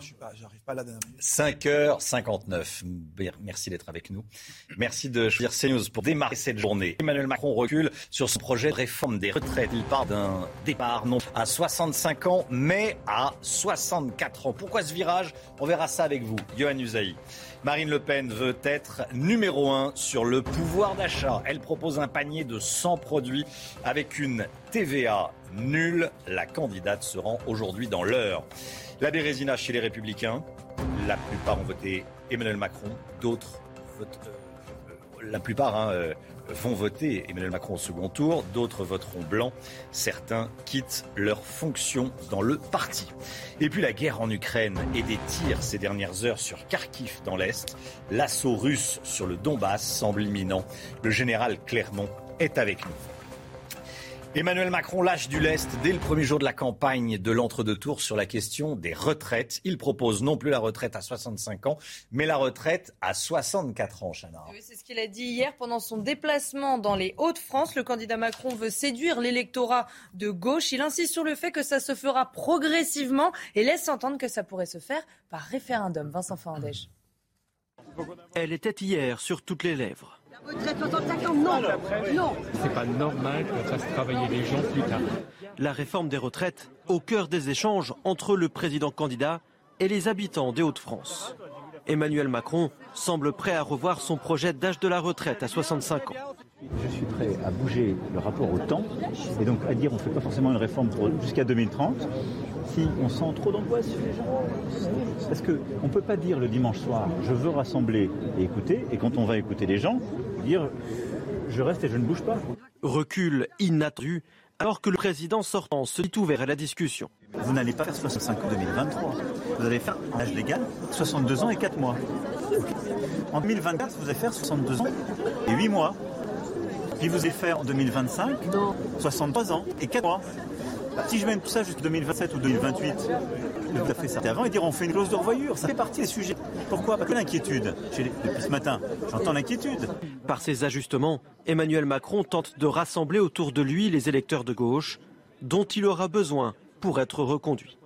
Je suis pas, d'un- 5h59. Merci d'être avec nous. Merci de choisir CNews pour démarrer cette journée. Emmanuel Macron recule sur son projet de réforme des retraites. Il part d'un départ non à 65 ans, mais à 64 ans. Pourquoi ce virage? On verra ça avec vous, Johan Usaï. Marine Le Pen veut être numéro un sur le pouvoir d'achat. Elle propose un panier de 100 produits avec une TVA nulle. La candidate se rend aujourd'hui dans l'heure. La Bérésina chez les Républicains. La plupart ont voté Emmanuel Macron, d'autres votent. euh, la plupart hein, euh, vont voter Emmanuel Macron au second tour, d'autres voteront blanc, certains quittent leur fonction dans le parti. Et puis la guerre en Ukraine et des tirs ces dernières heures sur Kharkiv dans l'Est, l'assaut russe sur le Donbass semble imminent. Le général Clermont est avec nous. Emmanuel Macron lâche du lest dès le premier jour de la campagne de l'entre-deux-tours sur la question des retraites. Il propose non plus la retraite à 65 ans, mais la retraite à 64 ans, Chana. Oui, c'est ce qu'il a dit hier pendant son déplacement dans les Hauts-de-France. Le candidat Macron veut séduire l'électorat de gauche. Il insiste sur le fait que ça se fera progressivement et laisse entendre que ça pourrait se faire par référendum. Vincent Fandège. Elle était hier sur toutes les lèvres. C'est pas normal qu'on fasse travailler les gens plus tard. La réforme des retraites au cœur des échanges entre le président candidat et les habitants des Hauts-de-France. Emmanuel Macron semble prêt à revoir son projet d'âge de la retraite à 65 ans. Je suis prêt à bouger le rapport au temps et donc à dire on ne fait pas forcément une réforme jusqu'à 2030 si on sent trop d'angoisse chez les gens. Parce qu'on ne peut pas dire le dimanche soir je veux rassembler et écouter et quand on va écouter les gens, dire je reste et je ne bouge pas. Recul inattendu alors que le président sortant se dit ouvert à la discussion. Vous n'allez pas faire 65 ans en 2023. Vous allez faire un âge légal 62 ans et 4 mois. En 2024, vous allez faire 62 ans et 8 mois. Puis vous allez faire en 2025 63 ans et 4 mois. Si je mène tout ça jusqu'en 2027 ou 2028, tout à fait. Avant, ils diront on fait une clause de. Ça fait partie des sujets. Pourquoi? Parce que l'inquiétude. Depuis ce matin, j'entends l'inquiétude. Par ces ajustements, Emmanuel Macron tente de rassembler autour de lui les électeurs de gauche dont il aura besoin pour être reconduit.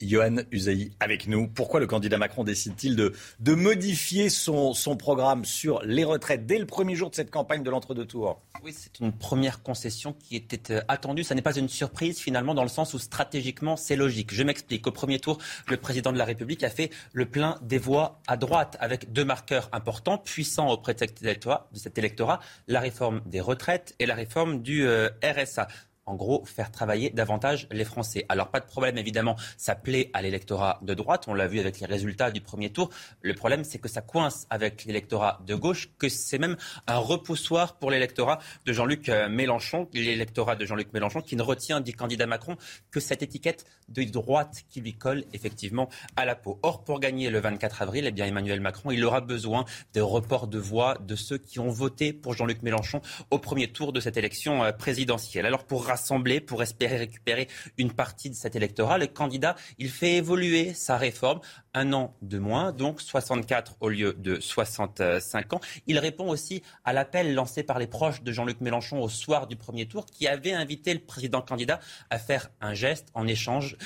Johan Usaï avec nous. Pourquoi le candidat Macron décide-t-il de, de modifier son, son programme sur les retraites dès le premier jour de cette campagne de l'entre-deux-tours? Oui, c'est une première concession qui était euh, attendue. Ça n'est pas une surprise finalement dans le sens où stratégiquement c'est logique. Je m'explique. Au premier tour, le président de la République a fait le plein des voix à droite avec deux marqueurs importants, puissants auprès de cet électorat, de cet électorat la réforme des retraites et la réforme du euh, RSA. En gros, faire travailler davantage les Français. Alors, pas de problème, évidemment, ça plaît à l'électorat de droite. On l'a vu avec les résultats du premier tour. Le problème, c'est que ça coince avec l'électorat de gauche, que c'est même un repoussoir pour l'électorat de Jean-Luc euh, Mélenchon, l'électorat de Jean-Luc Mélenchon, qui ne retient du candidat Macron que cette étiquette de droite qui lui colle effectivement à la peau. Or, pour gagner le 24 avril, eh bien, Emmanuel Macron, il aura besoin de reports de voix de ceux qui ont voté pour Jean-Luc Mélenchon au premier tour de cette élection euh, présidentielle. Alors, pour rassembler, pour espérer récupérer une partie de cet électorat, le candidat, il fait évoluer sa réforme un an de moins, donc 64 au lieu de 65 ans. Il répond aussi à l'appel lancé par les proches de Jean-Luc Mélenchon au soir du premier tour, qui avait invité le président candidat à faire un geste en échange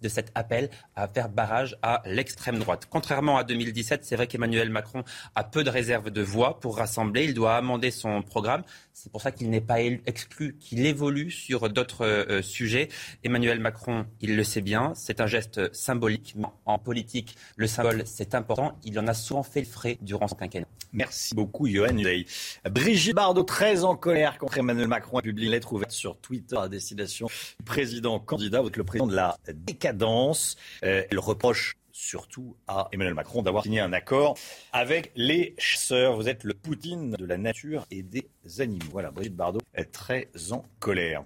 de cet appel à faire barrage à l'extrême droite. Contrairement à 2017, c'est vrai qu'Emmanuel Macron a peu de réserve de voix pour rassembler. Il doit amender son programme. C'est pour ça qu'il n'est pas exclu qu'il évolue sur d'autres euh, sujets. Emmanuel Macron, il le sait bien, c'est un geste symbolique. En politique, le symbole, c'est important. Il en a souvent fait le frais durant son quinquennat. Merci beaucoup, Johan. Brigitte Bardot, très en colère contre Emmanuel Macron, a publié une lettre ouverte sur Twitter à destination du président candidat, avec le président de la décadence. Euh, elle reproche surtout à Emmanuel Macron d'avoir signé un accord avec les chasseurs. Vous êtes le Poutine de la nature et des animaux. Voilà, Brigitte Bardot est très en colère.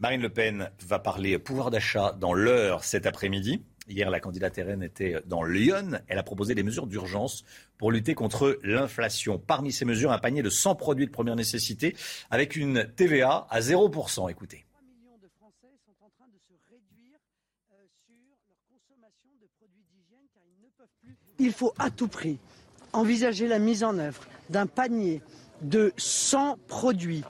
Marine Le Pen va parler pouvoir d'achat dans l'heure cet après-midi. Hier, la candidate RN était dans Lyon. Elle a proposé des mesures d'urgence pour lutter contre l'inflation. Parmi ces mesures, un panier de 100 produits de première nécessité avec une TVA à 0%. Écoutez. Il faut à tout prix envisager la mise en œuvre d'un panier de 100 produits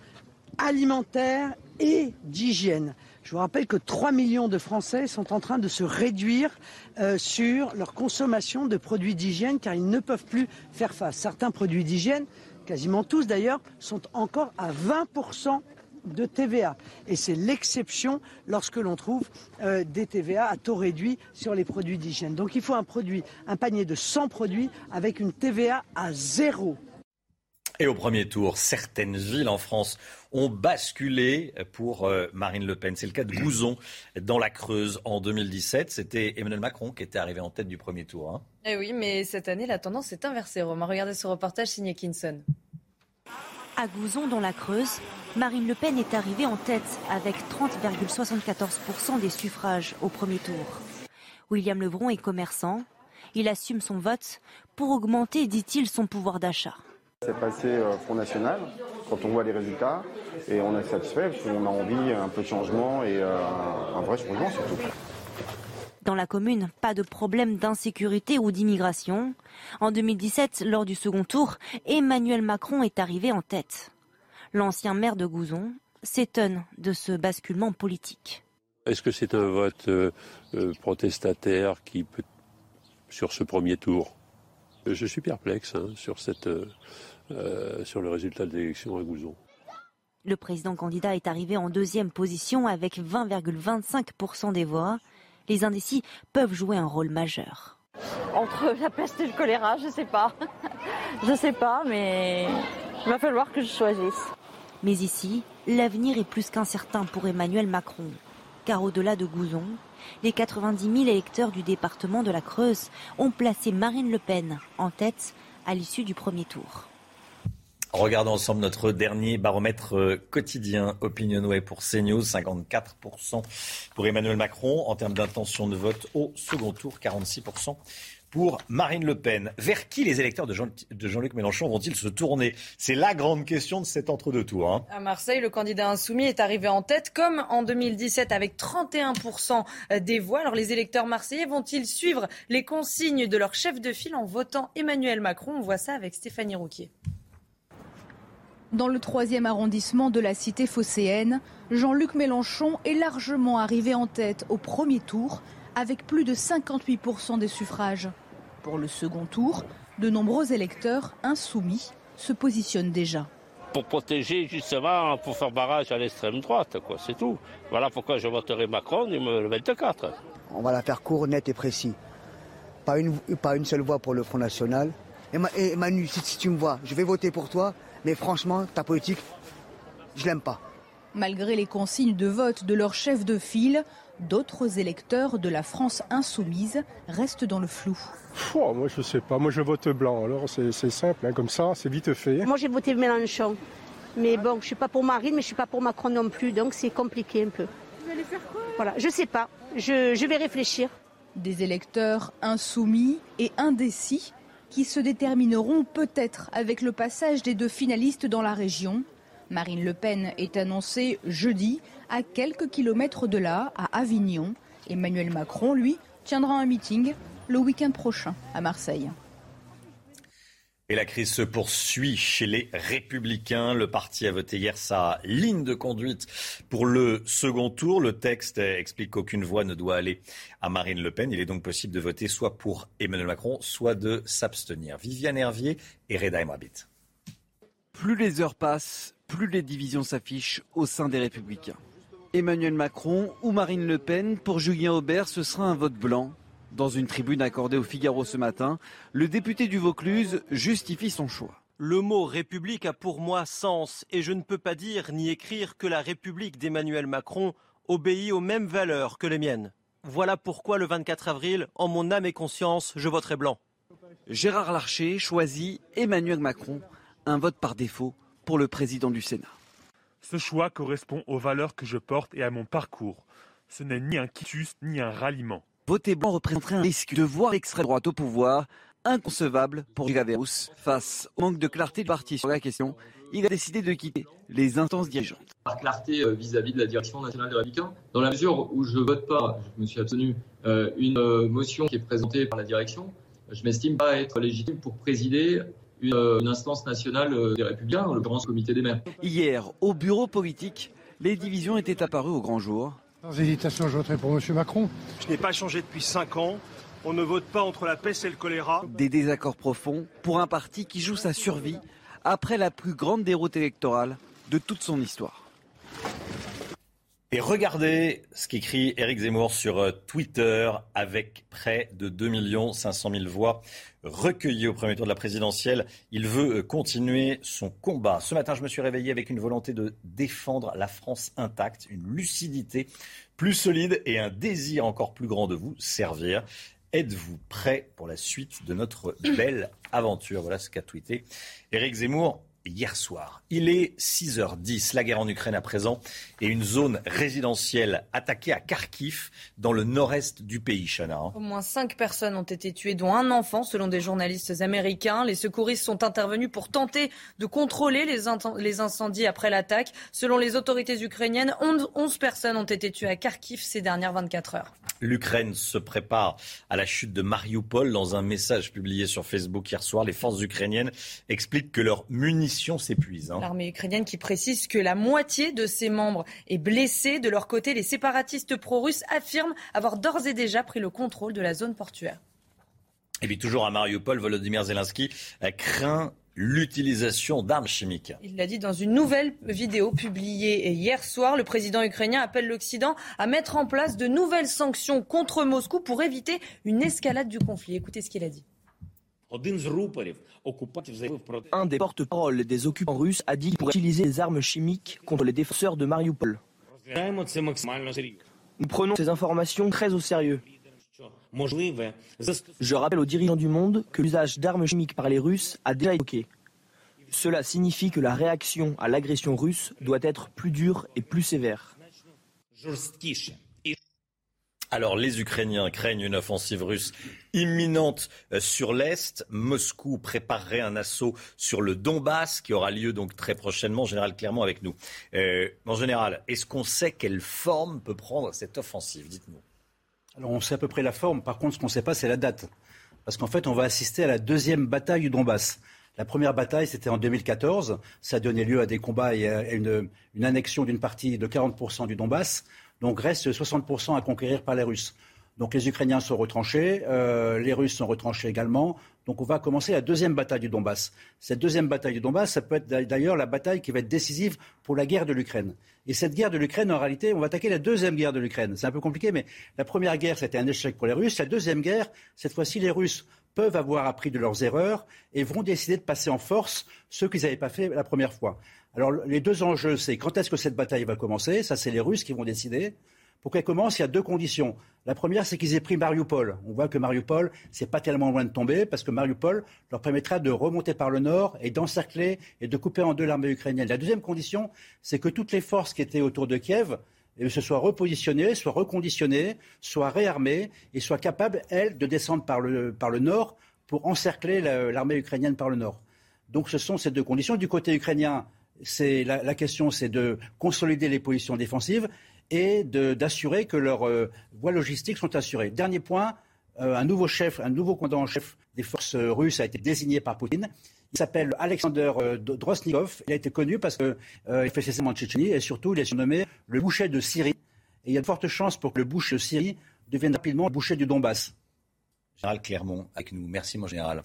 alimentaires et d'hygiène. Je vous rappelle que 3 millions de Français sont en train de se réduire euh, sur leur consommation de produits d'hygiène car ils ne peuvent plus faire face. Certains produits d'hygiène, quasiment tous d'ailleurs, sont encore à 20% de TVA. Et c'est l'exception lorsque l'on trouve euh, des TVA à taux réduit sur les produits d'hygiène. Donc il faut un produit, un panier de 100 produits avec une TVA à zéro. Et au premier tour, certaines villes en France ont basculé pour euh, Marine Le Pen. C'est le cas de Gouzon dans la Creuse en 2017. C'était Emmanuel Macron qui était arrivé en tête du premier tour. Hein. Eh oui, mais cette année, la tendance est inversée. Romain, regardez ce reportage signé Kinson. À Gouzon, dans la Creuse, Marine Le Pen est arrivée en tête avec 30,74% des suffrages au premier tour. William Levron est commerçant. Il assume son vote pour augmenter, dit-il, son pouvoir d'achat. C'est passé euh, Front National quand on voit les résultats et on est satisfait parce qu'on a envie un peu de changement et euh, un vrai changement surtout. Dans la commune, pas de problème d'insécurité ou d'immigration. En 2017, lors du second tour, Emmanuel Macron est arrivé en tête. L'ancien maire de Gouzon s'étonne de ce basculement politique. Est-ce que c'est un vote euh, protestataire qui peut, sur ce premier tour? Je suis perplexe hein, sur cette euh, sur le résultat de l'élection à Gouzon. Le président candidat est arrivé en deuxième position avec 20,25% des voix. Les indécis peuvent jouer un rôle majeur. Entre la peste et le choléra, je sais pas. je sais pas, mais il va falloir que je choisisse. Mais ici, l'avenir est plus qu'incertain pour Emmanuel Macron. Car au-delà de Gouzon, les 90 000 électeurs du département de la Creuse ont placé Marine Le Pen en tête à l'issue du premier tour. Regardons ensemble notre dernier baromètre euh, quotidien Opinionway pour CNews, 54% pour Emmanuel Macron en termes d'intention de vote au second tour, 46% pour Marine Le Pen. Vers qui les électeurs de, Jean, luc Mélenchon vont-ils se tourner? C'est la grande question de cet entre-deux tours. Hein. À Marseille, le candidat insoumis est arrivé en tête comme en 2017 avec 31% des voix. Alors les électeurs marseillais vont-ils suivre les consignes de leur chef de file en votant Emmanuel Macron? On voit ça avec Stéphanie Rouquier. Dans le troisième arrondissement de la cité phocéenne, Jean-Luc Mélenchon est largement arrivé en tête au premier tour avec plus de 58% des suffrages. Pour le second tour, de nombreux électeurs insoumis se positionnent déjà. Pour protéger justement, pour faire barrage à l'extrême droite, quoi, c'est tout. Voilà pourquoi je voterai Macron le 24. On va la faire court, net et précis. Pas une, pas une seule voix pour le Front National. Et, Manu, si tu me vois, je vais voter pour toi, mais franchement, ta politique, je l'aime pas. Malgré les consignes de vote de leur chef de file, d'autres électeurs de la France insoumise restent dans le flou. moi, je sais pas. Moi, je vote blanc. Alors, c'est simple, hein, comme ça, c'est vite fait. Moi, j'ai voté Mélenchon. Mais bon, je suis pas pour Marine, mais je suis pas pour Macron non plus. Donc, c'est compliqué un peu. Vous allez faire quoi? Voilà, je sais pas. Je, je vais réfléchir. Des électeurs insoumis et indécis qui se détermineront peut-être avec le passage des deux finalistes dans la région. Marine Le Pen est annoncée jeudi à quelques kilomètres de là, à Avignon. Emmanuel Macron, lui, tiendra un meeting le week-end prochain à Marseille. Et la crise se poursuit chez les Républicains. Le parti a voté hier sa ligne de conduite pour le second tour. Le texte explique qu'aucune voix ne doit aller à Marine Le Pen. Il est donc possible de voter soit pour Emmanuel Macron, soit de s'abstenir. Viviane Hervier et Reda Emrabit. Plus les heures passent, plus les divisions s'affichent au sein des Républicains. Emmanuel Macron ou Marine Le Pen, pour Julien Aubert, ce sera un vote blanc. Dans une tribune accordée au Figaro ce matin, le député du Vaucluse justifie son choix. Le mot République a pour moi sens et je ne peux pas dire ni écrire que la République d'Emmanuel Macron obéit aux mêmes valeurs que les miennes. Voilà pourquoi le 24 avril, en mon âme et conscience, je voterai blanc. Gérard Larcher choisit Emmanuel Macron, un vote par défaut pour le président du Sénat. Ce choix correspond aux valeurs que je porte et à mon parcours. Ce n'est ni un quitus ni un ralliement. Voter blanc représenterait un risque de voir l'extrême droite au pouvoir, inconcevable pour Gigaverus. Face au manque de clarté du parti sur la question, il a décidé de quitter les instances dirigeantes. Par clarté euh, vis-à-vis de la direction nationale des Républicains, dans la mesure où je ne vote pas, je me suis abstenu, euh, une euh, motion qui est présentée par la direction, je m'estime pas être légitime pour présider une, une instance nationale des Républicains, en l'occurrence le comité des maires. Hier, au bureau politique, les divisions étaient apparues au grand jour. Sans hésitation, je voterai pour M. Macron. Je n'ai pas changé depuis 5 ans. On ne vote pas entre la peste et le choléra. Des désaccords profonds pour un parti qui joue sa survie après la plus grande déroute électorale de toute son histoire. Et regardez ce qu'écrit Éric Zemmour sur euh, Twitter avec près de 2 500 000 voix recueillies au premier tour de la présidentielle. Il veut euh, continuer son combat. Ce matin, je me suis réveillé avec une volonté de défendre la France intacte, une lucidité plus solide et un désir encore plus grand de vous servir. Êtes-vous prêt pour la suite de notre belle aventure? Voilà ce qu'a tweeté Éric Zemmour hier soir. Il est 6h10, la guerre en Ukraine à présent, et une zone résidentielle attaquée à Kharkiv, dans le nord-est du pays, Chana. Hein. Au moins cinq personnes ont été tuées, dont un enfant, selon des journalistes américains. Les secouristes sont intervenus pour tenter de contrôler les, les incendies après l'attaque. Selon les autorités ukrainiennes, 11 personnes ont été tuées à Kharkiv ces dernières 24 heures. L'Ukraine se prépare à la chute de Mariupol. Dans un message publié sur Facebook hier soir, les forces ukrainiennes expliquent que leurs munitions s'épuisent. Hein. L'armée ukrainienne qui précise que la moitié de ses membres est blessée. De leur côté, les séparatistes pro-russes affirment avoir d'ores et déjà pris le contrôle de la zone portuaire. Et puis toujours à Mariupol, Volodymyr Zelensky craint l'utilisation d'armes chimiques. Il l'a dit dans une nouvelle vidéo publiée hier soir. Le président ukrainien appelle l'Occident à mettre en place de nouvelles sanctions contre Moscou pour éviter une escalade du conflit. Écoutez ce qu'il a dit. Un des porte-parole des occupants russes a dit qu'il pourrait utiliser des armes chimiques contre les défenseurs de Mariupol. Nous prenons ces informations très au sérieux. Je rappelle aux dirigeants du monde que l'usage d'armes chimiques par les Russes a déjà été évoqué. Cela signifie que la réaction à l'agression russe doit être plus dure et plus sévère. Alors les Ukrainiens craignent une offensive russe imminente euh, sur l'Est. Moscou préparerait un assaut sur le Donbass qui aura lieu donc très prochainement. Général Clermont avec nous. Euh, en général, est-ce qu'on sait quelle forme peut prendre cette offensive Dites-nous? Alors on sait à peu près la forme. Par contre, ce qu'on ne sait pas, c'est la date. Parce qu'en fait, on va assister à la deuxième bataille du Donbass. La première bataille, c'était en 2014. Ça a donné lieu à des combats et à une, une annexion d'une partie de 40% du Donbass. Donc reste 60% à conquérir par les Russes. Donc les Ukrainiens sont retranchés, euh, les Russes sont retranchés également. Donc on va commencer la deuxième bataille du Donbass. Cette deuxième bataille du Donbass, ça peut être d'ailleurs la bataille qui va être décisive pour la guerre de l'Ukraine. Et cette guerre de l'Ukraine, en réalité, on va attaquer la deuxième guerre de l'Ukraine. C'est un peu compliqué, mais la première guerre, c'était un échec pour les Russes. La deuxième guerre, cette fois-ci, les Russes peuvent avoir appris de leurs erreurs et vont décider de passer en force ce qu'ils n'avaient pas fait la première fois. Alors les deux enjeux, c'est quand est-ce que cette bataille va commencer? Ça, c'est les Russes qui vont décider. Pour qu'elle commence, il y a deux conditions. La première, c'est qu'ils aient pris Mariupol. On voit que Mariupol, c'est pas tellement loin de tomber, parce que Mariupol leur permettra de remonter par le nord et d'encercler et de couper en deux l'armée ukrainienne. La deuxième condition, c'est que toutes les forces qui étaient autour de Kiev eh se soient repositionnées, soient reconditionnées, soient réarmées et soient capables, elles, de descendre par le, par le nord pour encercler l'armée ukrainienne par le nord. Donc ce sont ces deux conditions. Du côté ukrainien, la, la, question, c'est de consolider les positions défensives et d'assurer que leurs euh, voies logistiques sont assurées. Dernier point, euh, un nouveau chef, un nouveau commandant en chef des forces russes a été désigné par Poutine. Il s'appelle Alexander euh, Drosnikov. Il a été connu parce qu'il fait ses en Tchétchénie et surtout il est surnommé le boucher de Syrie. Et il y a de fortes chances pour que le boucher de Syrie devienne rapidement le boucher du Donbass. Général Clermont avec nous. Merci mon général.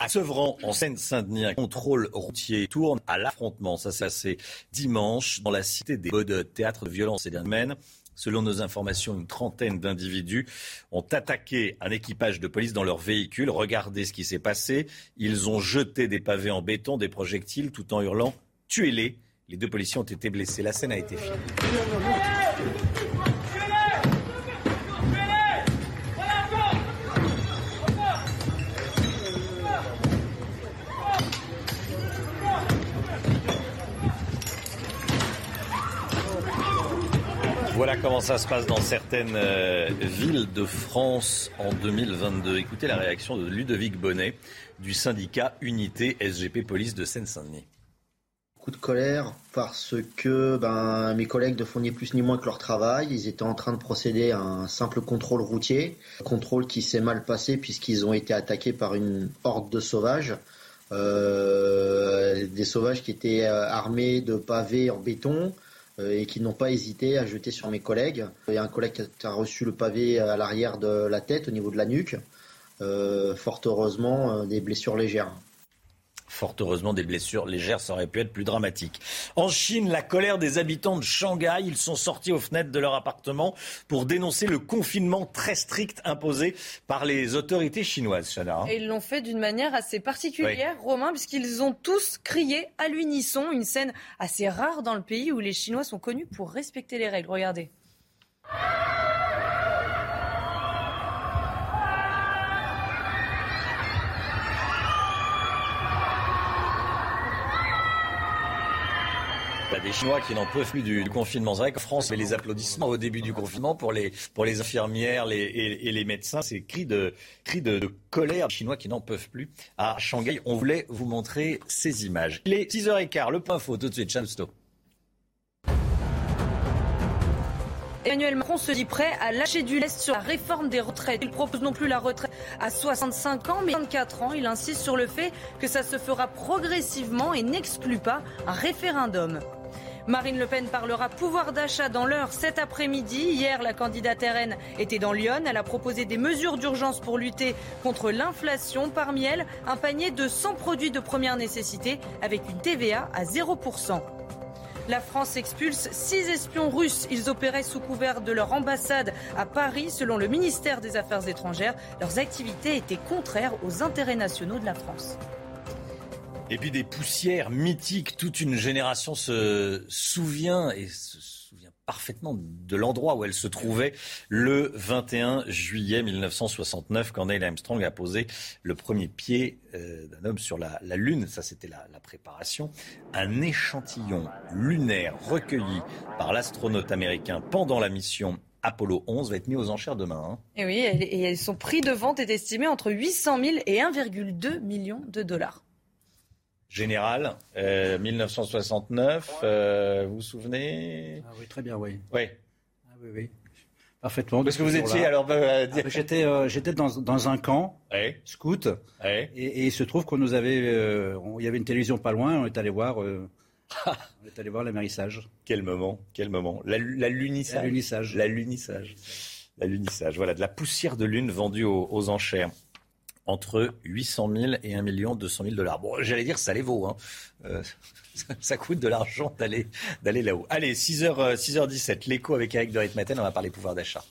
À Sevran, en Seine-Saint-Denis, un contrôle routier tourne à l'affrontement. Ça s'est passé dimanche dans la cité des Baudes, théâtre de violence et d'un Selon nos informations, une trentaine d'individus ont attaqué un équipage de police dans leur véhicule. Regardez ce qui s'est passé. Ils ont jeté des pavés en béton, des projectiles, tout en hurlant Tuez-les. Les deux policiers ont été blessés. La scène a été filmée. Comment ça se passe dans certaines euh, villes de France en 2022. Écoutez la réaction de Ludovic Bonnet du syndicat Unité SGP Police de Seine-Saint-Denis. Beaucoup de colère parce que ben, mes collègues ne font ni plus ni moins que leur travail. Ils étaient en train de procéder à un simple contrôle routier, contrôle qui s'est mal passé puisqu'ils ont été attaqués par une horde de sauvages. Euh, des sauvages qui étaient euh, armés de pavés en béton, et qui n'ont pas hésité à jeter sur mes collègues. Il y a un collègue qui a reçu le pavé à l'arrière de la tête, au niveau de la nuque. Euh, fort heureusement, euh, des blessures légères. Fort heureusement, des blessures légères, ça aurait pu être plus dramatique. En Chine, la colère des habitants de Shanghai, ils sont sortis aux fenêtres de leur appartement pour dénoncer le confinement très strict imposé par les autorités chinoises, Chana. Et ils l'ont fait d'une manière assez particulière, Romain, puisqu'ils ont tous crié à l'unisson, une scène assez rare dans le pays où les Chinois sont connus pour respecter les règles. Regardez. Y a des Chinois qui n'en peuvent plus du, confinement. C'est vrai qu'en France, mais les applaudissements au début du confinement pour les, pour les infirmières les, et, les médecins, c'est cri de, cri de, colère des Chinois qui n'en peuvent plus. À Shanghai, on voulait vous montrer ces images. Il est 6h15, le point faux tout de suite. Emmanuel Macron se dit prêt à lâcher du lest sur la réforme des retraites. Il propose non plus la retraite à 65 ans, mais 24 ans. Il insiste sur le fait que ça se fera progressivement et n'exclut pas un référendum. Marine Le Pen parlera pouvoir d'achat dans l'heure cet après-midi. Hier, la candidate RN était dans Lyon. Elle a proposé des mesures d'urgence pour lutter contre l'inflation. Parmi elles, un panier de 100 produits de première nécessité avec une TVA à 0%. La France expulse six espions russes. Ils opéraient sous couvert de leur ambassade à Paris. Selon le ministère des Affaires étrangères, leurs activités étaient contraires aux intérêts nationaux de la France. Et puis des poussières mythiques, toute une génération se souvient et se souvient parfaitement de l'endroit où elle se trouvait le 21 juillet 1969 quand Neil Armstrong a posé le premier pied euh, d'un homme sur la, Lune. Ça, c'était la, la préparation. Un échantillon lunaire recueilli par l'astronaute américain pendant la mission Apollo 11 va être mis aux enchères demain. hein. Et oui, et son prix de vente est estimé entre 800 000 et 1,2 million de dollars. Général, euh, 1969, euh, vous vous souvenez? Ah oui, très bien, oui. Oui. Ah oui, oui. Parfaitement. Parce que vous étiez, alors, euh, Ah, J'étais euh, j'étais dans, dans un camp, scout, et, et il se trouve qu'on nous avait. euh, il y avait une télévision pas loin, on est allé voir. euh, on est allé voir l'amérissage. Quel moment, quel moment. La, la lunissage. La lunissage. La lunissage. Voilà, de la poussière de lune vendue aux, aux enchères. Entre 800 000 et 1 200 000 dollars. Bon, j'allais dire, ça les vaut. Hein. Euh, ça, coûte de l'argent d'aller, là-haut. Allez, 6h, 6h17, l'écho avec Eric de Ritmaten, on va parler pouvoir d'achat.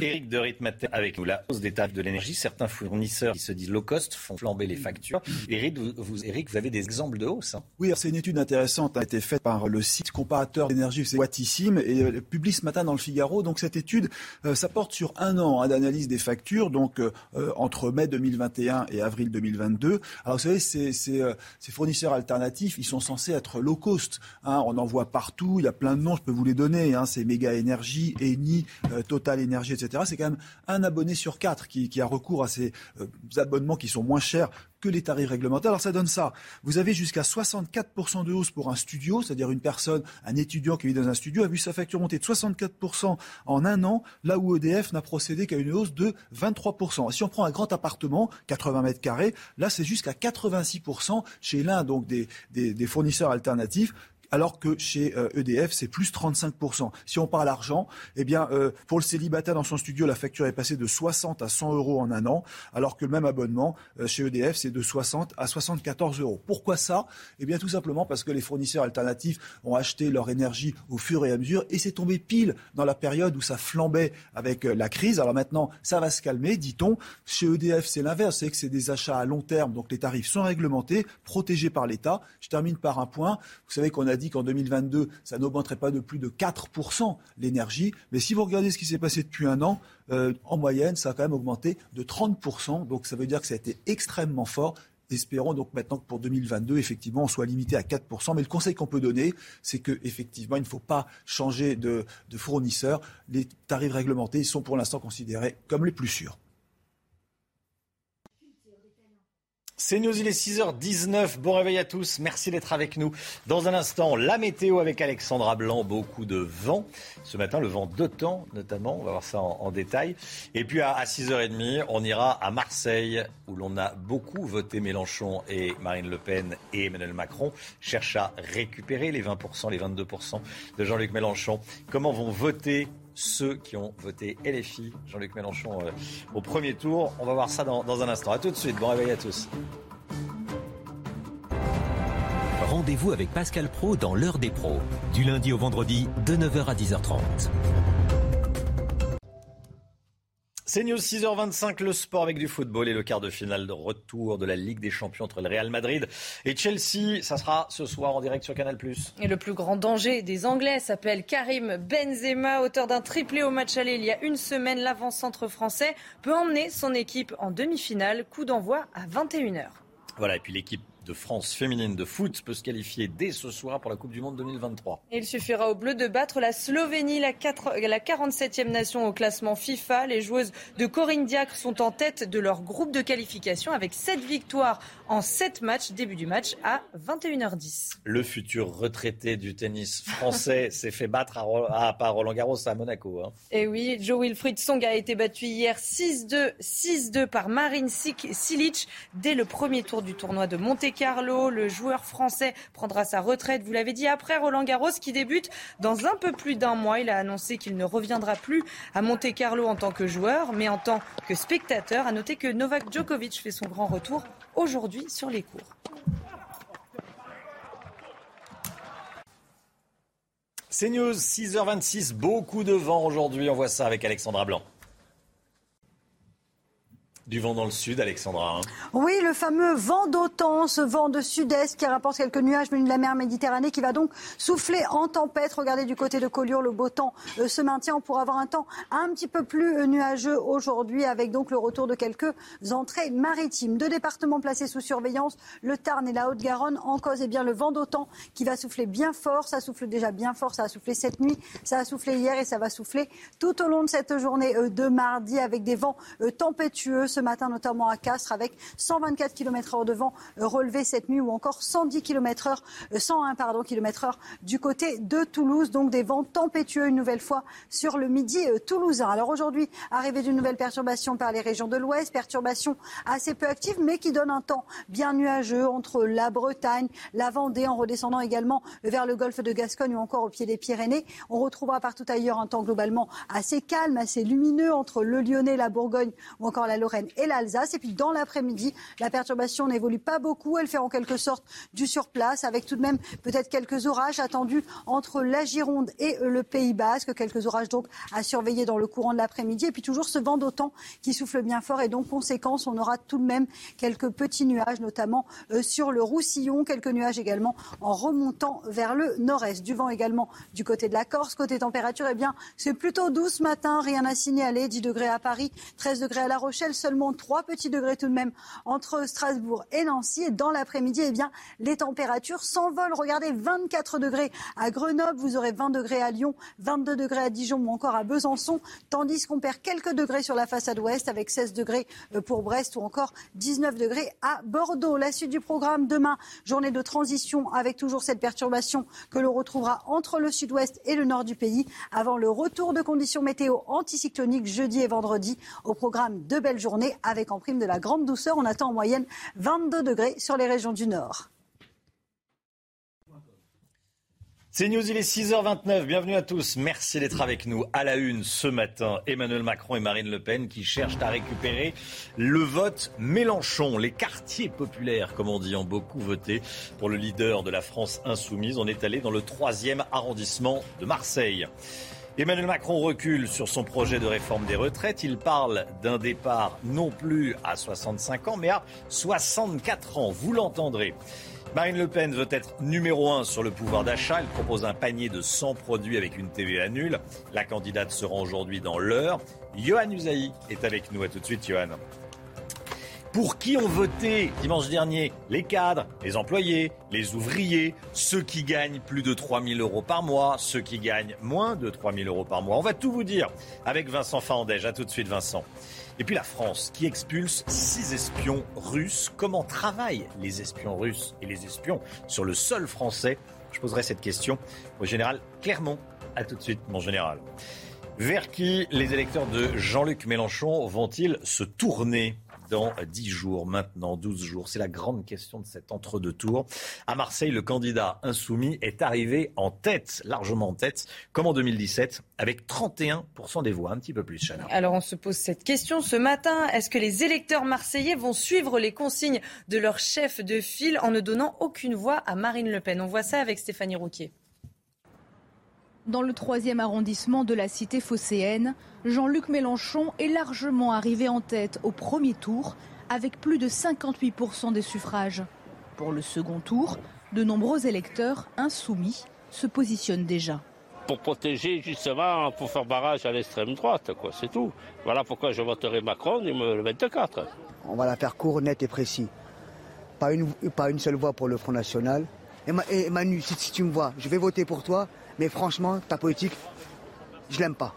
Éric de Ritmaten avec nous. La hausse des tarifs de l'énergie, certains fournisseurs qui se disent low cost font flamber les factures. Éric, vous, Éric, vous avez des exemples de hausse hein? Oui, c'est une étude intéressante qui a été faite par le site comparateur d'énergie, c'est Wattissime, et euh, publie ce matin dans le Figaro. Donc cette étude, euh, ça porte sur un an hein, d'analyse des factures, donc euh, euh, entre mai 2021 et avril 2022. Alors vous savez, euh, ces fournisseurs alternatifs, ils sont censés être low cost. hein. on en voit partout, il y a plein de noms, je peux vous les donner. C'est Méga Énergie, Eni, Total Énergie, etc. C'est quand même un abonné sur quatre qui, a recours à ces euh, abonnements qui sont moins chers que les tarifs réglementaires. Alors ça donne ça. Vous avez jusqu'à 64% de hausse pour un studio, c'est-à-dire une personne, un étudiant qui vit dans un studio, a vu sa facture monter de 64% en un an, là où EDF n'a procédé qu'à une hausse de 23%. Et si on prend un grand appartement, 80 mètres carrés, là c'est jusqu'à 86% chez l'un des fournisseurs alternatifs alors que chez euh, EDF, c'est plus 35%. Si on parle argent, eh bien, euh, pour le célibataire dans son studio, la facture est passée de 60 à 100 euros en un an, alors que le même abonnement euh, chez EDF, c'est de 60 à 74 euros. Pourquoi ça? Eh bien, tout simplement parce que les fournisseurs alternatifs ont acheté leur énergie au fur et à mesure, et c'est tombé pile dans la période où ça flambait avec euh, la crise. Alors maintenant, ça va se calmer, dit-on. Chez EDF, c'est l'inverse, c'est que c'est des achats à long terme, donc les tarifs sont réglementés, protégés par l'État. Je termine par un point. Vous savez qu'on a dit qu'en 2022, ça n'augmenterait pas de plus de 4% l'énergie. Mais si vous regardez ce qui s'est passé depuis un an, euh, en moyenne, ça a quand même augmenté de 30%. Donc ça veut dire que ça a été extrêmement fort. Espérons donc maintenant que pour 2022, effectivement, on soit limité à 4%. Mais le conseil qu'on peut donner, c'est qu'effectivement, il ne faut pas changer de, de fournisseur. Les tarifs réglementés sont pour l'instant considérés comme les plus sûrs. C'est News, il est 6h19. Bon réveil à tous. Merci d'être avec nous. Dans un instant, la météo avec Alexandra Blanc. Beaucoup de vent. Ce matin, le vent d'OTAN, notamment. On va voir ça en, détail. Et puis à, 6h30, on ira à Marseille, où l'on a beaucoup voté Mélenchon et Marine Le Pen et Emmanuel Macron. Cherche à récupérer les 20%, les 22% de Jean-Luc Mélenchon. Comment vont voter ceux qui ont voté LFI, Jean-Luc Mélenchon, euh, au premier tour. On va voir ça dans, dans un instant. A tout de suite. Bon réveil à tous. Rendez-vous avec Pascal Pro dans l'heure des pros, du lundi au vendredi de 9h à 10h30. C'est News 6h25, le sport avec du football et le quart de finale de retour de la Ligue des Champions entre le Real Madrid et Chelsea. Ça sera ce soir en direct sur Canal+. Et le plus grand danger des Anglais s'appelle Karim Benzema, auteur d'un triplé au match aller il y a une semaine. L'avant-centre français peut emmener son équipe en demi-finale. Coup d'envoi à 21h. Voilà, et puis l'équipe de France féminine de foot peut se qualifier dès ce soir pour la Coupe du Monde 2023. il suffira aux Bleus de battre la Slovénie, la, 4, la 47e nation au classement FIFA. Les joueuses de Corinne Diacre sont en tête de leur groupe de qualification avec 7 victoires en 7 matchs. Début du match à 21h10. Le futur retraité du tennis français s'est fait battre à, par Roland Garros à Monaco. Hein. Et oui, Joe Wilfried Song a été battu hier 6-2, 6-2 par Marine Silic dès le premier tour du tournoi de Monte Carlo. Le joueur français prendra sa retraite, vous l'avez dit, après Roland Garros qui débute dans un peu plus d'un mois. Il a annoncé qu'il ne reviendra plus à Monte Carlo en tant que joueur, mais en tant que spectateur. À noter que Novak Djokovic fait son grand retour aujourd'hui sur les cours. C'est News, 6h26, beaucoup de vent aujourd'hui. On voit ça avec Alexandra Blanc. Du vent dans le sud, Alexandra. Hein. Oui, le fameux vent d'OTAN, ce vent de sud-est qui rapporte quelques nuages venus de la mer Méditerranée, qui va donc souffler en tempête. Regardez du côté de Collioure, le beau temps euh, se maintient. On pourra avoir un temps un petit peu plus euh, nuageux aujourd'hui, avec donc le retour de quelques entrées maritimes. Deux départements placés sous surveillance, le Tarn et la Haute-Garonne. En cause, eh bien, le vent d'OTAN qui va souffler bien fort. Ça souffle déjà bien fort. Ça a soufflé cette nuit, ça a soufflé hier et ça va souffler tout au long de cette journée euh, de mardi avec des vents tempétueux ce matin, notamment à Castres, avec 124 km h de vent relevé cette nuit ou encore 110 km h 101 pardon, km h du côté de Toulouse. Donc des vents tempétueux une nouvelle fois sur le midi euh, toulousain. Alors aujourd'hui, arrivée d'une nouvelle perturbation par les régions de l'Ouest, perturbation assez peu active mais qui donne un temps bien nuageux entre la Bretagne, la Vendée en redescendant également vers le golfe de Gascogne ou encore au pied des Pyrénées. On retrouvera partout ailleurs un temps globalement assez calme, assez lumineux entre le Lyonnais, la Bourgogne ou encore la Lorraine et l'Alsace. Et puis dans l'après-midi, la perturbation n'évolue pas beaucoup. Elle fait en quelque sorte du surplace avec tout de même peut-être quelques orages attendus entre la Gironde et le Pays Basque. Quelques orages donc à surveiller dans le courant de l'après-midi. Et puis toujours ce vent d'autant qui souffle bien fort. Et donc conséquence, on aura tout de même quelques petits nuages, notamment euh, sur le Roussillon. Quelques nuages également en remontant vers le nord-est. Du vent également du côté de la Corse. Côté température, eh bien, c'est plutôt doux ce matin. Rien à signaler. 10 degrés à Paris, 13 degrés à La Rochelle, 3 petits degrés tout de même entre Strasbourg et Nancy. Et dans l'après-midi, eh bien, les températures s'envolent. Regardez, 24 degrés à Grenoble, vous aurez 20 degrés à Lyon, 22 degrés à Dijon ou encore à Besançon, tandis qu'on perd quelques degrés sur la façade ouest avec 16 degrés euh, pour Brest ou encore 19 degrés à Bordeaux. La suite du programme demain, journée de transition avec toujours cette perturbation que l'on retrouvera entre le sud-ouest et le nord du pays avant le retour de conditions météo anticycloniques jeudi et vendredi au programme de belles journées avec en prime de la grande douceur. On attend en moyenne 22 degrés sur les régions du nord. C'est News, il est 6h29. Bienvenue à tous. Merci d'être avec nous. À la une ce matin, Emmanuel Macron et Marine Le Pen qui cherchent à récupérer le vote Mélenchon. Les quartiers populaires, comme on dit, ont beaucoup voté pour le leader de la France insoumise. On est allé dans le troisième arrondissement de Marseille. Emmanuel Macron recule sur son projet de réforme des retraites. Il parle d'un départ non plus à 65 ans, mais à 64 ans. Vous l'entendrez. Marine Le Pen veut être numéro un sur le pouvoir d'achat. Elle propose un panier de 100 produits avec une TVA nulle. La candidate sera aujourd'hui dans l'heure. Johan Usaï est avec nous. À tout de suite, Johan. Pour qui ont voté dimanche dernier Les cadres, les employés, les ouvriers, ceux qui gagnent plus de 3 000 euros par mois, ceux qui gagnent moins de 3 000 euros par mois. On va tout vous dire avec Vincent Fandège. A tout de suite Vincent. Et puis la France qui expulse six espions russes. Comment travaillent les espions russes et les espions sur le sol français? Je poserai cette question au général Clermont. A tout de suite, mon général. Vers qui les électeurs de Jean-Luc Mélenchon vont-ils se tourner? Dans 10 jours, maintenant 12 jours C'est la grande question de cet entre-deux tours. À Marseille, le candidat insoumis est arrivé en tête, largement en tête, comme en 2017, avec 31% des voix, un petit peu plus, Chana. Alors on se pose cette question ce matin. Est-ce que les électeurs marseillais vont suivre les consignes de leur chef de file en ne donnant aucune voix à Marine Le Pen? On voit ça avec Stéphanie Rouquier. Dans le troisième arrondissement de la cité phocéenne, Jean-Luc Mélenchon est largement arrivé en tête au premier tour avec plus de 58% des suffrages. Pour le second tour, de nombreux électeurs insoumis se positionnent déjà. Pour protéger justement, pour faire barrage à l'extrême droite, quoi, c'est tout. Voilà pourquoi je voterai Macron le 24. On va la faire court, net et précis. Pas une, pas une seule voix pour le Front National. Et, Manu, si, si tu me vois, je vais voter pour toi, mais franchement, ta politique, je l'aime pas.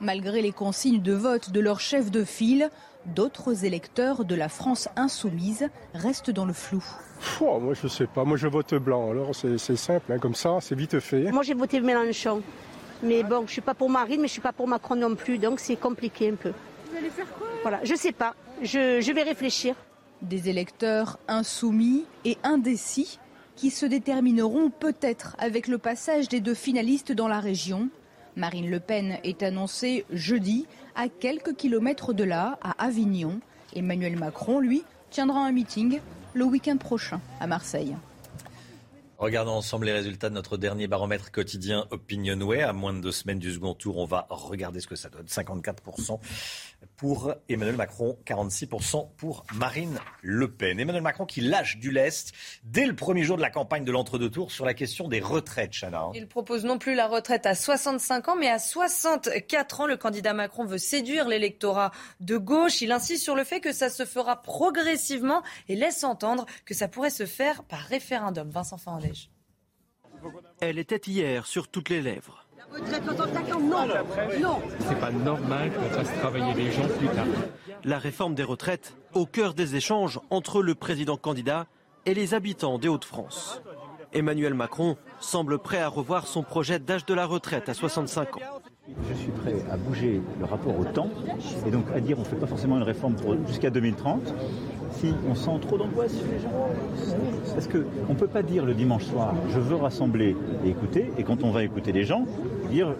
Malgré les consignes de vote de leur chef de file, d'autres électeurs de la France insoumise restent dans le flou. moi, je sais pas. Moi, je vote blanc. Alors, c'est simple, hein, comme ça, c'est vite fait. Moi, j'ai voté Mélenchon. Mais bon, je suis pas pour Marine, mais je suis pas pour Macron non plus. Donc, c'est compliqué un peu. Vous allez faire quoi? Voilà, je sais pas. Je, je vais réfléchir. Des électeurs insoumis et indécis qui se détermineront peut-être avec le passage des deux finalistes dans la région. Marine Le Pen est annoncée jeudi à quelques kilomètres de là, à Avignon. Emmanuel Macron, lui, tiendra un meeting le week-end prochain à Marseille. Regardons ensemble les résultats de notre dernier baromètre quotidien Opinionway. À moins de deux semaines du second tour, on va regarder ce que ça donne. 54% pour Emmanuel Macron, 46% pour Marine Le Pen. Emmanuel Macron qui lâche du lest dès le premier jour de la campagne de l'entre-deux tours sur la question des retraites, Chana. Il propose non plus la retraite à 65 ans, mais à 64 ans. Le candidat Macron veut séduire l'électorat de gauche. Il insiste sur le fait que ça se fera progressivement et laisse entendre que ça pourrait se faire par référendum. Vincent Fandège. Elle était hier sur toutes les lèvres. Non, C'est pas normal qu'on fasse travailler les gens plus tard. La réforme des retraites au cœur des échanges entre le président candidat et les habitants des Hauts-de-France. Emmanuel Macron semble prêt à revoir son projet d'âge de la retraite à 65 ans. Je suis prêt à bouger le rapport au temps et donc à dire on ne fait pas forcément une réforme jusqu'à 2030 si on sent trop d'angoisse chez les gens. Parce qu'on ne peut pas dire le dimanche soir je veux rassembler et écouter et quand on va écouter les gens, dire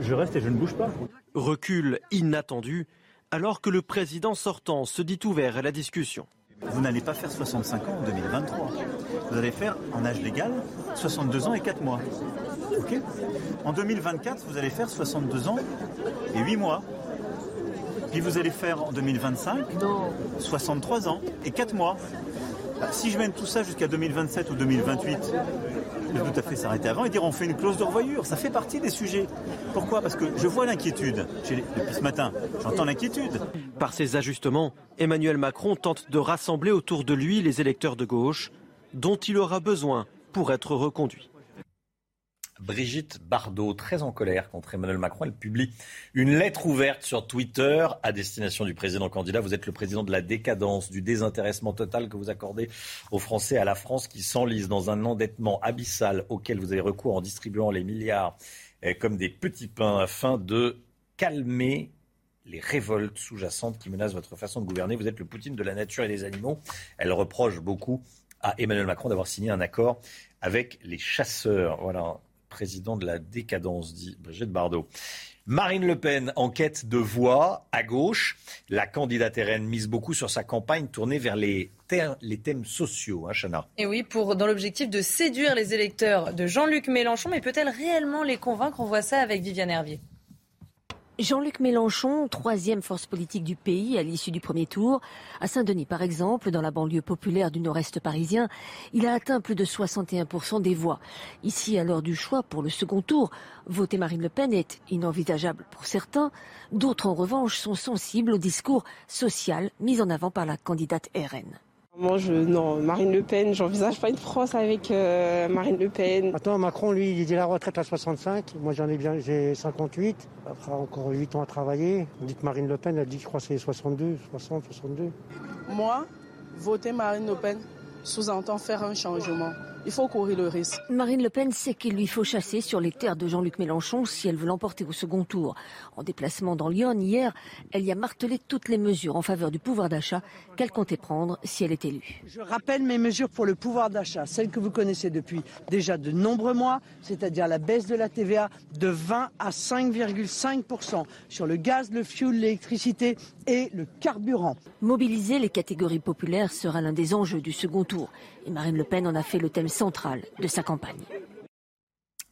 je reste et je ne bouge pas. Recul inattendu alors que le président sortant se dit ouvert à la discussion. Vous n'allez pas faire 65 ans en 2023. Vous allez faire en âge légal 62 ans et 4 mois. Ok En 2024, vous allez faire 62 ans et 8 mois. Puis vous allez faire en 2025 63 ans et 4 mois. Bah, si je mène tout ça jusqu'à 2027 ou 2028, je peux tout à fait s'arrêter avant et dire on fait une clause de revoyure. Ça fait partie des sujets. Pourquoi? Parce que je vois l'inquiétude. Depuis ce matin, j'entends l'inquiétude. Par ces ajustements, Emmanuel Macron tente de rassembler autour de lui les électeurs de gauche dont il aura besoin pour être reconduit. Brigitte Bardot, très en colère contre Emmanuel Macron. Elle publie une lettre ouverte sur Twitter à destination du président candidat. Vous êtes le président de la décadence, du désintéressement total que vous accordez aux Français, à la France qui s'enlise dans un endettement abyssal auquel vous avez recours en distribuant les milliards eh, comme des petits pains afin de calmer les révoltes sous-jacentes qui menacent votre façon de gouverner. Vous êtes le Poutine de la nature et des animaux. Elle reproche beaucoup à Emmanuel Macron d'avoir signé un accord avec les chasseurs. Voilà, président de la décadence, dit Brigitte Bardot. Marine Le Pen en quête de voix à gauche. La candidate RN mise beaucoup sur sa campagne tournée vers les, thèmes sociaux, hein, Chana. Et oui, pour, dans l'objectif de séduire les électeurs de Jean-Luc Mélenchon, mais peut-elle réellement les convaincre? On voit ça avec Viviane Hervier. Jean-Luc Mélenchon, troisième force politique du pays à l'issue du premier tour. À Saint-Denis, par exemple, dans la banlieue populaire du nord-est parisien, il a atteint plus de 61% des voix. Ici, à l'heure du choix pour le second tour, voter Marine Le Pen est inenvisageable pour certains. D'autres, en revanche, sont sensibles au discours social mis en avant par la candidate RN. Moi, je, non, Marine Le Pen, j'envisage pas une France avec euh, Marine Le Pen. Attends, Macron, lui, il dit la retraite à 65. Moi, j'en ai bien, j'ai 58. Après encore 8 ans à travailler. On dit que Marine Le Pen, elle dit, je crois, c'est 62, 60, 62. Moi, voter Marine Le Pen sous-entend faire un changement. Il faut courir le risque. Marine Le Pen sait qu'il lui faut chasser sur les terres de Jean-Luc Mélenchon si elle veut l'emporter au second tour. En déplacement dans Lyon hier, elle y a martelé toutes les mesures en faveur du pouvoir d'achat qu'elle comptait prendre si elle est élue. Je rappelle mes mesures pour le pouvoir d'achat, celles que vous connaissez depuis déjà de nombreux mois, c'est-à-dire la baisse de la TVA de 20 à 5,5% sur le gaz, le fioul, l'électricité et le carburant. Mobiliser les catégories populaires sera l'un des enjeux du second tour. Et Marine Le Pen en a fait le thème central de sa campagne.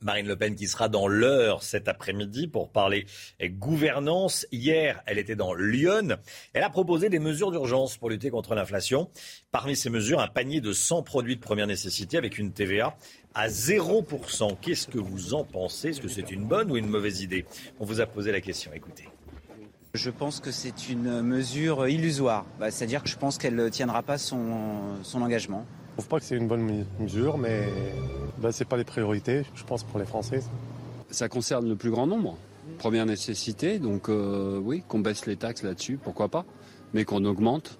Marine Le Pen qui sera dans l'heure cet après-midi pour parler gouvernance. Hier, elle était dans Lyon. Elle a proposé des mesures d'urgence pour lutter contre l'inflation. Parmi ces mesures, un panier de 100 produits de première nécessité avec une TVA à 0%. Qu'est-ce que vous en pensez? Est-ce que c'est une bonne ou une mauvaise idée? On vous a posé la question. Écoutez. Je pense que c'est une mesure illusoire. Bah, c'est-à-dire que je pense qu'elle ne tiendra pas son, son engagement. Je ne trouve pas que c'est une bonne mesure, mais ben, ce n'est pas les priorités, je pense, pour les Français. Ça concerne le plus grand nombre. Première nécessité, donc euh, oui, qu'on baisse les taxes là-dessus, pourquoi pas, mais qu'on augmente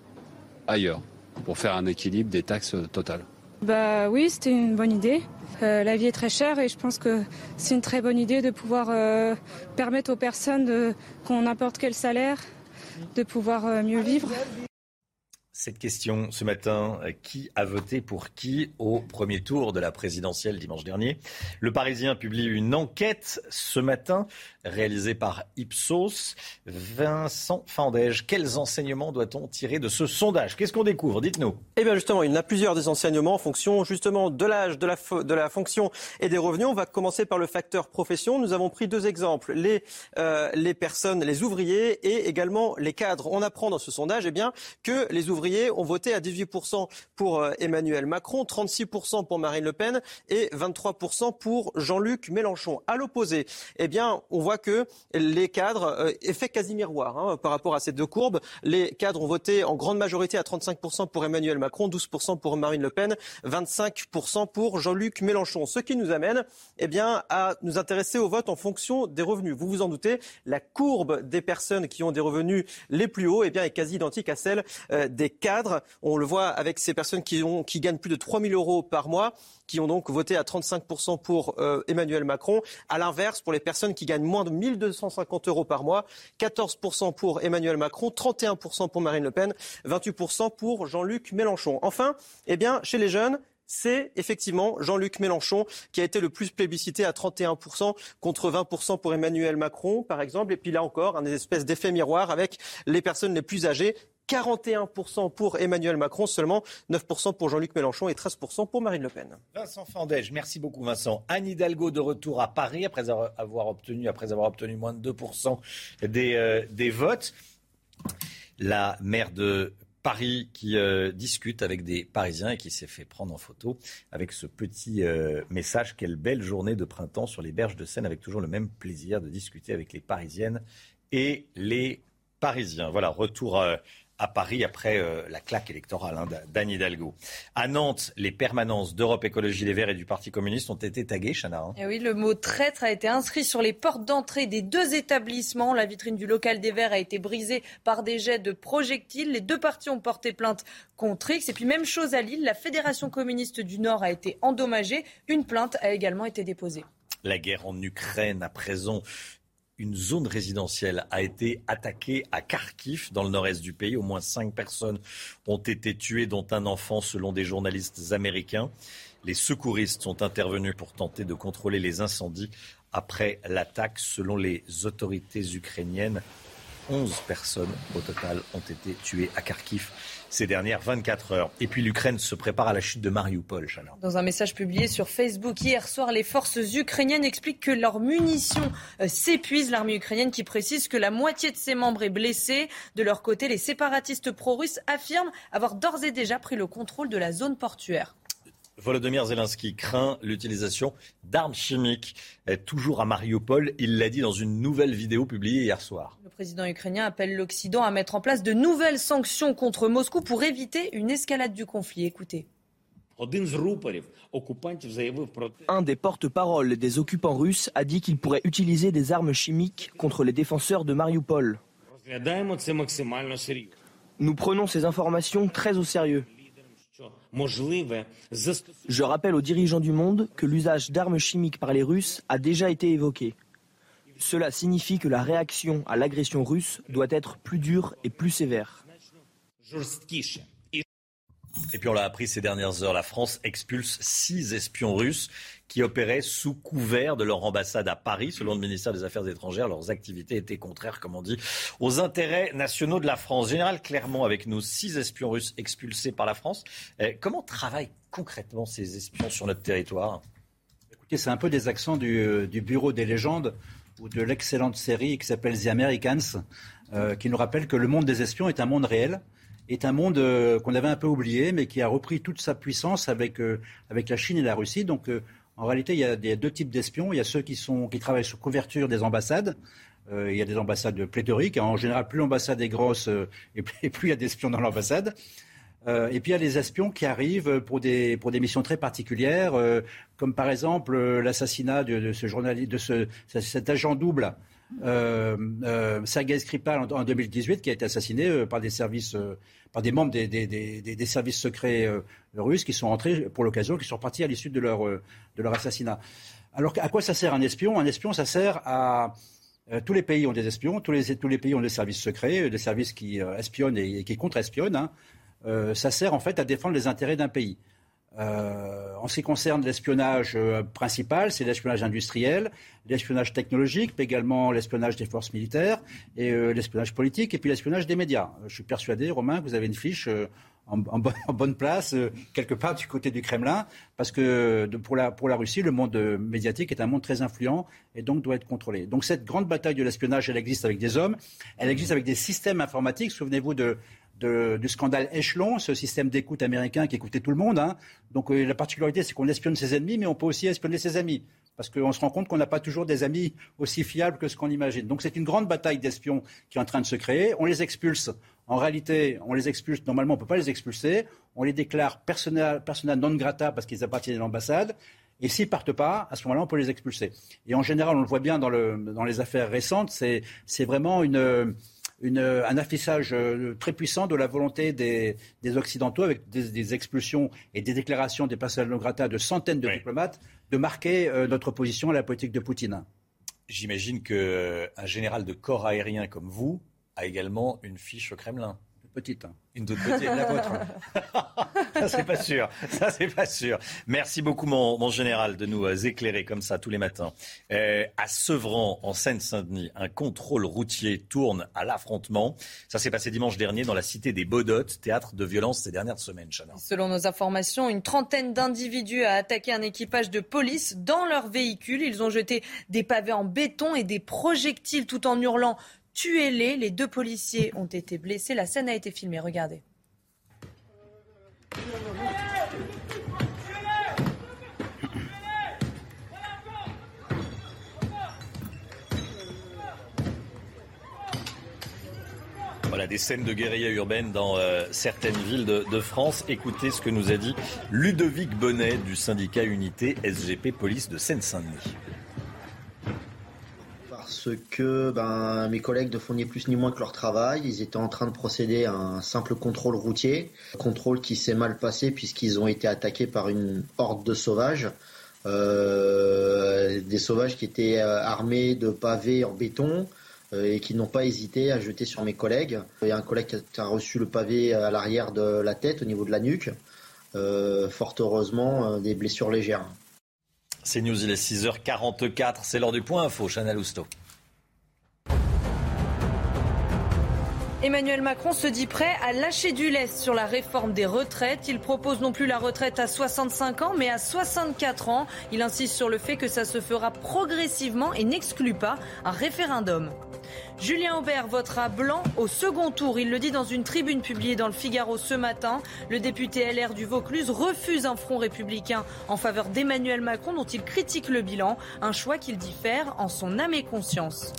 ailleurs, pour faire un équilibre des taxes totales. Bah oui, c'était une bonne idée. Euh, la vie est très chère et je pense que c'est une très bonne idée de pouvoir euh, permettre aux personnes qu'on n'importe quel salaire de pouvoir mieux vivre cette question ce matin. Euh, qui a voté pour qui au premier tour de la présidentielle dimanche dernier? Le Parisien publie une enquête ce matin réalisée par Ipsos. Vincent Fandège, quels enseignements doit-on tirer de ce sondage? Qu'est-ce qu'on découvre? Dites-nous. Eh bien justement, il y en a plusieurs des enseignements en fonction justement de l'âge, de la, fonction et des revenus. On va commencer par le facteur profession. Nous avons pris deux exemples, les, euh, les personnes, les ouvriers et également les cadres. On apprend dans ce sondage eh bien, que les ouvriers ont voté à 18% pour euh, Emmanuel Macron, 36% pour Marine Le Pen et 23% pour Jean-Luc Mélenchon. À l'opposé, eh bien, on voit que les cadres, euh, effet quasi miroir hein, par rapport à ces deux courbes, les cadres ont voté en grande majorité à 35% pour Emmanuel Macron, 12% pour Marine Le Pen, 25% pour Jean-Luc Mélenchon. Ce qui nous amène eh bien, à nous intéresser au vote en fonction des revenus. Vous vous en doutez, la courbe des personnes qui ont des revenus les plus hauts eh bien, est quasi identique à celle euh, des cadre. On le voit avec ces personnes qui gagnent plus de 3 000 euros par mois, qui ont donc voté à 35% pour euh, Emmanuel Macron. À l'inverse, pour les personnes qui gagnent moins de 1 250 euros par mois, 14% pour Emmanuel Macron, 31% pour Marine Le Pen, 28% pour Jean-Luc Mélenchon. Enfin, eh bien, chez les jeunes, c'est effectivement Jean-Luc Mélenchon qui a été le plus plébiscité à 31% contre 20% pour Emmanuel Macron, par exemple. Et puis là encore, un espèce d'effet miroir avec les personnes les plus âgées 41% pour Emmanuel Macron, seulement 9% pour Jean-Luc Mélenchon et 13% pour Marine Le Pen. Vincent Fandège, merci beaucoup Vincent. Anne Hidalgo de retour à Paris après avoir obtenu, après avoir obtenu moins de 2% des, euh, des votes. La maire de Paris qui euh, discute avec des Parisiens et qui s'est fait prendre en photo avec ce petit euh, message. Quelle belle journée de printemps sur les berges de Seine avec toujours le même plaisir de discuter avec les Parisiennes et les Parisiens. Voilà, retour à Paris après euh, la claque électorale hein, d'Anne Hidalgo. À Nantes, les permanences d'Europe Écologie Les Verts et du Parti communiste ont été taguées, Chana. Hein. Et oui, le mot traître a été inscrit sur les portes d'entrée des deux établissements. La vitrine du local des Verts a été brisée par des jets de projectiles. Les deux partis ont porté plainte contre X. Et puis même chose à Lille, la Fédération communiste du Nord a été endommagée. Une plainte a également été déposée. La guerre en Ukraine à présent une zone résidentielle a été attaquée à Kharkiv, dans le nord-est du pays. Au moins cinq personnes ont été tuées, dont un enfant, selon des journalistes américains. Les secouristes sont intervenus pour tenter de contrôler les incendies après l'attaque, selon les autorités ukrainiennes. 11 personnes au total ont été tuées à Kharkiv ces dernières 24 heures. Et puis l'Ukraine se prépare à la chute de Mariupol. Dans un message publié sur Facebook hier soir, les forces ukrainiennes expliquent que leurs munitions euh, s'épuisent. L'armée ukrainienne qui précise que la moitié de ses membres est blessée. De leur côté, les séparatistes pro-russes affirment avoir d'ores et déjà pris le contrôle de la zone portuaire. Volodymyr Zelensky craint l'utilisation d'armes chimiques. Toujours à Mariupol, il l'a dit dans une nouvelle vidéo publiée hier soir. Le président ukrainien appelle l'Occident à mettre en place de nouvelles sanctions contre Moscou pour éviter une escalade du conflit. Écoutez. Un des porte-parole des occupants russes a dit qu'il pourrait utiliser des armes chimiques contre les défenseurs de Mariupol. Nous prenons ces informations très au sérieux. Je rappelle aux dirigeants du monde que l'usage d'armes chimiques par les Russes a déjà été évoqué. Cela signifie que la réaction à l'agression russe doit être plus dure et plus sévère. Et puis on l'a appris ces dernières heures, la France expulse six espions russes qui opéraient sous couvert de leur ambassade à Paris. Selon le ministère des Affaires étrangères, leurs activités étaient contraires, comme on dit, aux intérêts nationaux de la France. Général Clermont avec nous, six espions russes expulsés par la France. Eh, comment travaillent concrètement ces espions sur notre territoire? Écoutez, c'est un peu des accents du, Bureau des légendes ou de l'excellente série qui s'appelle The Americans, euh, qui nous rappelle que le monde des espions est un monde réel est un monde euh, qu'on avait un peu oublié, mais qui a repris toute sa puissance avec, euh, avec la Chine et la Russie. Donc, euh, en réalité, il y, a, deux types d'espions. Il y a ceux qui, sont, qui travaillent sous couverture des ambassades. il y a des ambassades pléthoriques. En général, plus l'ambassade est grosse, et plus, il y a d'espions dans l'ambassade. et puis il y a des espions qui arrivent pour des, pour des missions très particulières, comme par exemple l'assassinat de, ce journaliste, de ce, cet agent double euh, euh, Sergei Skripal en, 2018, qui a été assassiné euh, par des services, par des membres des services secrets russes qui sont entrés pour l'occasion, qui sont partis à l'issue de leur, de leur assassinat. Alors, à quoi ça sert un espion? Un espion, ça sert à tous les pays ont des espions, tous les, tous les pays ont des services secrets, des services qui espionnent et, qui contre-espionnent. Hein. ça sert en fait à défendre les intérêts d'un pays. Euh, en ce qui concerne l'espionnage euh, principal, c'est l'espionnage industriel, l'espionnage technologique, mais également l'espionnage des forces militaires et euh, l'espionnage politique, et puis l'espionnage des médias. Je suis persuadé, Romain, que vous avez une fiche en, bonne place, quelque part du côté du Kremlin, parce que pour, la, pour la Russie, le monde médiatique est un monde très influent et donc doit être contrôlé. Donc cette grande bataille de l'espionnage, elle existe avec des hommes, elle existe avec des systèmes informatiques. Souvenez-vous de du scandale Echelon, ce système d'écoute américain qui écoutait tout le monde. Hein. Donc euh, la particularité, c'est qu'on espionne ses ennemis, mais on peut aussi espionner ses amis. Parce qu'on se rend compte qu'on n'a pas toujours des amis aussi fiables que ce qu'on imagine. Donc c'est une grande bataille d'espions qui est en train de se créer. On les expulse. En réalité, on les expulse. Normalement, on ne peut pas les expulser. On les déclare persona, non grata parce qu'ils appartiennent à l'ambassade. Et s'ils partent pas, à ce moment-là, on peut les expulser. Et en général, on le voit bien dans les affaires récentes, c'est vraiment une un affichage euh, très puissant de la volonté des, Occidentaux, avec des, expulsions et des déclarations des personnes non grata de centaines de diplomates, de marquer euh, notre opposition à la politique de Poutine. J'imagine qu'un général de corps aérien comme vous a également une fiche au Kremlin petite. Hein. Une toute petite, la vôtre. ça, c'est pas sûr. Ça, c'est pas sûr. Merci beaucoup, mon, général, de nous euh, éclairer comme ça tous les matins. Euh, à Sevran, en Seine-Saint-Denis, un contrôle routier tourne à l'affrontement. Ça s'est passé dimanche dernier dans la cité des Baudottes, théâtre de violence ces dernières semaines, Selon nos informations, une trentaine d'individus a attaqué un équipage de police dans leur véhicule. Ils ont jeté des pavés en béton et des projectiles tout en hurlant Tuez-les. Les deux policiers ont été blessés. La scène a été filmée. Regardez. Voilà des scènes de guérilla urbaine dans euh, certaines villes de, de, France. Écoutez ce que nous a dit Ludovic Bonnet du syndicat Unité SGP Police de Seine-Saint-Denis parce que ben, mes collègues ne font ni plus ni moins que leur travail. Ils étaient en train de procéder à un simple contrôle routier, contrôle qui s'est mal passé puisqu'ils ont été attaqués par une horde de sauvages. Euh, des sauvages qui étaient euh, armés de pavés en béton euh, et qui n'ont pas hésité à jeter sur mes collègues. Il y a un collègue qui a reçu le pavé à l'arrière de la tête, au niveau de la nuque. fort heureusement, des blessures légères. C'est News, il est 6h44, c'est l'heure du point info, Chanel Housteau. Emmanuel Macron se dit prêt à lâcher du lest sur la réforme des retraites. Il propose non plus la retraite à 65 ans, mais à 64 ans. Il insiste sur le fait que ça se fera progressivement et n'exclut pas un référendum. Julien Aubert votera blanc au second tour. Il le dit dans une tribune publiée dans le Figaro ce matin. Le député LR du Vaucluse refuse un front républicain en faveur d'Emmanuel Macron dont il critique le bilan, un choix qu'il diffère en son âme et conscience.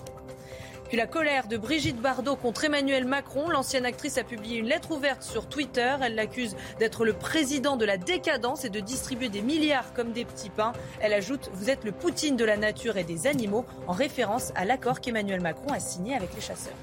Puis la colère de Brigitte Bardot contre Emmanuel Macron. L'ancienne actrice a publié une lettre ouverte sur Twitter. Elle l'accuse d'être le président de la décadence et de distribuer des milliards comme des petits pains. Elle ajoute Vous êtes le Poutine de la nature et des animaux, en référence à l'accord qu'Emmanuel Macron a signé avec les chasseurs.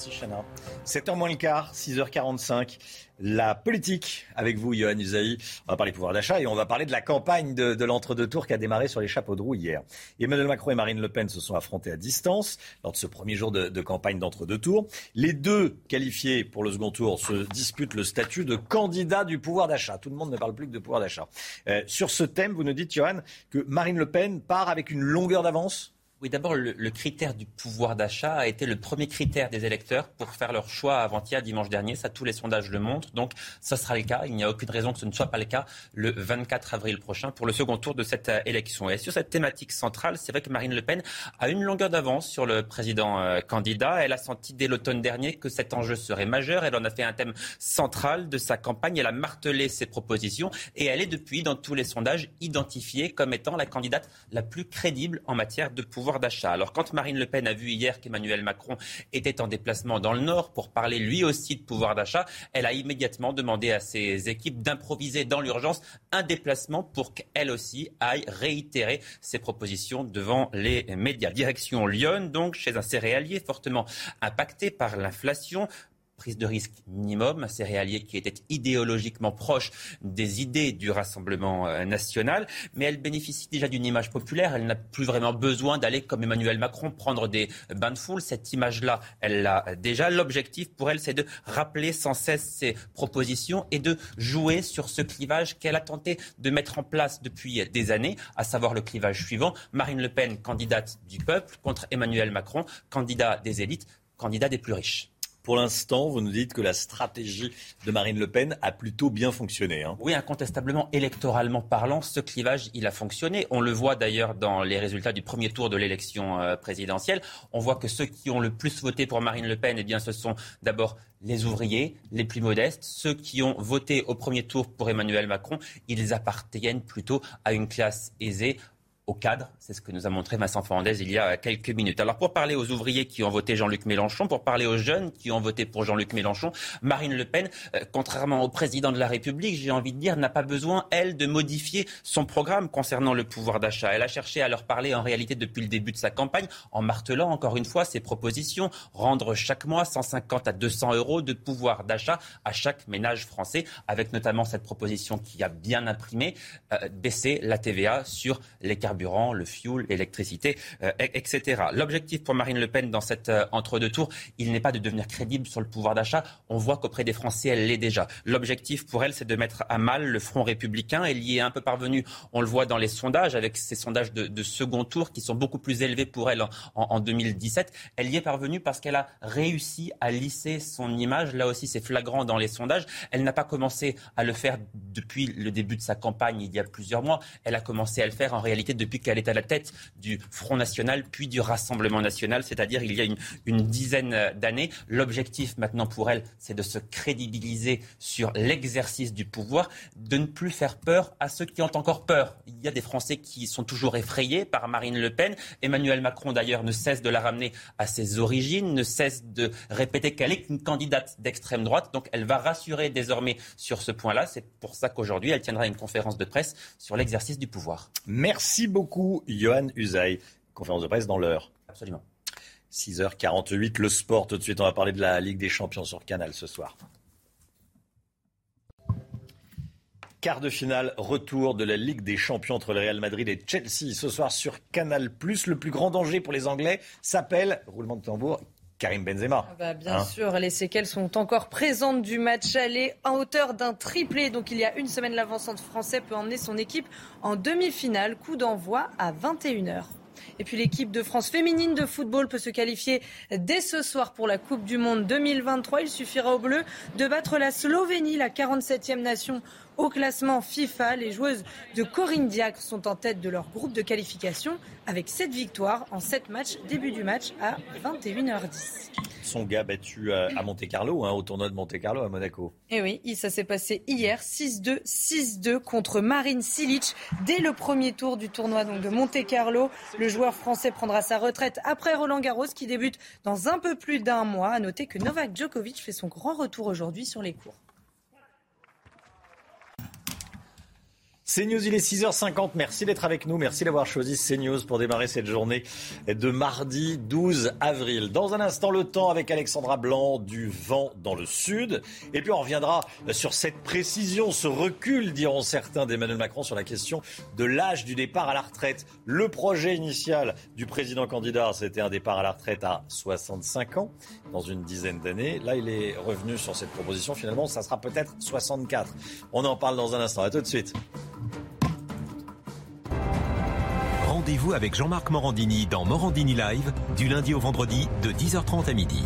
Merci Chana. 7h moins le quart, 6h45. La politique avec vous, Johan Usaï. On va parler pouvoir d'achat et on va parler de la campagne de, l'entre-deux tours qui a démarré sur les chapeaux de roue hier. Emmanuel Macron et Marine Le Pen se sont affrontés à distance lors de ce premier jour de, campagne d'entre-deux tours. Les deux qualifiés pour le second tour se disputent le statut de candidat du pouvoir d'achat. Tout le monde ne parle plus que de pouvoir d'achat. Euh, sur ce thème, vous nous dites, Johan, que Marine Le Pen part avec une longueur d'avance? Oui, d'abord, le, critère du pouvoir d'achat a été le premier critère des électeurs pour faire leur choix avant-hier, dimanche dernier. Ça, tous les sondages le montrent. Donc, ça sera le cas. Il n'y a aucune raison que ce ne soit pas le cas le 24 avril prochain pour le second tour de cette euh, élection. Et sur cette thématique centrale, c'est vrai que Marine Le Pen a une longueur d'avance sur le président euh, candidat. Elle a senti dès l'automne dernier que cet enjeu serait majeur. Elle en a fait un thème central de sa campagne. Elle a martelé ses propositions et elle est depuis, dans tous les sondages, identifiée comme étant la candidate la plus crédible en matière de pouvoir Alors quand Marine Le Pen a vu hier qu'Emmanuel Macron était en déplacement dans le Nord pour parler lui aussi de pouvoir d'achat, elle a immédiatement demandé à ses équipes d'improviser dans l'urgence un déplacement pour qu'elle aussi aille réitérer ses propositions devant les médias. Direction Lyon, donc chez un céréalier fortement impacté par l'inflation prise de risque minimum, un céréalier qui était idéologiquement proche des idées du Rassemblement euh, national, mais elle bénéficie déjà d'une image populaire. Elle n'a plus vraiment besoin d'aller, comme Emmanuel Macron, prendre des bains de foule. Cette image-là, elle l'a déjà. L'objectif pour elle, c'est de rappeler sans cesse ses propositions et de jouer sur ce clivage qu'elle a tenté de mettre en place depuis des années, à savoir le clivage suivant. Marine Le Pen, candidate du peuple, contre Emmanuel Macron, candidat des élites, candidat des plus riches. Pour l'instant, vous nous dites que la stratégie de Marine Le Pen a plutôt bien fonctionné. Hein. Oui, incontestablement, électoralement parlant, ce clivage, il a fonctionné. On le voit d'ailleurs dans les résultats du premier tour de l'élection euh, présidentielle. On voit que ceux qui ont le plus voté pour Marine Le Pen, eh bien, ce sont d'abord les ouvriers, les plus modestes, ceux qui ont voté au premier tour pour Emmanuel Macron, ils appartiennent plutôt à une classe aisée au cadre. C'est ce que nous a montré Vincent Fernandez il y a quelques minutes. Alors pour parler aux ouvriers qui ont voté Jean-Luc Mélenchon, pour parler aux jeunes qui ont voté pour Jean-Luc Mélenchon, Marine Le Pen, euh, contrairement au président de la République, j'ai envie de dire, n'a pas besoin, elle, de modifier son programme concernant le pouvoir d'achat. Elle a cherché à leur parler en réalité depuis le début de sa campagne, en martelant encore une fois ses propositions, rendre chaque mois 150 à 200 euros de pouvoir d'achat à chaque ménage français, avec notamment cette proposition qui a bien imprimé, euh, baisser la TVA sur les carburants le fuel, l'électricité, euh, etc. L'objectif pour Marine Le Pen dans cette euh, entre-deux tours, il n'est pas de devenir crédible sur le pouvoir d'achat. On voit qu'auprès des Français, elle l'est déjà. L'objectif pour elle, c'est de mettre à mal le Front républicain. Elle y est un peu parvenue. On le voit dans les sondages, avec ces sondages de, second tour qui sont beaucoup plus élevés pour elle en, en 2017. Elle y est parvenue parce qu'elle a réussi à lisser son image. Là aussi, c'est flagrant dans les sondages. Elle n'a pas commencé à le faire depuis le début de sa campagne il y a plusieurs mois. Elle a commencé à le faire en réalité depuis qu'elle est à la tête du Front National, puis du Rassemblement National, c'est-à-dire il y a une, dizaine d'années. L'objectif maintenant pour elle, c'est de se crédibiliser sur l'exercice du pouvoir, de ne plus faire peur à ceux qui ont encore peur. Il y a des Français qui sont toujours effrayés par Marine Le Pen. Emmanuel Macron, d'ailleurs, ne cesse de la ramener à ses origines, ne cesse de répéter qu'elle est une candidate d'extrême droite. Donc elle va rassurer désormais sur ce point-là. C'est pour ça qu'aujourd'hui, elle tiendra une conférence de presse sur l'exercice du pouvoir. Merci beaucoup Johan Usaï. Conférence de presse dans l'heure. Absolument. 6h48, le sport. Tout de suite, on va parler de la Ligue des Champions sur Canal ce soir. Quart de finale, retour de la Ligue des Champions entre le Real Madrid et Chelsea ce soir sur Canal+. Le plus grand danger pour les Anglais s'appelle, roulement de tambour, Karim Benzema. Ah bah, bien hein sûr, les séquelles sont encore présentes du match aller en hauteur d'un triplé. Donc il y a une semaine, l'avancante français peut emmener son équipe en demi-finale. Coup d'envoi à 21h. Et puis l'équipe de France féminine de football peut se qualifier dès ce soir pour la Coupe du Monde 2023. Il suffira aux Bleus de battre la Slovénie, la 47e nation au classement FIFA, les joueuses de Corinne Diacre sont en tête de leur groupe de qualification avec 7 victoires en 7 matchs. Début du match à 21h10. Son gars battu à Monte Carlo, hein, au tournoi de Monte Carlo à Monaco. Et eh oui, ça s'est passé hier 6-2, 6-2 contre Marine Silic dès le premier tour du tournoi donc de Monte Carlo. Le joueur français prendra sa retraite après Roland Garros qui débute dans un peu plus d'un mois. À noter que Novak Djokovic fait son grand retour aujourd'hui sur les cours. CNews, il est 6h50. Merci d'être avec nous. Merci d'avoir choisi CNews pour démarrer cette journée de mardi 12 avril. Dans un instant, le temps avec Alexandra Blanc, du vent dans le sud. Et puis on reviendra sur cette précision, ce recul, diront certains d'Emmanuel Macron sur la question de l'âge du départ à la retraite. Le projet initial du président candidat, c'était un départ à la retraite à 65 ans, dans une dizaine d'années. Là, il est revenu sur cette proposition. Finalement, ça sera peut-être 64. On en parle dans un instant. À tout de suite. Rendez-vous avec Jean-Marc Morandini dans Morandini Live du lundi au vendredi de 10h30 à midi.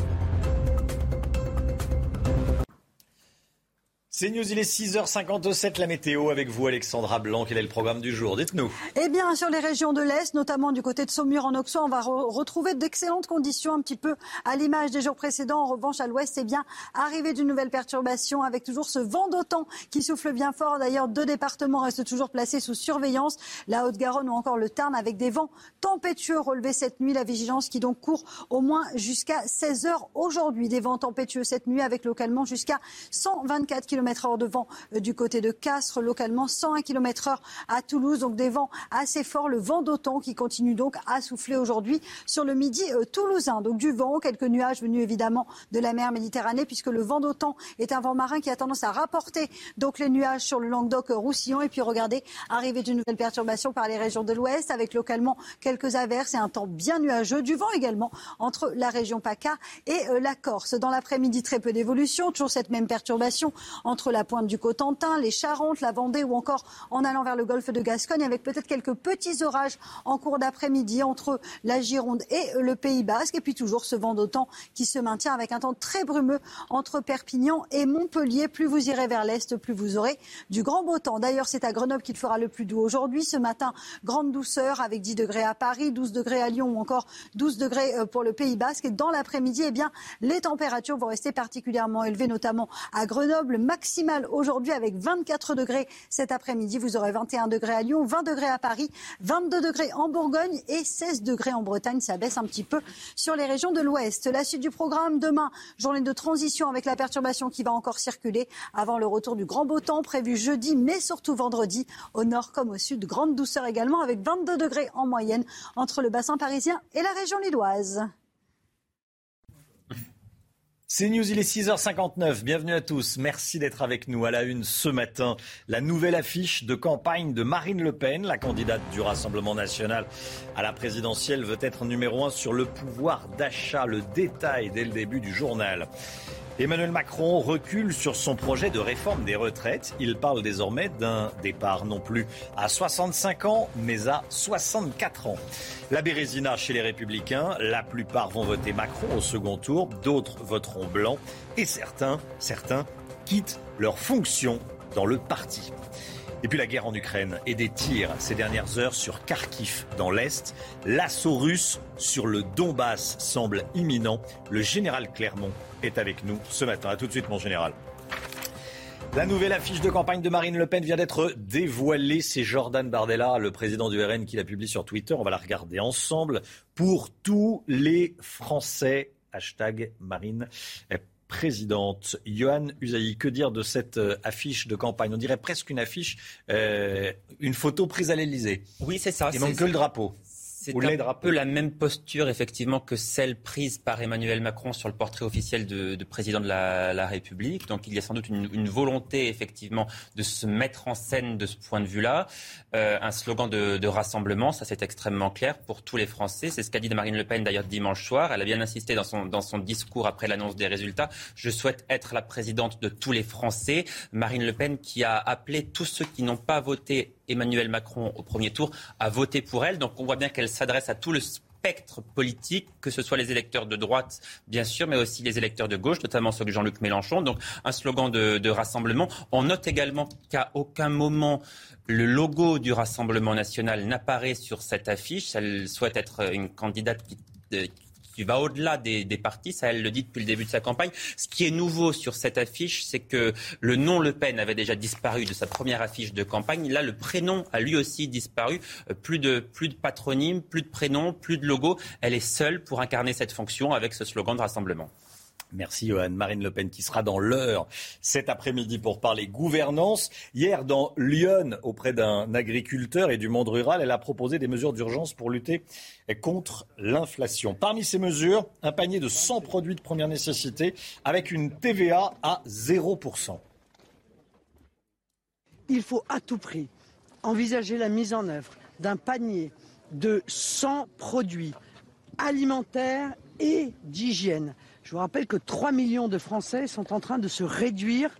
C'est News, il est 6h57, la météo avec vous Alexandra Blanc. Quel est le programme du jour? Dites-nous. Eh bien, sur les régions de l'Est, notamment du côté de Saumur en Auxois, on va retrouver d'excellentes conditions, un petit peu à l'image des jours précédents. En revanche, à l'Ouest, c'est bien arrivée d'une nouvelle perturbation avec toujours ce vent d'autant qui souffle bien fort. D'ailleurs, deux départements restent toujours placés sous surveillance, la Haute-Garonne ou encore le Tarn, avec des vents tempétueux relevés cette nuit. La vigilance qui donc court au moins jusqu'à 16 heures aujourd'hui. Des vents tempétueux cette nuit avec localement jusqu'à 124 km km de vent euh, du côté de Castres, localement 101 km heure à Toulouse. Donc des vents assez forts, le vent d'automne qui continue donc à souffler aujourd'hui sur le midi euh, toulousain. Donc du vent, quelques nuages venus évidemment de la mer Méditerranée puisque le vent d'automne est un vent marin qui a tendance à rapporter donc les nuages sur le Languedoc-Roussillon. Et puis regardez, arrivée d'une nouvelle perturbation par les régions de l'ouest avec localement quelques averses et un temps bien nuageux. Du vent également entre la région PACA et euh, la Corse. Dans l'après-midi, très peu d'évolution. Toujours cette même perturbation entre la pointe du Cotentin, les Charentes, la Vendée ou encore en allant vers le golfe de Gascogne avec peut-être quelques petits orages en cours d'après-midi entre la Gironde et le Pays Basque. Et puis toujours ce vent d'autant qui se maintient avec un temps très brumeux entre Perpignan et Montpellier. Plus vous irez vers l'est, plus vous aurez du grand beau temps. D'ailleurs, c'est à Grenoble qu'il fera le plus doux aujourd'hui. Ce matin, grande douceur avec 10 degrés à Paris, 12 degrés à Lyon ou encore 12 degrés euh, pour le Pays Basque. Et dans l'après-midi, eh bien, les températures vont rester particulièrement élevées, notamment à Grenoble maximale aujourd'hui avec 24 degrés cet après-midi. Vous aurez 21 degrés à Lyon, 20 degrés à Paris, 22 degrés en Bourgogne et 16 degrés en Bretagne. Ça baisse un petit peu sur les régions de l'Ouest. La suite du programme demain, journée de transition avec la perturbation qui va encore circuler avant le retour du grand beau temps prévu jeudi, mais surtout vendredi au nord comme au sud. Grande douceur également avec 22 degrés en moyenne entre le bassin parisien et la région lilloise. C'est News, il est 6h59. Bienvenue à tous. Merci d'être avec nous à la une ce matin. La nouvelle affiche de campagne de Marine Le Pen, la candidate du Rassemblement national à la présidentielle, veut être numéro un sur le pouvoir d'achat. Le détail dès le début du journal. Emmanuel Macron recule sur son projet de réforme des retraites. Il parle désormais d'un départ non plus à 65 ans, mais à 64 ans. La Bérésina chez les Républicains, la plupart vont voter Macron au second tour, d'autres voteront blanc, et certains, certains quittent leur fonction dans le parti. Et puis la guerre en Ukraine et des tirs ces dernières heures sur Kharkiv dans l'Est. L'assaut russe sur le Donbass semble imminent. Le général Clermont est avec nous ce matin. A tout de suite mon général. La nouvelle affiche de campagne de Marine Le Pen vient d'être dévoilée. C'est Jordan Bardella, le président du RN, qui l'a publié sur Twitter. On va la regarder ensemble. Pour tous les Français, hashtag Marine présidente. Johan Usaï, que dire de cette euh, affiche de campagne? On dirait presque une affiche, euh, une photo prise à l'Elysée. Oui, c'est ça. Il manque que le drapeau. C'est un peu la même posture, effectivement, que celle prise par Emmanuel Macron sur le portrait officiel de, président de la, République. Donc, il y a sans doute une, volonté, effectivement, de se mettre en scène de ce point de vue-là. Euh, un slogan de, rassemblement, ça c'est extrêmement clair pour tous les Français. C'est ce qu'a dit Marine Le Pen d'ailleurs dimanche soir. Elle a bien insisté dans son, dans son discours après l'annonce des résultats. Je souhaite être la présidente de tous les Français. Marine Le Pen qui a appelé tous ceux qui n'ont pas voté Emmanuel Macron au premier tour a voté pour elle. Donc on voit bien qu'elle s'adresse à tout le spectre politique, que ce soit les électeurs de droite, bien sûr, mais aussi les électeurs de gauche, notamment ceux de Jean-Luc Mélenchon. Donc un slogan de, rassemblement. On note également qu'à aucun moment le logo du Rassemblement national n'apparaît sur cette affiche. Elle souhaite être une candidate qui, euh, qui va au-delà des, des, partis, ça elle le dit depuis le début de sa campagne. Ce qui est nouveau sur cette affiche, c'est que le nom Le Pen avait déjà disparu de sa première affiche de campagne. Là, le prénom a lui aussi disparu. Euh, plus de, plus de patronyme, plus de prénom, plus de logo. Elle est seule pour incarner cette fonction avec ce slogan de rassemblement. Merci Johan. Marine Le Pen qui sera dans l'heure cet après-midi pour parler gouvernance. Hier dans Lyon, auprès d'un agriculteur et du monde rural, elle a proposé des mesures d'urgence pour lutter contre l'inflation. Parmi ces mesures, un panier de 100 produits de première nécessité avec une TVA à 0%. Il faut à tout prix envisager la mise en œuvre d'un panier de 100 produits alimentaires et d'hygiène je vous rappelle que 3 millions de Français sont en train de se réduire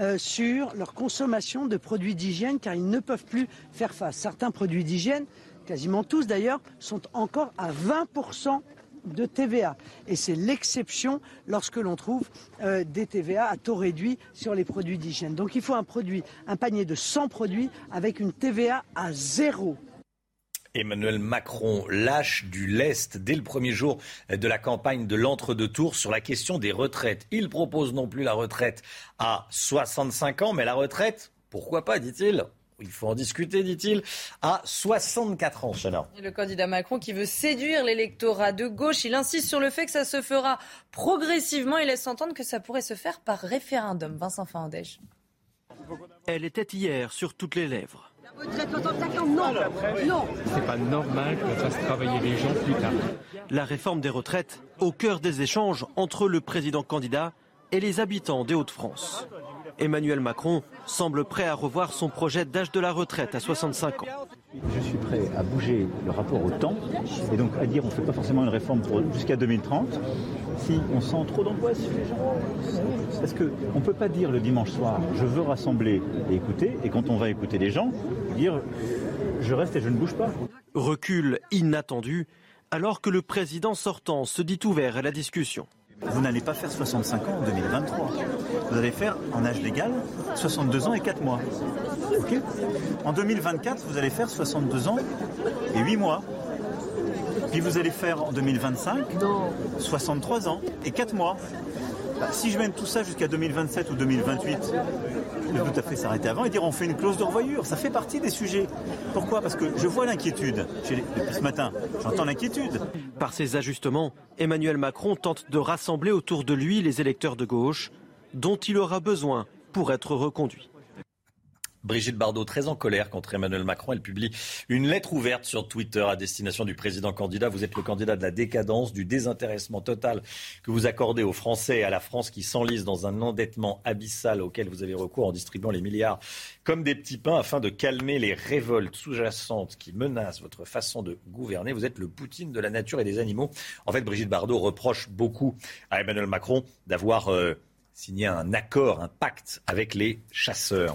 euh, sur leur consommation de produits d'hygiène car ils ne peuvent plus faire face. Certains produits d'hygiène, quasiment tous d'ailleurs, sont encore à 20% de TVA. Et c'est l'exception lorsque l'on trouve euh, des TVA à taux réduit sur les produits d'hygiène. Donc il faut un produit, un panier de 100 produits avec une TVA à zéro. Emmanuel Macron lâche du lest dès le premier jour de la campagne de l'entre-deux tours sur la question des retraites. Il propose non plus la retraite à 65 ans, mais la retraite, pourquoi pas, dit-il il faut en discuter, dit-il, à 64 ans, Chana. Le candidat Macron qui veut séduire l'électorat de gauche, il insiste sur le fait que ça se fera progressivement. Il laisse entendre que ça pourrait se faire par référendum. Vincent Fandège. Elle était hier sur toutes les lèvres. Non. C'est pas normal qu'on fasse travailler les gens plus tard. La réforme des retraites au cœur des échanges entre le président candidat et les habitants des Hauts-de-France. Emmanuel Macron semble prêt à revoir son projet d'âge de la retraite à 65 ans. Je suis prêt à bouger le rapport au temps et donc à dire on ne fait pas forcément une réforme jusqu'à 2030 si on sent trop d'angoisse chez les gens. Parce qu'on ne peut pas dire le dimanche soir je veux rassembler et écouter et quand on va écouter les gens, dire je reste et je ne bouge pas. Recul inattendu alors que le président sortant se dit ouvert à la discussion. Vous n'allez pas faire 65 ans en 2023. Vous allez faire en âge légal 62 ans et 4 mois. En 2024, vous allez faire 62 ans et 8 mois. Puis vous allez faire en 2025 63 ans et 4 mois. Bah, si je mène tout ça jusqu'à 2027 ou 2028, peux tout à fait s'arrêter avant et dire on fait une clause de revoyure. Ça fait partie des sujets. Pourquoi? Parce que je vois l'inquiétude. Depuis ce matin, j'entends l'inquiétude. Par ces ajustements, Emmanuel Macron tente de rassembler autour de lui les électeurs de gauche dont il aura besoin pour être reconduit. Brigitte Bardot, très en colère contre Emmanuel Macron, elle publie une lettre ouverte sur Twitter à destination du président candidat. Vous êtes le candidat de la décadence, du désintéressement total que vous accordez aux Français et à la France qui s'enlise dans un endettement abyssal auquel vous avez recours en distribuant les milliards comme des petits pains afin de calmer les révoltes sous-jacentes qui menacent votre façon de gouverner. Vous êtes le Poutine de la nature et des animaux. En fait, Brigitte Bardot reproche beaucoup à Emmanuel Macron d'avoir euh, signé un accord, un pacte avec les chasseurs.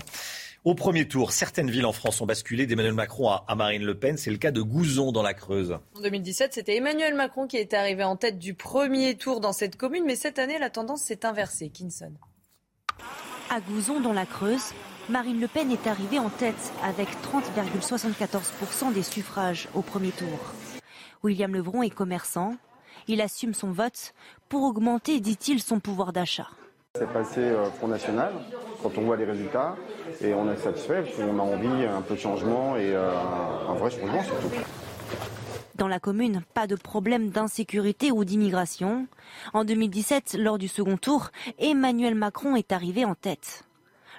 Au premier tour, certaines villes en France ont basculé d'Emmanuel Macron à, Marine Le Pen. C'est le cas de Gouzon dans la Creuse. En 2017, c'était Emmanuel Macron qui était arrivé en tête du premier tour dans cette commune, mais cette année, la tendance s'est inversée. Kinson. À Gouzon dans la Creuse, Marine Le Pen est arrivée en tête avec 30,74% des suffrages au premier tour. William Levron est commerçant. Il assume son vote pour augmenter, dit-il, son pouvoir d'achat. C'est passé euh, Front National quand on voit les résultats et on est satisfait parce qu'on a envie un peu de changement et euh, un vrai changement surtout. Dans la commune, pas de problème d'insécurité ou d'immigration. En 2017, lors du second tour, Emmanuel Macron est arrivé en tête.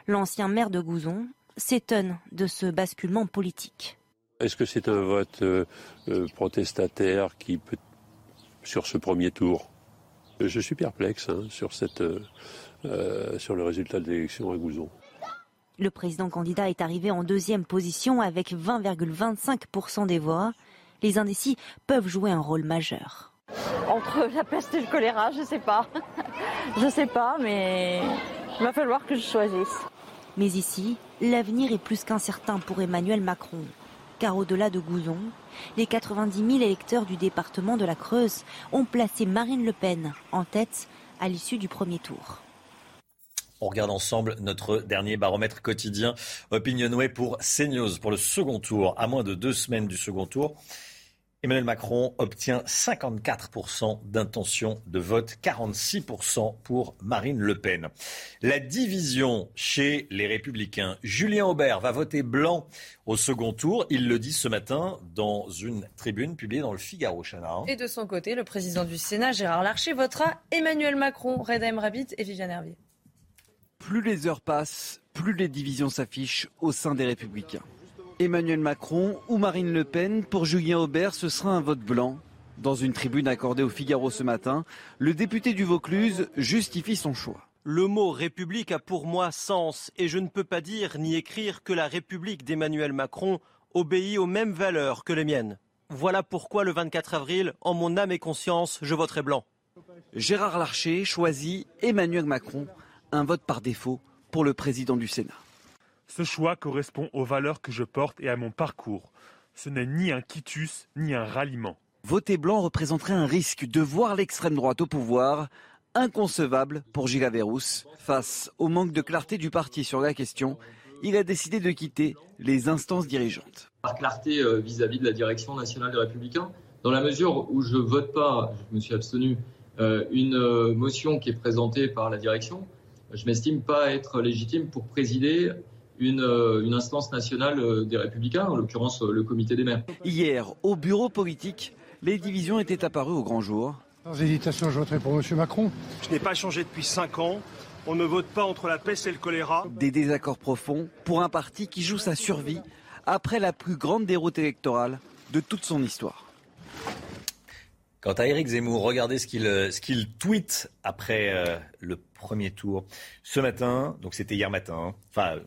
L'ancien maire de Gouzon s'étonne de ce basculement politique. Est-ce que c'est un vote euh, protestataire qui peut sur ce premier tour? Je suis perplexe hein, sur, cette, euh, sur le résultat de l'élection à Gouzon. Le président candidat est arrivé en deuxième position avec 20,25% des voix. Les indécis peuvent jouer un rôle majeur. Entre la peste et le choléra, je sais pas. je sais pas, mais il va falloir que je choisisse. Mais ici, l'avenir est plus qu'incertain pour Emmanuel Macron. Car au-delà de Gouzon, les 90 000 électeurs du département de la Creuse ont placé Marine Le Pen en tête à l'issue du premier tour. On regarde ensemble notre dernier baromètre quotidien Opinionway pour CNews pour le second tour. À moins de deux semaines du second tour, Emmanuel Macron obtient 54% d'intention de vote, 46% pour Marine Le Pen. La division chez les Républicains. Julien Aubert va voter blanc au second tour. Il le dit ce matin dans une tribune publiée dans le Figaro, Chana. Et de son côté, le président du Sénat, Gérard Larcher, votera Emmanuel Macron, Reda Rabbit et Viviane Hervier. Plus les heures passent, plus les divisions s'affichent au sein des Républicains. Emmanuel Macron ou Marine Le Pen, pour Julien Aubert, ce sera un vote blanc. Dans une tribune accordée au Figaro ce matin, le député du Vaucluse justifie son choix. Le mot République a pour moi sens et je ne peux pas dire ni écrire que la République d'Emmanuel Macron obéit aux mêmes valeurs que les miennes. Voilà pourquoi le 24 avril, en mon âme et conscience, je voterai blanc. Gérard Larcher choisit Emmanuel Macron un vote par défaut pour le président du Sénat. Ce choix correspond aux valeurs que je porte et à mon parcours. Ce n'est ni un quitus, ni un ralliement. Voter blanc représenterait un risque de voir l'extrême droite au pouvoir, inconcevable pour Gilles Averrousse. Face au manque de clarté du parti sur la question, il a décidé de quitter les instances dirigeantes. Par clarté euh, vis-à-vis de la direction nationale des Républicains, dans la mesure où je ne vote pas, je me suis abstenu, euh, une euh, motion qui est présentée par la direction, je m'estime pas être légitime pour présider une, euh, une, instance nationale euh, des Républicains, en l'occurrence euh, le comité des maires. Hier, au bureau politique, les divisions étaient apparues au grand jour. Sans hésitation, je voterai pour M. Macron. Je n'ai pas changé depuis 5 ans. On ne vote pas entre la peste et le choléra. Des désaccords profonds pour un parti qui joue sa survie après la plus grande déroute électorale de toute son histoire. Quant à Éric Zemmour, regardez ce qu'il qu'il tweet après euh, le premier tour. Ce matin, donc c'était hier matin, hein. enfin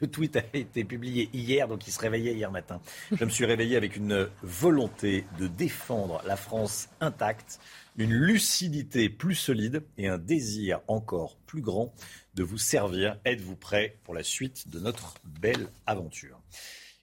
le tweet a été publié hier, donc il se réveillait hier matin. Je me suis réveillé avec une volonté de défendre la France intacte, une lucidité plus solide et un désir encore plus grand de vous servir. Êtes-vous prêts pour la suite de notre belle aventure?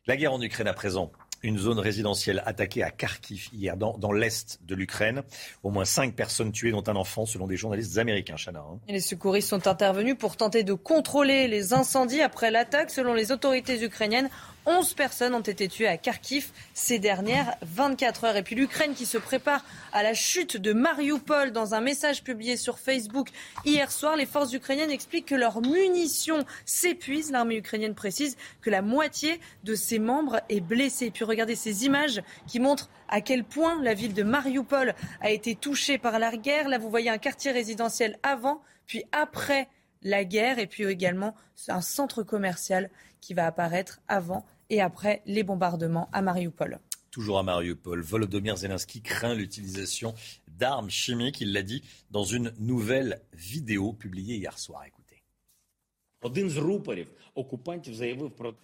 La guerre en Ukraine à présent une zone résidentielle attaquée à Kharkiv hier, dans, l'est de l'Ukraine. Au moins cinq personnes tuées, dont un enfant, selon des journalistes américains. Chana, hein. Les secouristes sont intervenus pour tenter de contrôler les incendies après l'attaque. Selon les autorités ukrainiennes, 11 personnes ont été tuées à Kharkiv ces dernières 24 heures. Et puis l'Ukraine qui se prépare à la chute de Mariupol. Dans un message publié sur Facebook hier soir, les forces ukrainiennes expliquent que leurs munitions s'épuisent. L'armée ukrainienne précise que la moitié de ses membres est blessée. Et puis regardez ces images qui montrent à quel point la ville de Mariupol a été touchée par la guerre. Là, vous voyez un quartier résidentiel avant, puis après la guerre, et puis également un centre commercial qui va apparaître avant et après les bombardements à Mariupol. Toujours à Mariupol, Volodymyr Zelensky craint l'utilisation d'armes chimiques. Il l'a dit dans une nouvelle vidéo publiée hier soir. Écoutez.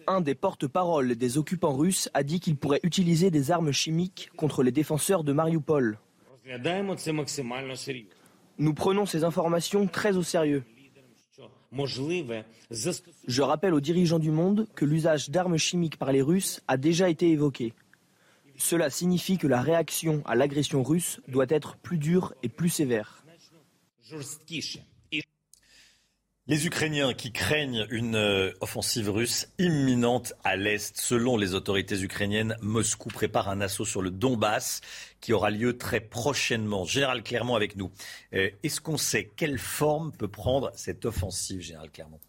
Un des porte-parole des occupants russes a dit qu'il pourrait utiliser des armes chimiques contre les défenseurs de Mariupol. Nous prenons ces informations très au sérieux. Je rappelle aux dirigeants du monde que l'usage d'armes chimiques par les Russes a déjà été évoqué. Cela signifie que la réaction à l'agression russe doit être plus dure et plus sévère. Les Ukrainiens qui craignent une euh, offensive russe imminente à l'Est. Selon les autorités ukrainiennes, Moscou prépare un assaut sur le Donbass qui aura lieu très prochainement. Général Clermont avec nous. Euh, est-ce qu'on sait quelle forme peut prendre cette offensive, Général Clermont?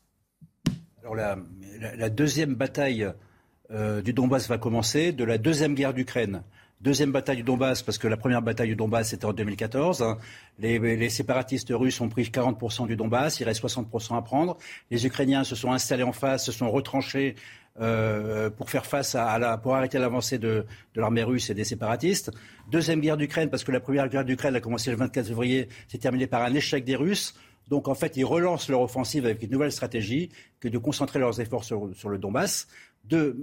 Alors la, deuxième bataille euh, du Donbass va commencer de la deuxième guerre d'Ukraine. Deuxième bataille du Donbass, parce que la première bataille du Donbass, c'était en 2014. Hein. Les, les, séparatistes russes ont pris 40% du Donbass, il reste 60% à prendre. Les Ukrainiens se sont installés en face, se sont retranchés euh, pour faire face à, à la, pour arrêter l'avancée de, de l'armée russe et des séparatistes. Deuxième guerre d'Ukraine, parce que la première guerre d'Ukraine a commencé le 24 février, s'est terminée par un échec des Russes. Donc en fait, ils relancent leur offensive avec une nouvelle stratégie que de concentrer leurs efforts sur, sur le Donbass.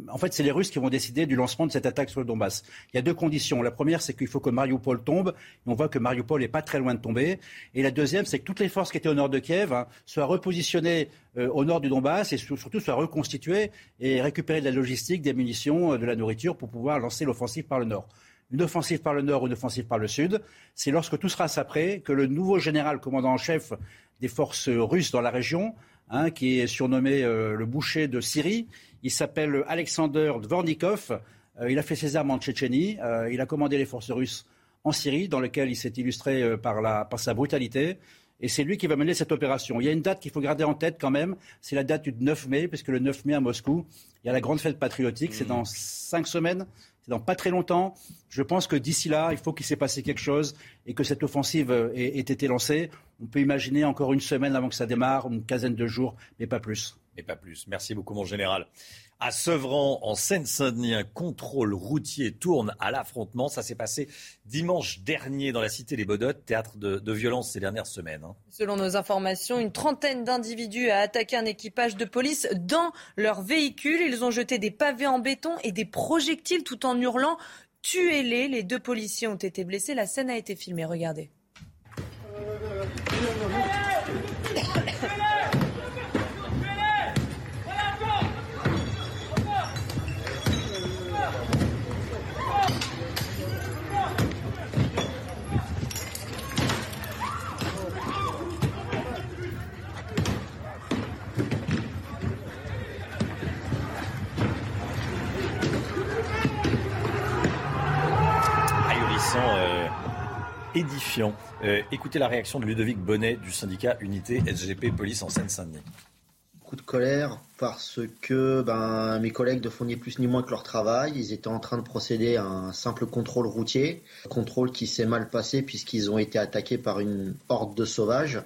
En fait, c'est les Russes qui vont décider du lancement de cette attaque sur le Donbass. Il y a deux conditions. La première, c'est qu'il faut que Mariupol tombe. Et on voit que Mariupol n'est pas très loin de tomber. Et la deuxième, c'est que toutes les forces qui étaient au nord de Kiev hein, soient repositionnées euh, au nord du Donbass et surtout soient reconstituées et récupérer de la logistique, des munitions, euh, de la nourriture pour pouvoir lancer l'offensive par le nord une offensive par le nord ou une offensive par le sud. C'est lorsque tout sera prêt que le nouveau général commandant en chef des forces russes dans la région, hein, qui est surnommé euh, le boucher de Syrie, il s'appelle Alexander Dvornikov. Euh, il a fait ses armes en Tchétchénie. Euh, il a commandé les forces russes en Syrie, dans lequel il s'est illustré par, la, par sa brutalité. Et c'est lui qui va mener cette opération. Il y a une date qu'il faut garder en tête quand même. C'est la date du 9 mai, puisque le 9 mai à Moscou, il y a la grande fête patriotique. C'est dans cinq semaines dans pas très longtemps. Je pense que d'ici là, il faut qu'il s'est passé quelque chose et que cette offensive ait, ait, été lancée. On peut imaginer encore une semaine avant que ça démarre, une quinzaine de jours, mais pas plus. Pas plus. Merci beaucoup, mon général. À Sevran, en Seine-Saint-Denis, un contrôle routier tourne à l'affrontement. Ça s'est passé dimanche dernier dans la cité des Baudottes, théâtre de, de violence ces dernières semaines. Hein. Selon nos informations, une trentaine d'individus a attaqué un équipage de police dans leur véhicule. Ils ont jeté des pavés en béton et des projectiles tout en hurlant Tuez-les. Les deux policiers ont été blessés. La scène a été filmée. Regardez. Édifiant. Euh, écoutez la réaction de Ludovic Bonnet du syndicat Unité SGP Police en Seine-Saint-Denis. Coup de colère parce que ben, mes collègues ne font ni plus ni moins que leur travail. Ils étaient en train de procéder à un simple contrôle routier, contrôle qui s'est mal passé puisqu'ils ont été attaqués par une horde de sauvages.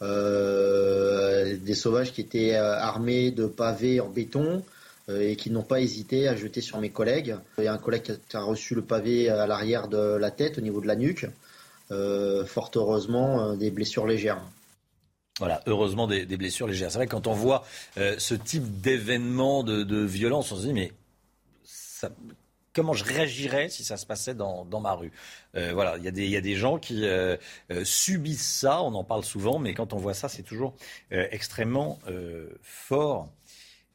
Euh, des sauvages qui étaient euh, armés de pavés en béton, et qui n'ont pas hésité à jeter sur mes collègues. Il y a un collègue qui a reçu le pavé à l'arrière de la tête, au niveau de la nuque. Euh, fort heureusement, euh, des blessures légères. Voilà, heureusement des, blessures légères. C'est vrai que quand on voit euh, ce type d'événement de, violence, on se dit mais comment je réagirais si ça se passait dans, ma rue? Voilà, il y, a des gens qui subissent ça, on en parle souvent, mais quand on voit ça, c'est toujours extrêmement fort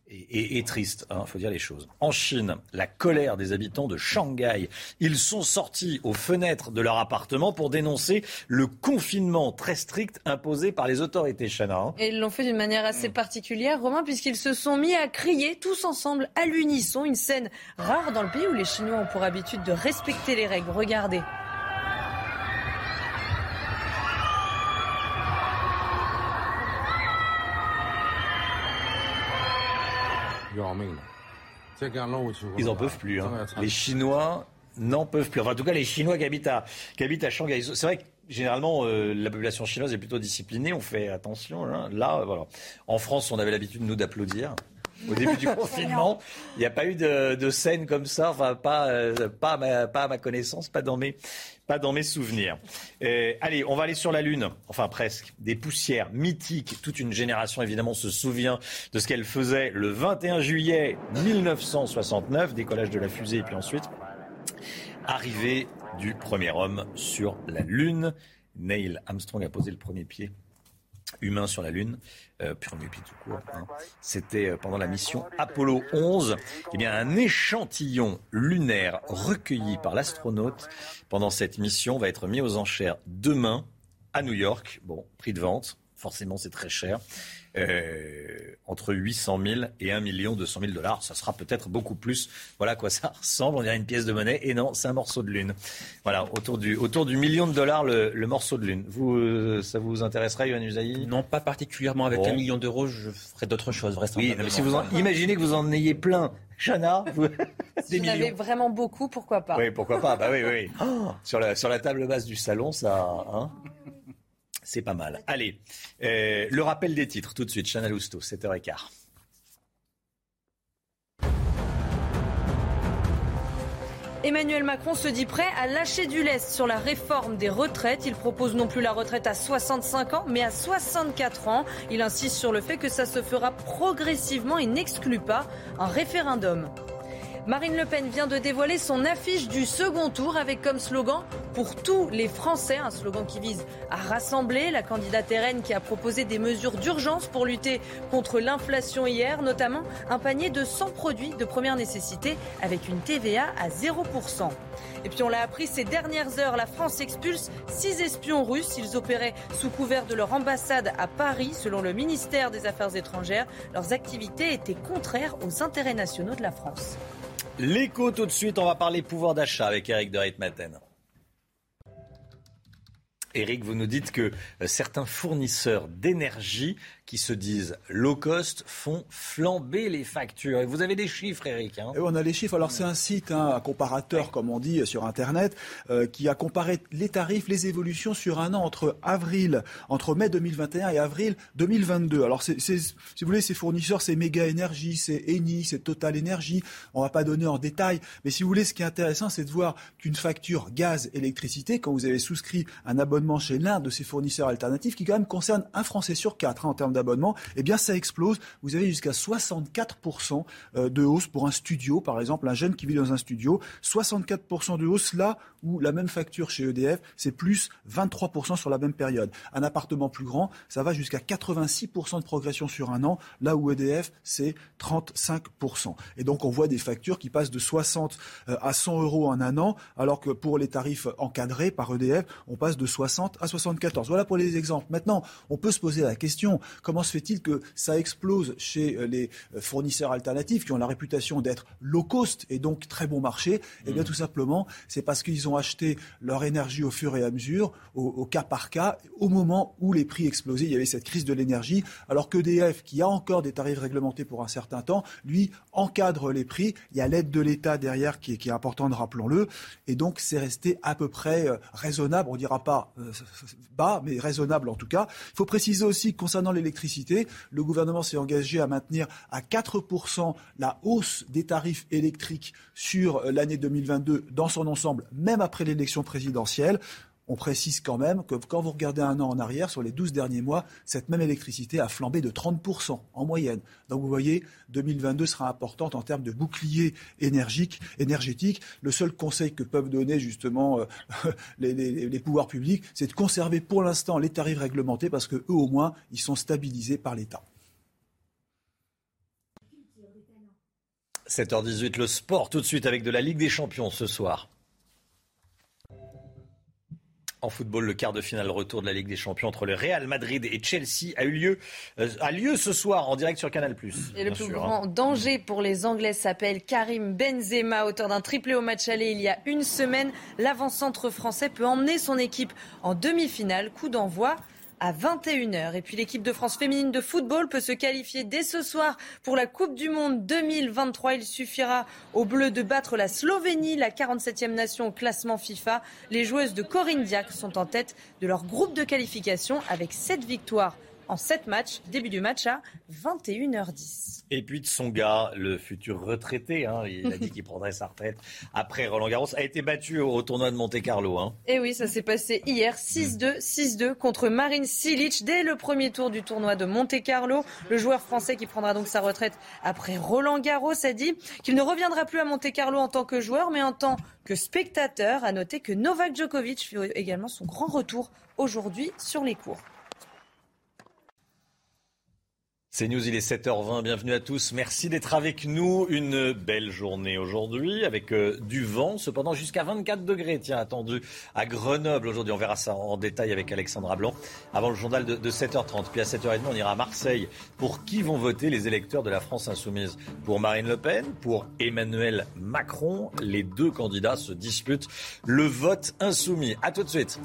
et, triste, il hein, faut dire les choses. En Chine, la colère des habitants de Shanghai. Ils sont sortis aux fenêtres de leur appartement pour dénoncer le confinement très strict imposé par les autorités chinoises. Hein. Et ils l'ont fait d'une manière assez particulière, Romain, puisqu'ils se sont mis à crier tous ensemble à l'unisson, une scène rare dans le pays où les Chinois ont pour habitude de respecter les règles. Regardez. Ils n'en peuvent plus. Hein. Les Chinois n'en peuvent plus. Enfin, en tout cas, les Chinois qui habitent à, qui habitent à Shanghai. C'est vrai que généralement, euh, la population chinoise est plutôt disciplinée. On fait attention. Hein. Là, voilà. En France, on avait l'habitude, nous, d'applaudir. Au début du confinement, il n'y a pas eu de, de, scène comme ça, enfin pas, euh, pas, ma, pas à ma connaissance, pas dans mes, pas dans mes souvenirs. Euh, allez, on va aller sur la Lune, enfin presque. Des poussières mythiques. Toute une génération, évidemment, se souvient de ce qu'elle faisait le 21 juillet 1969, décollage de la fusée, et puis ensuite, arrivée du premier homme sur la Lune. Neil Armstrong a posé le premier pied humain sur la Lune, euh, pied tout court. Hein. C'était euh, pendant la mission Apollo 11. Eh bien, un échantillon lunaire recueilli par l'astronaute pendant cette mission va être mis aux enchères demain à New York. Bon, prix de vente, forcément c'est très cher. Euh, entre 800 000 et 1 million 200 000 dollars. Ça sera peut-être beaucoup plus. Voilà à quoi ça ressemble. On dirait une pièce de monnaie. Et non, c'est un morceau de lune. Voilà, autour du, autour du million de dollars, le, morceau de lune. Vous, euh, ça vous intéresserait, Yohann Usaï? Non, pas particulièrement. Avec un million d'euros, je ferais d'autres choses, Oui, mais si vous imaginez que vous en ayez plein. Chana, vous, si vous en avez vraiment beaucoup, pourquoi pas? Oui, pourquoi pas? Bah oui, oui. Oh, sur, la, sur la table basse du salon, ça. Hein? C'est pas mal. Allez, euh, le rappel des titres tout de suite. Chanel Housteau, 7h15. Emmanuel Macron se dit prêt à lâcher du lest sur la réforme des retraites. Il propose non plus la retraite à 65 ans, mais à 64 ans. Il insiste sur le fait que ça se fera progressivement et n'exclut pas un référendum. Marine Le Pen vient de dévoiler son affiche du second tour avec comme slogan pour tous les Français, un slogan qui vise à rassembler la candidate RN qui a proposé des mesures d'urgence pour lutter contre l'inflation hier, notamment un panier de 100 produits de première nécessité avec une TVA à 0%. Et puis on l'a appris ces dernières heures, la France expulse six espions russes. Ils opéraient sous couvert de leur ambassade à Paris. Selon le ministère des Affaires étrangères, leurs activités étaient contraires aux intérêts nationaux de la France. L'écho tout de suite, on va parler pouvoir d'achat avec Eric de Ritmaten. Eric, vous nous dites que euh, certains fournisseurs d'énergie qui se disent low cost font flamber les factures. Et vous avez des chiffres, Eric hein Et On a les chiffres. Alors c'est un site, hein, un comparateur, comme on dit sur Internet, euh, qui a comparé les tarifs, les évolutions sur un an entre avril, entre mai 2021 et avril 2022. Alors c'est, si vous voulez, ces fournisseurs, c'est Méga Énergie, c'est Eni, c'est Total Énergie. On va pas donner en détail, mais si vous voulez, ce qui est intéressant, c'est de voir qu'une facture gaz, électricité, quand vous avez souscrit un abonnement chez l'un de ces fournisseurs alternatifs, qui quand même concerne un Français sur quatre hein, en termes d'abonnement, eh bien ça explose. Vous avez jusqu'à 64% euh, de hausse pour un studio, par exemple, un jeune qui vit dans un studio, 64% de hausse là où la même facture chez EDF, c'est plus 23% sur la même période. Un appartement plus grand, ça va jusqu'à 86% de progression sur un an, là où EDF, c'est 35%. Et donc on voit des factures qui passent de 60 euh, à 100 euros en un an, alors que pour les tarifs encadrés par EDF, on passe de 60 à 74. Voilà pour les exemples. Maintenant, on peut se poser la question, comment se fait-il que ça explose chez euh, les euh, fournisseurs alternatifs qui ont la réputation d'être low cost et donc très bon marché? Eh bien, mmh. tout simplement, c'est parce qu'ils ont acheté leur énergie au fur et à mesure, au, cas par cas, au moment où les prix explosaient. Il y avait cette crise de l'énergie, alors qu'EDF, qui a encore des tarifs réglementés pour un certain temps, lui encadre les prix. Il y a l'aide de l'État derrière qui est, qui est importante, rappelons-le. Et donc, c'est resté à peu près euh, raisonnable. On dira pas bas, mais raisonnable en tout cas. Il faut préciser aussi que concernant l'électricité, le gouvernement s'est engagé à maintenir à 4% la hausse des tarifs électriques sur euh, l'année 2022 dans son ensemble, même après l'élection présidentielle. On précise quand même que quand vous regardez un an en arrière, sur les 12 derniers mois, cette même électricité a flambé de 30% en moyenne. Donc vous voyez, 2022 sera importante en termes de bouclier énergétique. Le seul conseil que peuvent donner justement euh, les, les, pouvoirs publics, c'est de conserver pour l'instant les tarifs réglementés parce que eux au moins, ils sont stabilisés par l'État. 7h18, le sport tout de suite avec de la Ligue des Champions ce soir. En football, le quart de finale retour de la Ligue des Champions entre le Real Madrid et Chelsea a eu lieu, euh, a lieu ce soir en direct sur Canal+. Et le plus hein. grand danger pour les Anglais s'appelle Karim Benzema, auteur d'un triplé au match aller il y a une semaine. L'avant-centre français peut emmener son équipe en demi-finale. Coup d'envoi à 21h. Et puis l'équipe de France féminine de football peut se qualifier dès ce soir pour la Coupe du Monde 2023. Il suffira aux Bleus de battre la Slovénie, la 47e nation au classement FIFA. Les joueuses de Corinne Diac sont en tête de leur groupe de qualification avec 7 victoires en 7 matchs. Début du match à 21h10. Et puis de son gars, le futur retraité, hein, il a dit qu'il prendrait sa retraite après Roland Garros, a été battu au, tournoi de Monte-Carlo. Hein. Et eh oui, ça s'est passé hier, 6-2, 6-2 contre Marine Silic dès le premier tour du tournoi de Monte-Carlo. Le joueur français qui prendra donc sa retraite après Roland Garros a dit qu'il ne reviendra plus à Monte-Carlo en tant que joueur, mais en tant que spectateur. A noté que Novak Djokovic fait également son grand retour aujourd'hui sur les cours. C'est News, il est 7h20, bienvenue à tous. Merci d'être avec nous. Une belle journée aujourd'hui avec euh, du vent, cependant jusqu'à 24 degrés, tiens, attendu à Grenoble aujourd'hui. On verra ça en détail avec Alexandra Blanc avant le journal de, de 7h30. Puis à 7h30, on ira à Marseille. Pour qui vont voter les électeurs de la France insoumise? Pour Marine Le Pen? Pour Emmanuel Macron? Les deux candidats se disputent le vote insoumis. À tout de suite.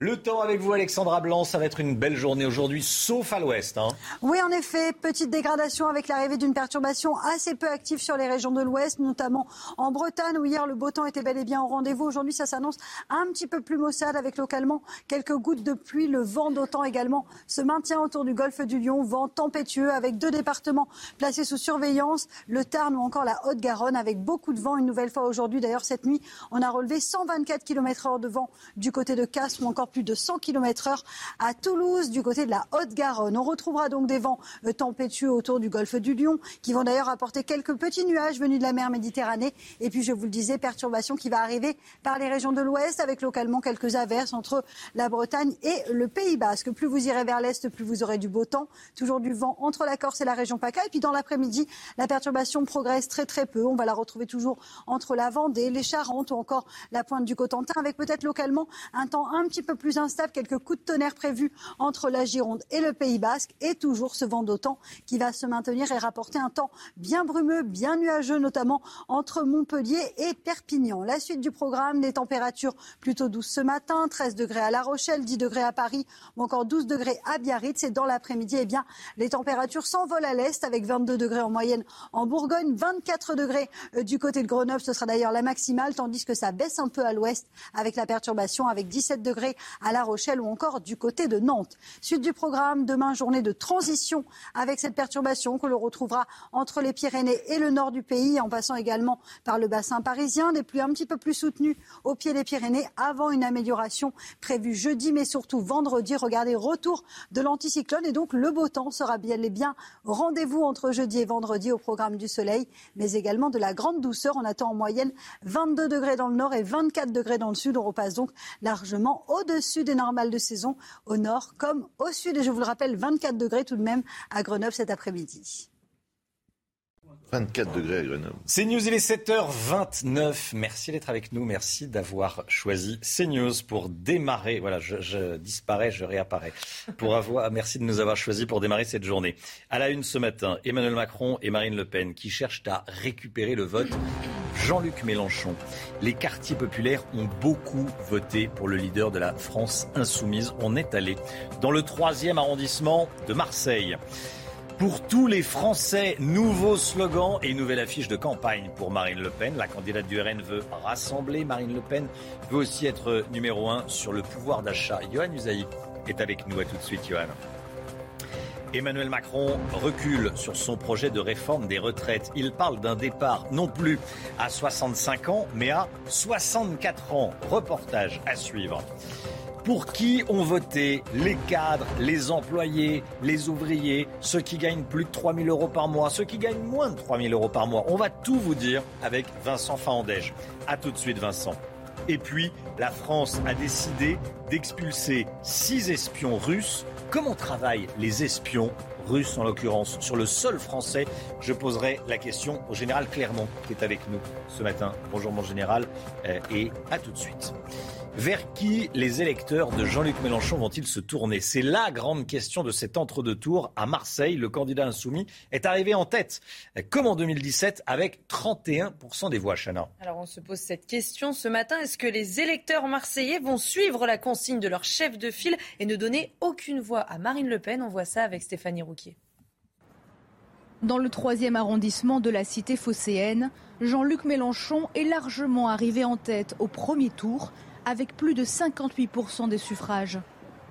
Le temps avec vous, Alexandra Blanc, ça va être une belle journée aujourd'hui, sauf à l'ouest. Hein. Oui, en effet, petite dégradation avec l'arrivée d'une perturbation assez peu active sur les régions de l'ouest, notamment en Bretagne, où hier le beau temps était bel et bien au rendez-vous. Aujourd'hui, ça s'annonce un petit peu plus maussade, avec localement quelques gouttes de pluie. Le vent d'autant également se maintient autour du golfe du Lion, vent tempétueux, avec deux départements placés sous surveillance, le Tarn ou encore la Haute-Garonne, avec beaucoup de vent une nouvelle fois aujourd'hui. D'ailleurs, cette nuit, on a relevé 124 km/h de vent du côté de Castres ou encore plus de 100 km heure à Toulouse, du côté de la Haute-Garonne. On retrouvera donc des vents euh, tempétueux autour du golfe du Lion, qui vont d'ailleurs apporter quelques petits nuages venus de la mer Méditerranée. Et puis, je vous le disais, perturbation qui va arriver par les régions de l'Ouest, avec localement quelques averses entre la Bretagne et le Pays Basque. Plus vous irez vers l'Est, plus vous aurez du beau temps. Toujours du vent entre la Corse et la région PACA. Et puis, dans l'après-midi, la perturbation progresse très très peu. On va la retrouver toujours entre la Vendée, les Charentes ou encore la pointe du Cotentin, avec peut-être localement un temps un petit peu plus instable quelques coups de tonnerre prévus entre la Gironde et le Pays Basque et toujours ce vent d'autant qui va se maintenir et rapporter un temps bien brumeux, bien nuageux, notamment entre Montpellier et Perpignan. La suite du programme, des températures plutôt douces ce matin, 13 degrés à La Rochelle, 10 degrés à Paris ou encore 12 degrés à Biarritz. Et dans l'après-midi, eh bien, les températures s'envolent à l'est avec 22 degrés en moyenne en Bourgogne, 24 degrés euh, du côté de Grenoble. Ce sera d'ailleurs la maximale, tandis que ça baisse un peu à l'ouest avec la perturbation avec 17 degrés à La Rochelle ou encore du côté de Nantes. Suite du programme, demain journée de transition avec cette perturbation que l'on retrouvera entre les Pyrénées et le nord du pays, en passant également par le bassin parisien, des pluies un petit peu plus soutenues au pied des Pyrénées avant une amélioration prévue jeudi, mais surtout vendredi. Regardez, retour de l'anticyclone et donc le beau temps sera bien et bien rendez-vous entre jeudi et vendredi au programme du soleil, mais également de la grande douceur. On attend en moyenne 22 degrés dans le nord et 24 degrés dans le sud. On repasse donc largement au-dessus des normales de saison au nord comme au sud. Et je vous le rappelle, 24 degrés tout de même à Grenoble cet après-midi. 24 degrés à Grenoble. CNews, il est 7h29. Merci d'être avec nous. Merci d'avoir choisi CNews pour démarrer. Voilà, je, je, disparais, je réapparais. Pour avoir, merci de nous avoir choisis pour démarrer cette journée. À la une ce matin, Emmanuel Macron et Marine Le Pen qui cherchent à récupérer le vote. Jean-Luc Mélenchon. Les quartiers populaires ont beaucoup voté pour le leader de la France insoumise. On est allé dans le troisième arrondissement de Marseille. Pour tous les Français, nouveau slogan et nouvelle affiche de campagne pour Marine Le Pen. La candidate du RN veut rassembler. Marine Le Pen veut aussi être numéro un sur le pouvoir d'achat. Johan Usaï est avec nous. À tout de suite, Johan. Emmanuel Macron recule sur son projet de réforme des retraites. Il parle d'un départ non plus à 65 ans, mais à 64 ans. Reportage à suivre. Pour qui ont voté les cadres, les employés, les ouvriers, ceux qui gagnent plus de 3 000 euros par mois, ceux qui gagnent moins de 3 000 euros par mois? On va tout vous dire avec Vincent Fahandège. A tout de suite Vincent. Et puis, la France a décidé d'expulser six espions russes. Comment travaillent les espions russes en l'occurrence sur le sol français? Je poserai la question au général Clermont qui est avec nous ce matin. Bonjour mon général et à tout de suite. Vers qui les électeurs de Jean-Luc Mélenchon vont-ils se tourner? C'est la grande question de cet entre-deux tours à Marseille. Le candidat insoumis est arrivé en tête, comme en 2017, avec 31% des voix, Chana. Alors on se pose cette question ce matin. Est-ce que les électeurs marseillais vont suivre la consigne de leur chef de file et ne donner aucune voix à Marine Le Pen? On voit ça avec Stéphanie Rouquier. Dans le troisième arrondissement de la cité phocéenne, Jean-Luc Mélenchon est largement arrivé en tête au premier tour avec plus de 58% des suffrages.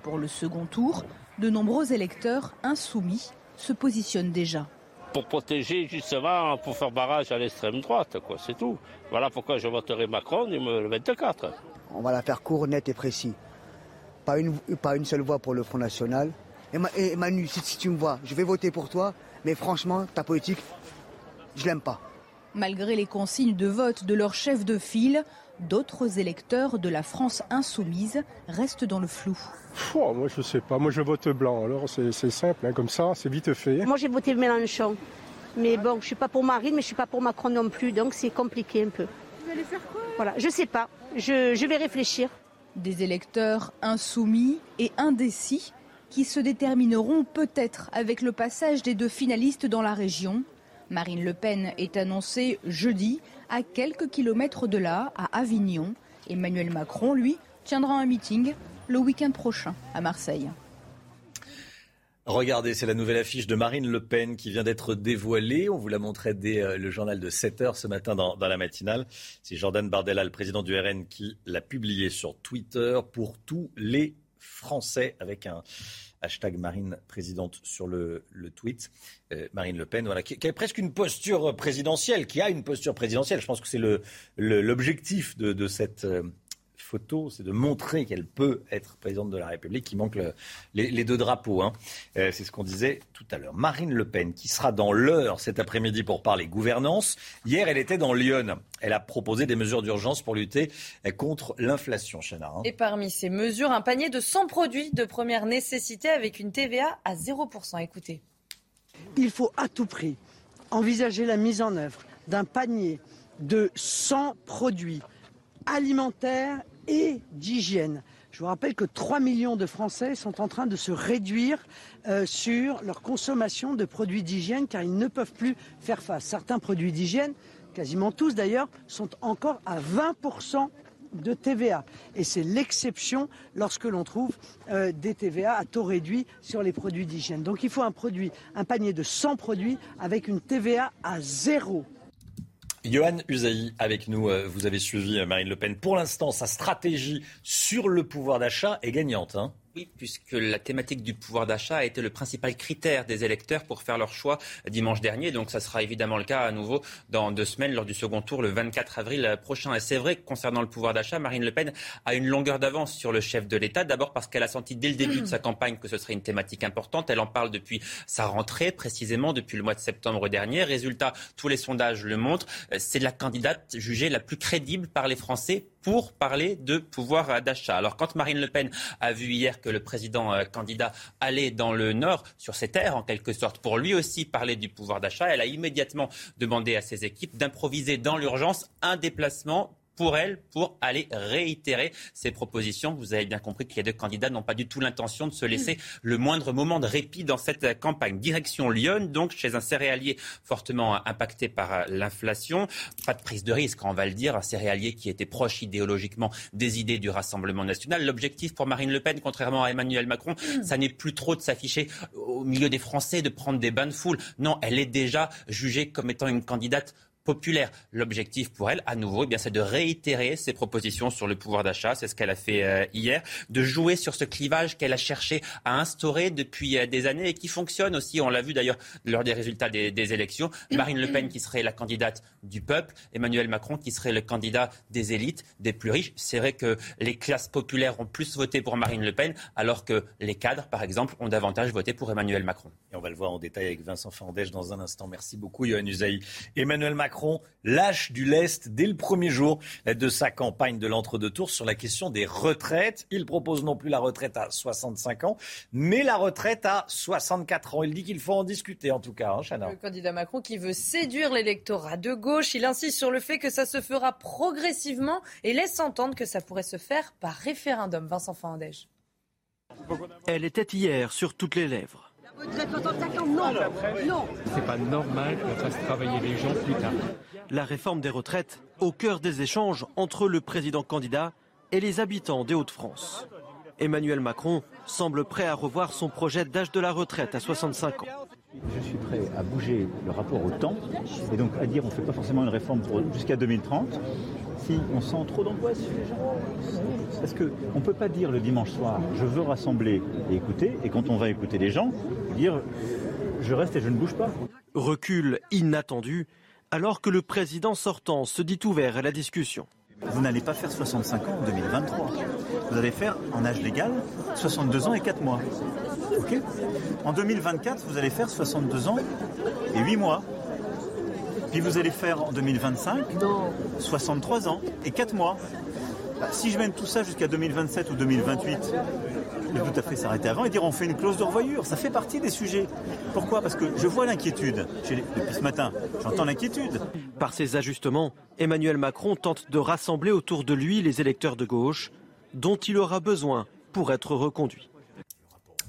Pour le second tour, de nombreux électeurs insoumis se positionnent déjà. Pour protéger justement, pour faire barrage à l'extrême droite, quoi, c'est tout. Voilà pourquoi je voterai Macron le 24. On va la faire court, net et précis. Pas une, pas une seule voix pour le Front National. Et, Manu, si, si tu me vois, je vais voter pour toi, mais franchement, ta politique, je l'aime pas. Malgré les consignes de vote de leur chef de file, D'autres électeurs de la France insoumise restent dans le flou. moi, je sais pas. Moi, je vote blanc. Alors, c'est simple, hein, comme ça, c'est vite fait. Moi, j'ai voté Mélenchon. Mais bon, je suis pas pour Marine, mais je suis pas pour Macron non plus. Donc, c'est compliqué un peu. Vous allez faire quoi Voilà, je sais pas. Je, je vais réfléchir. Des électeurs insoumis et indécis qui se détermineront peut-être avec le passage des deux finalistes dans la région. Marine Le Pen est annoncée jeudi à quelques kilomètres de là, à Avignon. Emmanuel Macron, lui, tiendra un meeting le week-end prochain à Marseille. Regardez, c'est la nouvelle affiche de Marine Le Pen qui vient d'être dévoilée. On vous la montrait dès euh, le journal de 7 heures ce matin dans, la matinale. C'est Jordan Bardella, le président du RN, qui l'a publié sur Twitter pour tous les Français avec un hashtag Marine présidente sur le, tweet. Euh, Marine Le Pen, voilà, qui, a presque une posture présidentielle, qui a une posture présidentielle. Je pense que c'est l'objectif le, de, de, cette. Photo, c'est de montrer qu'elle peut être présidente de la République. Il manque le, les, les, deux drapeaux. Hein. Euh, c'est ce qu'on disait tout à l'heure. Marine Le Pen, qui sera dans l'heure cet après-midi pour parler gouvernance. Hier, elle était dans Lyon. Elle a proposé des mesures d'urgence pour lutter contre l'inflation, Chana. Hein. Et parmi ces mesures, un panier de 100 produits de première nécessité avec une TVA à 0%. Écoutez. Il faut à tout prix envisager la mise en œuvre d'un panier de 100 produits alimentaires et d'hygiène. Je vous rappelle que 3 millions de Français sont en train de se réduire euh, sur leur consommation de produits d'hygiène car ils ne peuvent plus faire face. Certains produits d'hygiène, quasiment tous d'ailleurs, sont encore à 20% de TVA. Et c'est l'exception lorsque l'on trouve euh, des TVA à taux réduit sur les produits d'hygiène. Donc il faut un produit, un panier de 100 produits avec une TVA à zéro. Johan Usaï avec nous. Euh, vous avez suivi Marine Le Pen. Pour l'instant, sa stratégie sur le pouvoir d'achat est gagnante. Hein oui, puisque la thématique du pouvoir d'achat a été le principal critère des électeurs pour faire leur choix dimanche dernier. Donc ça sera évidemment le cas à nouveau dans deux semaines lors du second tour le 24 avril prochain. Et c'est vrai que concernant le pouvoir d'achat, Marine Le Pen a une longueur d'avance sur le chef de l'État. D'abord parce qu'elle a senti dès le début de sa campagne que ce serait une thématique importante. Elle en parle depuis sa rentrée, précisément depuis le mois de septembre dernier. Résultat, tous les sondages le montrent. C'est la candidate jugée la plus crédible par les Français pour parler de pouvoir d'achat. Alors quand Marine Le Pen a vu hier que le président euh, candidat allait dans le Nord, sur ses terres en quelque sorte, pour lui aussi parler du pouvoir d'achat, elle a immédiatement demandé à ses équipes d'improviser dans l'urgence un déplacement pour elle pour aller réitérer ses propositions. Vous avez bien compris que les deux candidats n'ont pas du tout l'intention de se laisser le moindre moment de répit dans cette campagne. Direction Lyon, donc chez un céréalier fortement impacté par l'inflation. Pas de prise de risque, on va le dire. Un céréalier qui était proche idéologiquement des idées du Rassemblement national. L'objectif pour Marine Le Pen, contrairement à Emmanuel Macron, ça n'est plus trop de s'afficher au milieu des Français, de prendre des bains de foule. Non, elle est déjà jugée comme étant une candidate populaire. L'objectif pour elle, à nouveau, eh bien, c'est de réitérer ses propositions sur le pouvoir d'achat. C'est ce qu'elle a fait euh, hier, de jouer sur ce clivage qu'elle a cherché à instaurer depuis euh, des années et qui fonctionne aussi. On l'a vu d'ailleurs lors des résultats des, des, élections. Marine Le Pen qui serait la candidate du peuple, Emmanuel Macron qui serait le candidat des élites, des plus riches. C'est vrai que les classes populaires ont plus voté pour Marine Le Pen, alors que les cadres, par exemple, ont davantage voté pour Emmanuel Macron. Et on va le voir en détail avec Vincent Fandèche dans un instant. Merci beaucoup, Yohann Usaï. Emmanuel Macron lâche du lest dès le premier jour de sa campagne de l'entre-deux tours sur la question des retraites. Il propose non plus la retraite à 65 ans, mais la retraite à 64 ans. Il dit qu'il faut en discuter en tout cas, hein, Chana. Le candidat Macron qui veut séduire l'électorat de gauche, il insiste sur le fait que ça se fera progressivement et laisse entendre que ça pourrait se faire par référendum. Vincent Fandège. Elle était hier sur toutes les lèvres. C'est pas normal qu'on fasse travailler les gens plus tard. La réforme des retraites au cœur des échanges entre le président candidat et les habitants des Hauts-de-France. Emmanuel Macron semble prêt à revoir son projet d'âge de la retraite à 65 ans. Je suis prêt à bouger le rapport au temps et donc à dire on ne fait pas forcément une réforme jusqu'à 2030 si on sent trop d'angoisse chez les gens. Parce qu'on ne peut pas dire le dimanche soir je veux rassembler et écouter et quand on va écouter les gens, dire je reste et je ne bouge pas. Recul inattendu alors que le président sortant se dit ouvert à la discussion. Vous n'allez pas faire 65 ans en 2023. Vous allez faire en âge légal 62 ans et 4 mois. En 2024, vous allez faire 62 ans et 8 mois. Puis vous allez faire en 2025 63 ans et 4 mois. Bah, si je mène tout ça jusqu'à 2027 ou 2028, je peux tout à fait s'arrêter avant et dire on fait une clause de revoyure. Ça fait partie des sujets. Pourquoi? Parce que je vois l'inquiétude. Depuis ce matin, j'entends l'inquiétude. Par ces ajustements, Emmanuel Macron tente de rassembler autour de lui les électeurs de gauche dont il aura besoin pour être reconduit.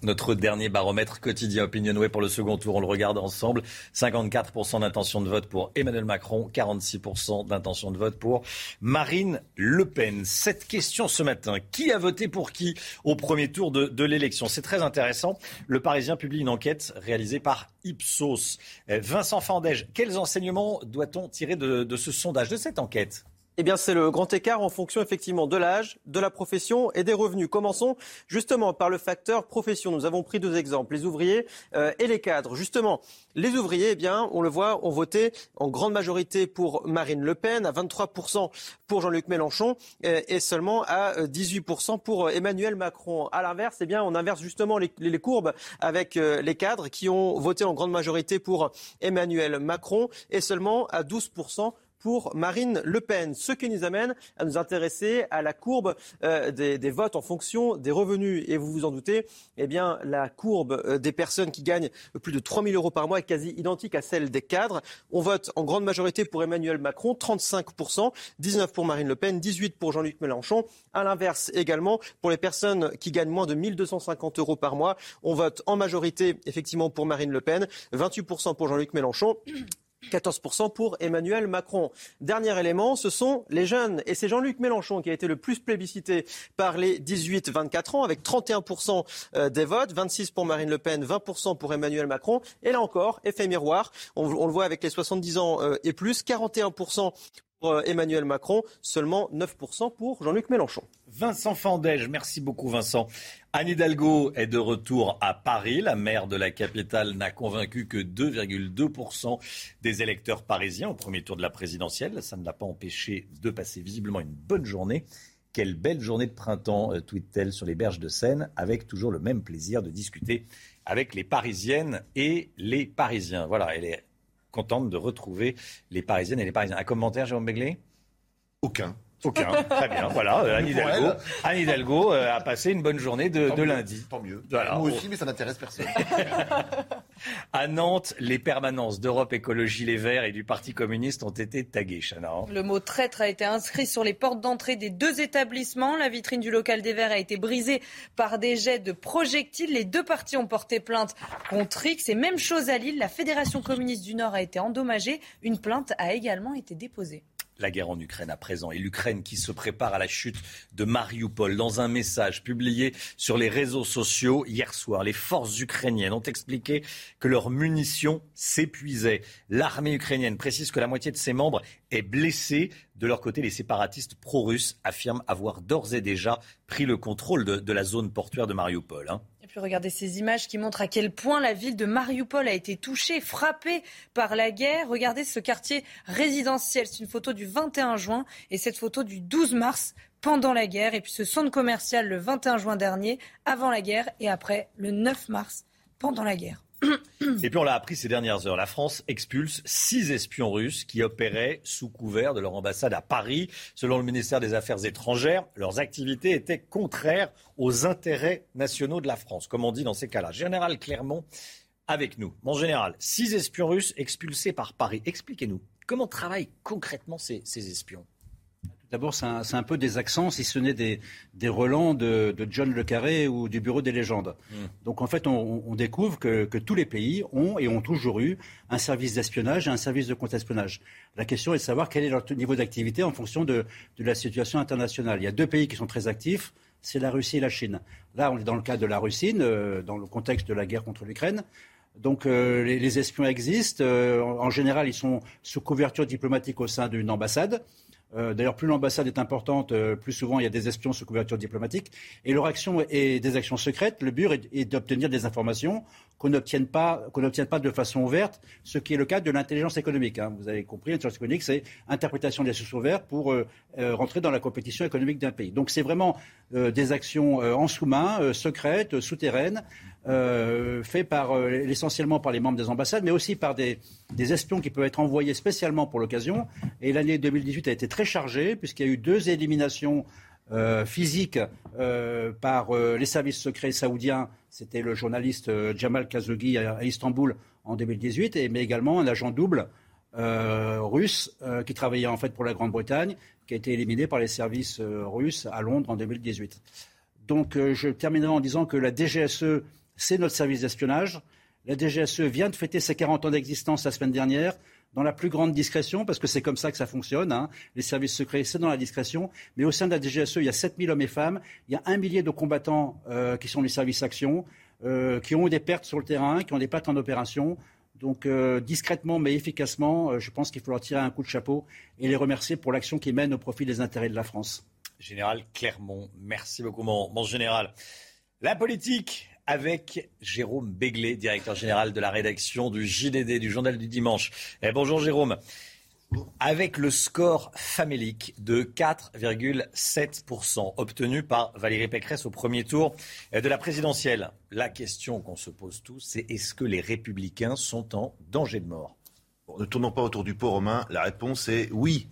Notre dernier baromètre quotidien Opinionway pour le second tour, on le regarde ensemble. 54% d'intention de vote pour Emmanuel Macron, 46% d'intention de vote pour Marine Le Pen. Cette question ce matin, qui a voté pour qui au premier tour de, l'élection? C'est très intéressant. Le Parisien publie une enquête réalisée par Ipsos. Euh, Vincent Fandège, quels enseignements doit-on tirer de ce sondage, de cette enquête? Eh bien, c'est le grand écart en fonction effectivement de l'âge, de la profession et des revenus. Commençons justement par le facteur profession. Nous avons pris deux exemples, les ouvriers euh, et les cadres. Justement, les ouvriers, eh bien, on le voit, ont voté en grande majorité pour Marine Le Pen, à 23% pour Jean-Luc Mélenchon euh, et seulement à 18% pour Emmanuel Macron. À l'inverse, eh bien, on inverse justement les, les courbes avec euh, les cadres qui ont voté en grande majorité pour Emmanuel Macron et seulement à 12% pour Marine Le Pen. Ce qui nous amène à nous intéresser à la courbe euh, des, des, votes en fonction des revenus. Et vous vous en doutez, eh bien, la courbe euh, des personnes qui gagnent plus de 3 000 euros par mois est quasi identique à celle des cadres. On vote en grande majorité pour Emmanuel Macron, 35%, 19% pour Marine Le Pen, 18% pour Jean-Luc Mélenchon. À l'inverse également, pour les personnes qui gagnent moins de 1250 euros par mois, on vote en majorité effectivement pour Marine Le Pen, 28% pour Jean-Luc Mélenchon. 14% pour Emmanuel Macron. Dernier élément, ce sont les jeunes. Et c'est Jean-Luc Mélenchon qui a été le plus plébiscité par les 18-24 ans, avec 31% euh, des votes, 26% pour Marine Le Pen, 20% pour Emmanuel Macron. Et là encore, effet miroir, on, on le voit avec les 70 ans euh, et plus, 41% euh, Emmanuel Macron, seulement 9% pour Jean-Luc Mélenchon. Vincent Fandège, merci beaucoup Vincent. Anne Hidalgo est de retour à Paris. La maire de la capitale n'a convaincu que 2,2% des électeurs parisiens au premier tour de la présidentielle. Ça ne l'a pas empêché de passer visiblement une bonne journée. Quelle belle journée de printemps, euh, tweet-elle sur les berges de Seine, avec toujours le même plaisir de discuter avec les Parisiennes et les Parisiens. Voilà, elle est contente de retrouver les Parisiennes et les Parisiens. Un commentaire, Jérôme Begley Aucun. Aucun. Très bien. Voilà, euh, Anne Hidalgo, Anne Hidalgo euh, a passé une bonne journée de, lundi. Tant mieux. Voilà. Moi aussi, mais ça n'intéresse personne. À Nantes, les permanences d'Europe Écologie Les Verts et du Parti communiste ont été taguées, Chana. Le mot traître a été inscrit sur les portes d'entrée des deux établissements. La vitrine du local des Verts a été brisée par des jets de projectiles. Les deux partis ont porté plainte contre X. Et même chose à Lille, la Fédération communiste du Nord a été endommagée. Une plainte a également été déposée la guerre en Ukraine à présent et l'Ukraine qui se prépare à la chute de Mariupol. Dans un message publié sur les réseaux sociaux hier soir, les forces ukrainiennes ont expliqué que leurs munitions s'épuisaient. L'armée ukrainienne précise que la moitié de ses membres est blessée. De leur côté, les séparatistes pro-russes affirment avoir d'ores et déjà pris le contrôle de, la zone portuaire de Mariupol. Hein. Puis regardez ces images qui montrent à quel point la ville de Mariupol a été touchée, frappée par la guerre. Regardez ce quartier résidentiel. C'est une photo du 21 juin et cette photo du 12 mars pendant la guerre. Et puis ce centre commercial le 21 juin dernier, avant la guerre, et après le 9 mars, pendant la guerre. Et puis on l'a appris ces dernières heures, la France expulse six espions russes qui opéraient sous couvert de leur ambassade à Paris. Selon le ministère des Affaires étrangères, leurs activités étaient contraires aux intérêts nationaux de la France, comme on dit dans ces cas-là. Général Clermont, avec nous. Mon général, six espions russes expulsés par Paris. Expliquez-nous, comment travaillent concrètement ces, ces espions? D'abord, c'est un, un, peu des accents, si ce n'est des, des relents de, de, John Le Carré ou du Bureau des légendes. Mm. Donc en fait, on, on découvre que, que, tous les pays ont et ont toujours eu un service d'espionnage et un service de contre-espionnage. La question est de savoir quel est leur niveau d'activité en fonction de, de, la situation internationale. Il y a deux pays qui sont très actifs, c'est la Russie et la Chine. Là, on est dans le cas de la Russie, euh, dans le contexte de la guerre contre l'Ukraine. Donc euh, les, les, espions existent. Euh, en général, ils sont sous couverture diplomatique au sein d'une ambassade. Euh, D'ailleurs, plus l'ambassade est importante, euh, plus souvent il y a des espions sous couverture diplomatique. Et leur action est des actions secrètes. Le but est, d'obtenir des informations qu'on n'obtienne pas, qu'on n'obtienne pas de façon ouverte, ce qui est le cas de l'intelligence économique. Hein. Vous avez compris, l'intelligence économique, c'est interprétation des sources ouvertes pour euh, rentrer dans la compétition économique d'un pays. Donc c'est vraiment euh, des actions en sous-main, secrètes, souterraines, euh, fait par euh, essentiellement par les membres des ambassades, mais aussi par des, des espions qui peuvent être envoyés spécialement pour l'occasion. Et l'année 2018 a été très chargée puisqu'il y a eu deux éliminations euh, physiques euh, par les services secrets saoudiens. C'était le journaliste Jamal Khashoggi à, Istanbul en 2018, et, mais également un agent double russe qui travaillait en fait pour la Grande-Bretagne, qui a été éliminé par les services russes à Londres en 2018. Donc je terminerai en disant que la DGSE c'est notre service d'espionnage. La DGSE vient de fêter ses 40 ans d'existence la semaine dernière dans la plus grande discrétion, parce que c'est comme ça que ça fonctionne. Hein. Les services secrets, c'est dans la discrétion. Mais au sein de la DGSE, il y a 7000 hommes et femmes. Il y a un millier de combattants euh, qui sont du service action, euh, qui ont des pertes sur le terrain, qui ont des pertes en opération. Donc, euh, discrètement mais efficacement, je pense qu'il faut leur tirer un coup de chapeau et les remercier pour l'action qu'ils mènent au profit des intérêts de la France. Général Clermont, merci beaucoup, mon général. La politique, avec Jérôme Béglé, directeur général de la rédaction du JDD, du Journal du Dimanche. Eh, bonjour Jérôme. Avec le score famélique de 4,7% obtenu par Valérie Pécresse au premier tour de la présidentielle, la question qu'on se pose tous, c'est est-ce que les républicains sont en danger de mort? Ne tournons pas autour du pot, Romain. La réponse est oui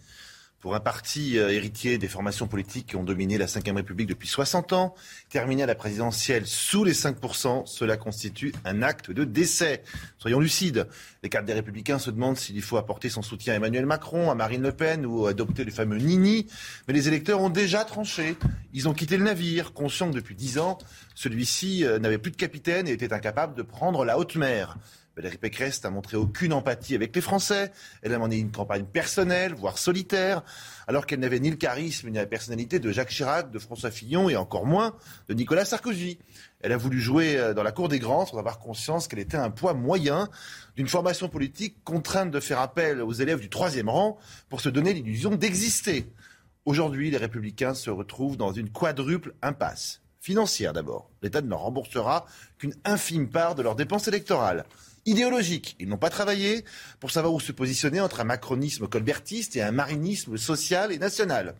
pour un parti euh, héritier des formations politiques qui ont dominé la Ve République depuis 60 ans, terminer à la présidentielle sous les 5%, cela constitue un acte de décès. Soyons lucides. Les cadres des Républicains se demandent s'il faut apporter son soutien à Emmanuel Macron, à Marine Le Pen ou adopter le fameux Nini. Mais les électeurs ont déjà tranché. Ils ont quitté le navire, conscients que depuis 10 ans, celui-ci euh, n'avait plus de capitaine et était incapable de prendre la haute mer. Valérie Pécresse n'a montré aucune empathie avec les Français. Elle a mené une campagne personnelle, voire solitaire, alors qu'elle n'avait ni le charisme ni la personnalité de Jacques Chirac, de François Fillon et encore moins de Nicolas Sarkozy. Elle a voulu jouer euh, dans la cour des grands sans avoir conscience qu'elle était un poids moyen d'une formation politique contrainte de faire appel aux élèves du troisième rang pour se donner l'illusion d'exister. Aujourd'hui, les républicains se retrouvent dans une quadruple impasse. Financière d'abord. L'État ne leur remboursera qu'une infime part de leurs dépenses électorales idéologique. Ils n'ont pas travaillé pour savoir où se positionner entre un macronisme colbertiste et un marinisme social et national.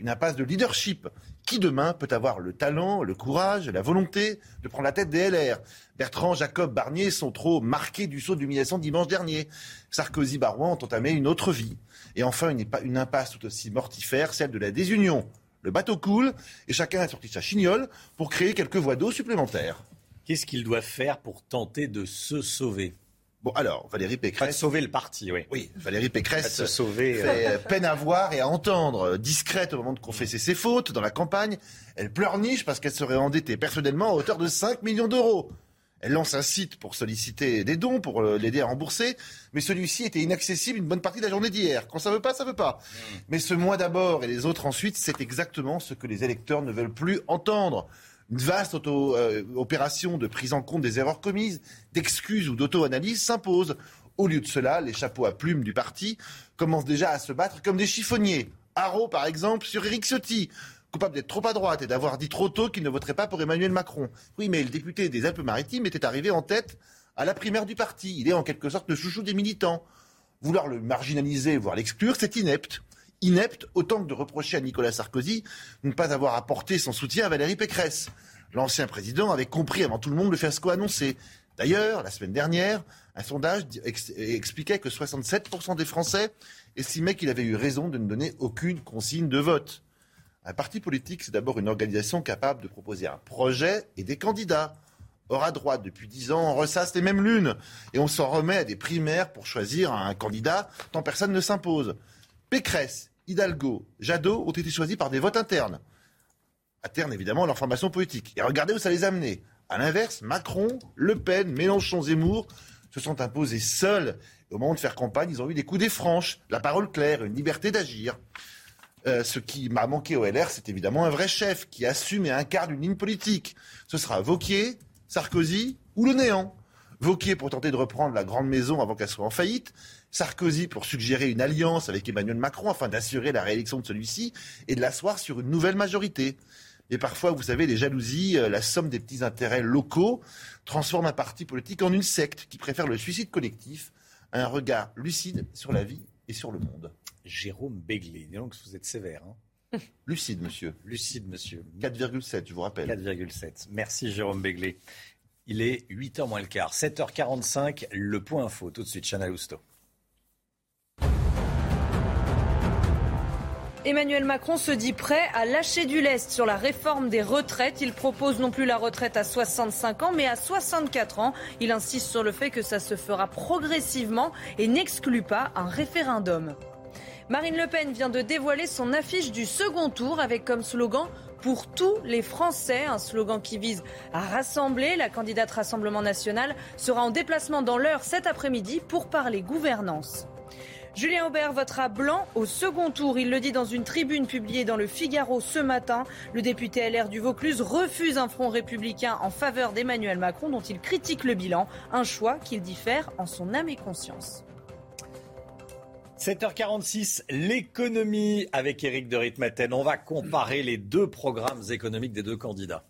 Une impasse de leadership. Qui demain peut avoir le talent, le courage, la volonté de prendre la tête des LR Bertrand, Jacob, Barnier sont trop marqués du saut d'humiliation dimanche dernier. Sarkozy, Barouin ont entamé une autre vie. Et enfin, une impasse tout aussi mortifère, celle de la désunion. Le bateau coule et chacun a sorti sa chignole pour créer quelques voies d'eau supplémentaires. Qu'est-ce qu'ils doivent faire pour tenter de se sauver? Bon, alors, Valérie Pécresse. Pas sauver le parti, oui. Oui, Valérie Pécresse. se sauver. Fait euh, peine à voir et à entendre. Discrète au moment de confesser ses fautes dans la campagne. Elle pleurniche parce qu'elle serait endettée personnellement à hauteur de 5 millions d'euros. Elle lance un site pour solliciter des dons, pour euh, l'aider à rembourser, mais celui-ci était inaccessible une bonne partie de la journée d'hier. Quand ça veut pas, ça veut pas. Hmm. Mais ce mois d'abord et les autres ensuite, c'est exactement ce que les électeurs ne veulent plus entendre une vaste euh, opération de prise en compte des erreurs commises, d'excuses ou d'auto-analyse s'impose. Au lieu de cela, les chapeaux à plumes du parti commencent déjà à se battre comme des chiffonniers. Haro, par exemple, sur Éric Ciotti, coupable d'être trop à droite et d'avoir dit trop tôt qu'il ne voterait pas pour Emmanuel Macron. Oui, mais le député des Alpes-Maritimes était arrivé en tête à la primaire du parti. Il est en quelque sorte le chouchou des militants. Vouloir le marginaliser, voire l'exclure, c'est inepte inepte, autant que de reprocher à Nicolas Sarkozy de ne pas avoir apporté son soutien à Valérie Pécresse. L'ancien président avait compris avant tout le monde le fiasco annoncé. D'ailleurs, la semaine dernière, un sondage expliquait que 67% des Français estimaient qu'il avait eu raison de ne donner aucune consigne de vote. Un parti politique, c'est d'abord une organisation capable de proposer un projet et des candidats. Or, à droite, depuis dix ans, on ressasse les mêmes lunes et on s'en remet à des primaires pour choisir un candidat tant personne ne s'impose. Pécresse, Hidalgo, Jadot ont été choisis par des votes internes. Internes, évidemment, leur formation politique. Et regardez où ça les a amenés. À l'inverse, Macron, Le Pen, Mélenchon, Zemmour se sont imposés seuls. au moment de faire campagne, ils ont eu des coups des franches, la parole claire, une liberté d'agir. Euh, ce qui m'a manqué au LR, c'est évidemment un vrai chef qui assume et incarne une ligne politique. Ce sera Vauquier, Sarkozy ou le néant. Vauquier pour tenter de reprendre la grande maison avant qu'elle soit en faillite, Sarkozy pour suggérer une alliance avec Emmanuel Macron afin d'assurer la réélection de celui-ci et de l'asseoir sur une nouvelle majorité. Et parfois, vous savez, les jalousies, euh, la somme des petits intérêts locaux transforme un parti politique en une secte qui préfère le suicide collectif à un regard lucide sur la vie et sur le monde. Jérôme Béglé, donc vous êtes sévère. Hein Lucide, monsieur. Lucide, monsieur. 4,7, je vous rappelle. 4,7. Merci, Jérôme Béglé. Il est 8h moins le quart. 7h45, le point info. Tout de suite, Chana Lousteau. Emmanuel Macron se dit prêt à lâcher du lest sur la réforme des retraites. Il propose non plus la retraite à 65 ans, mais à 64 ans. Il insiste sur le fait que ça se fera progressivement et n'exclut pas un référendum. Marine Le Pen vient de dévoiler son affiche du second tour avec comme slogan pour tous les Français, un slogan qui vise à rassembler. La candidate Rassemblement national sera en déplacement dans l'heure cet après-midi pour parler gouvernance. Julien Aubert votera blanc au second tour. Il le dit dans une tribune publiée dans le Figaro ce matin. Le député LR du Vaucluse refuse un front républicain en faveur d'Emmanuel Macron dont il critique le bilan. Un choix qu'il diffère en son âme et conscience. 7h46, l'économie avec Éric de Ritmaten. On va comparer les deux programmes économiques des deux candidats.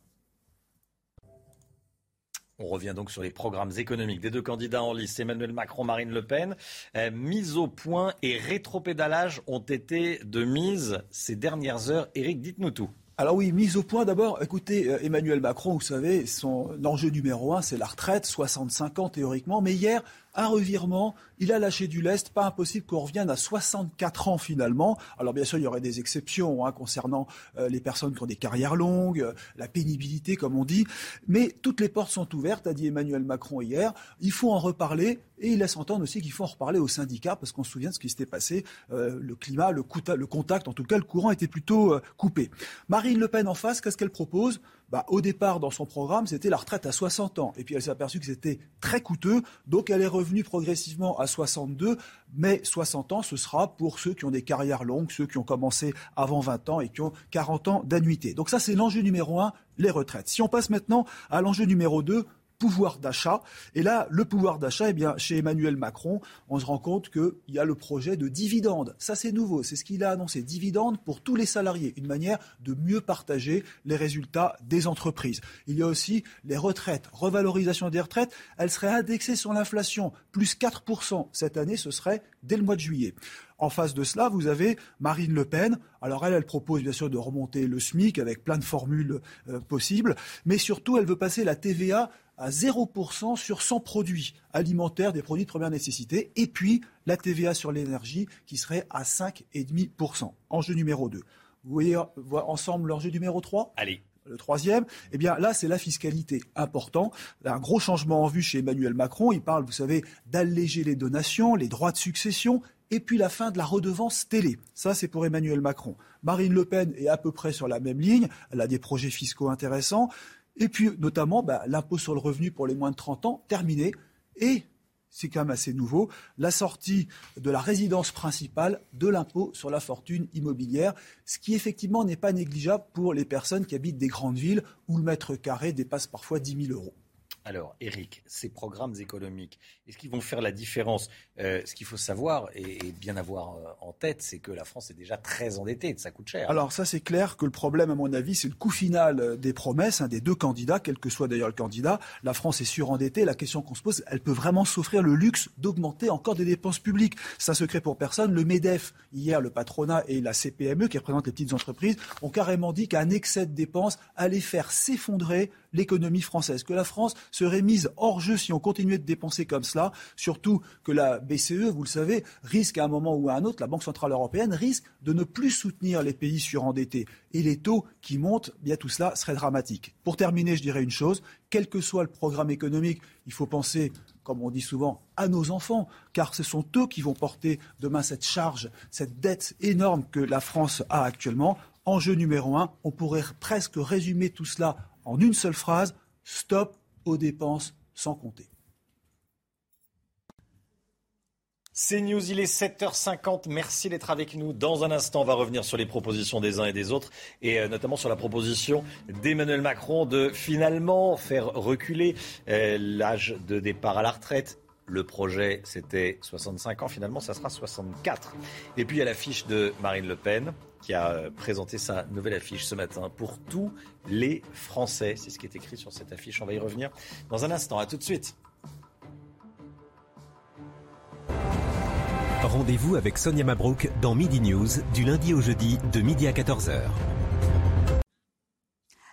On revient donc sur les programmes économiques des deux candidats en lice, Emmanuel Macron, Marine Le Pen. Euh, mise au point et rétropédalage ont été de mise ces dernières heures. Éric, dites-nous tout. Alors oui, mise au point d'abord, écoutez, euh, Emmanuel Macron, vous savez, son enjeu numéro un, c'est la retraite, 65 ans théoriquement, mais hier, un revirement, il a lâché du lest, pas impossible qu'on revienne à 64 ans finalement. Alors bien sûr, il y aurait des exceptions hein, concernant euh, les personnes qui ont des carrières longues, euh, la pénibilité comme on dit, mais toutes les portes sont ouvertes, a dit Emmanuel Macron hier. Il faut en reparler et il laisse entendre aussi qu'il faut en reparler aux syndicats parce qu'on se souvient de ce qui s'était passé, euh, le climat, le, le, contact, en tout cas le courant était plutôt coupé. Marine Le Pen en face, qu'est-ce qu'elle propose? Bah, au départ, dans son programme, c'était la retraite à 60 ans. Et puis elle s'est aperçue que c'était très coûteux. Donc elle est revenue progressivement à 62. Mais 60 ans, ce sera pour ceux qui ont des carrières longues, ceux qui ont commencé avant 20 ans et qui ont 40 ans d'annuité. Donc ça, c'est l'enjeu numéro un, les retraites. Si on passe maintenant à l'enjeu numéro 2, pouvoir d'achat. Et là, le pouvoir d'achat, eh bien, chez Emmanuel Macron, on se rend compte qu'il y a le projet de dividende. Ça, c'est nouveau. C'est ce qu'il a annoncé. Dividende pour tous les salariés. Une manière de mieux partager les résultats des entreprises. Il y a aussi les retraites. Revalorisation des retraites. Elle serait indexée sur l'inflation. Plus 4% cette année, ce serait dès le mois de juillet. En face de cela, vous avez Marine Le Pen. Alors elle, elle propose bien sûr de remonter le SMIC avec plein de formules euh, possibles, mais surtout, elle veut passer la TVA à 0% sur 100 produits alimentaires, des produits de première nécessité, et puis la TVA sur l'énergie qui serait à 5,5%. Enjeu numéro 2. Vous voyez ensemble l'enjeu numéro 3 Allez. Le troisième, eh bien là, c'est la fiscalité. Important. Un gros changement en vue chez Emmanuel Macron. Il parle, vous savez, d'alléger les donations, les droits de succession, et puis la fin de la redevance télé. Ça, c'est pour Emmanuel Macron. Marine Le Pen est à peu près sur la même ligne. Elle a des projets fiscaux intéressants. Et puis, notamment, bah, l'impôt sur le revenu pour les moins de 30 ans, terminé. Et, c'est quand même assez nouveau, la sortie de la résidence principale de l'impôt sur la fortune immobilière, ce qui effectivement n'est pas négligeable pour les personnes qui habitent des grandes villes où le mètre carré dépasse parfois 10 000 euros. Alors, Eric, ces programmes économiques, est-ce qu'ils vont faire la différence? Euh, Ce qu'il faut savoir et, bien avoir euh, en tête, c'est que la France est déjà très endettée, ça coûte cher. Alors ça, c'est clair que le problème, à mon avis, c'est le coût final euh, des promesses hein, des deux candidats, quel que soit d'ailleurs le candidat. La France est surendettée. La question qu'on se pose, elle peut vraiment s'offrir le luxe d'augmenter encore des dépenses publiques. C'est un secret pour personne. Le MEDEF, hier, le patronat et la CPME, qui représente les petites entreprises, ont carrément dit qu'un excès de dépenses allait faire s'effondrer l'économie française, que la France serait mise hors jeu si on continuait de dépenser comme cela, surtout que la BCE, vous le savez, risque à un moment ou à un autre, la Banque Centrale Européenne risque de ne plus soutenir les pays surendettés. Et les taux qui montent, bien tout cela serait dramatique. Pour terminer, je dirais une chose, quel que soit le programme économique, il faut penser comme on dit souvent, à nos enfants, car ce sont eux qui vont porter demain cette charge, cette dette énorme que la France a actuellement. Enjeu numéro un, on pourrait presque résumer tout cela en une seule phrase, stop aux dépenses sans compter. C'est News, il est 7h50. Merci d'être avec nous. Dans un instant, on va revenir sur les propositions des uns et des autres, et euh, notamment sur la proposition d'Emmanuel Macron de finalement faire reculer euh, l'âge de départ à la retraite. Le projet, c'était 65 ans. Finalement, ça sera 64. Et puis, il y a l'affiche de Marine Le Pen qui a euh, présenté sa nouvelle affiche ce matin pour tous les Français. C'est ce qui est écrit sur cette affiche. On va y revenir dans un instant. À tout de suite. Rendez-vous avec Sonia Mabrouk dans Midi News du lundi au jeudi de midi à 14h.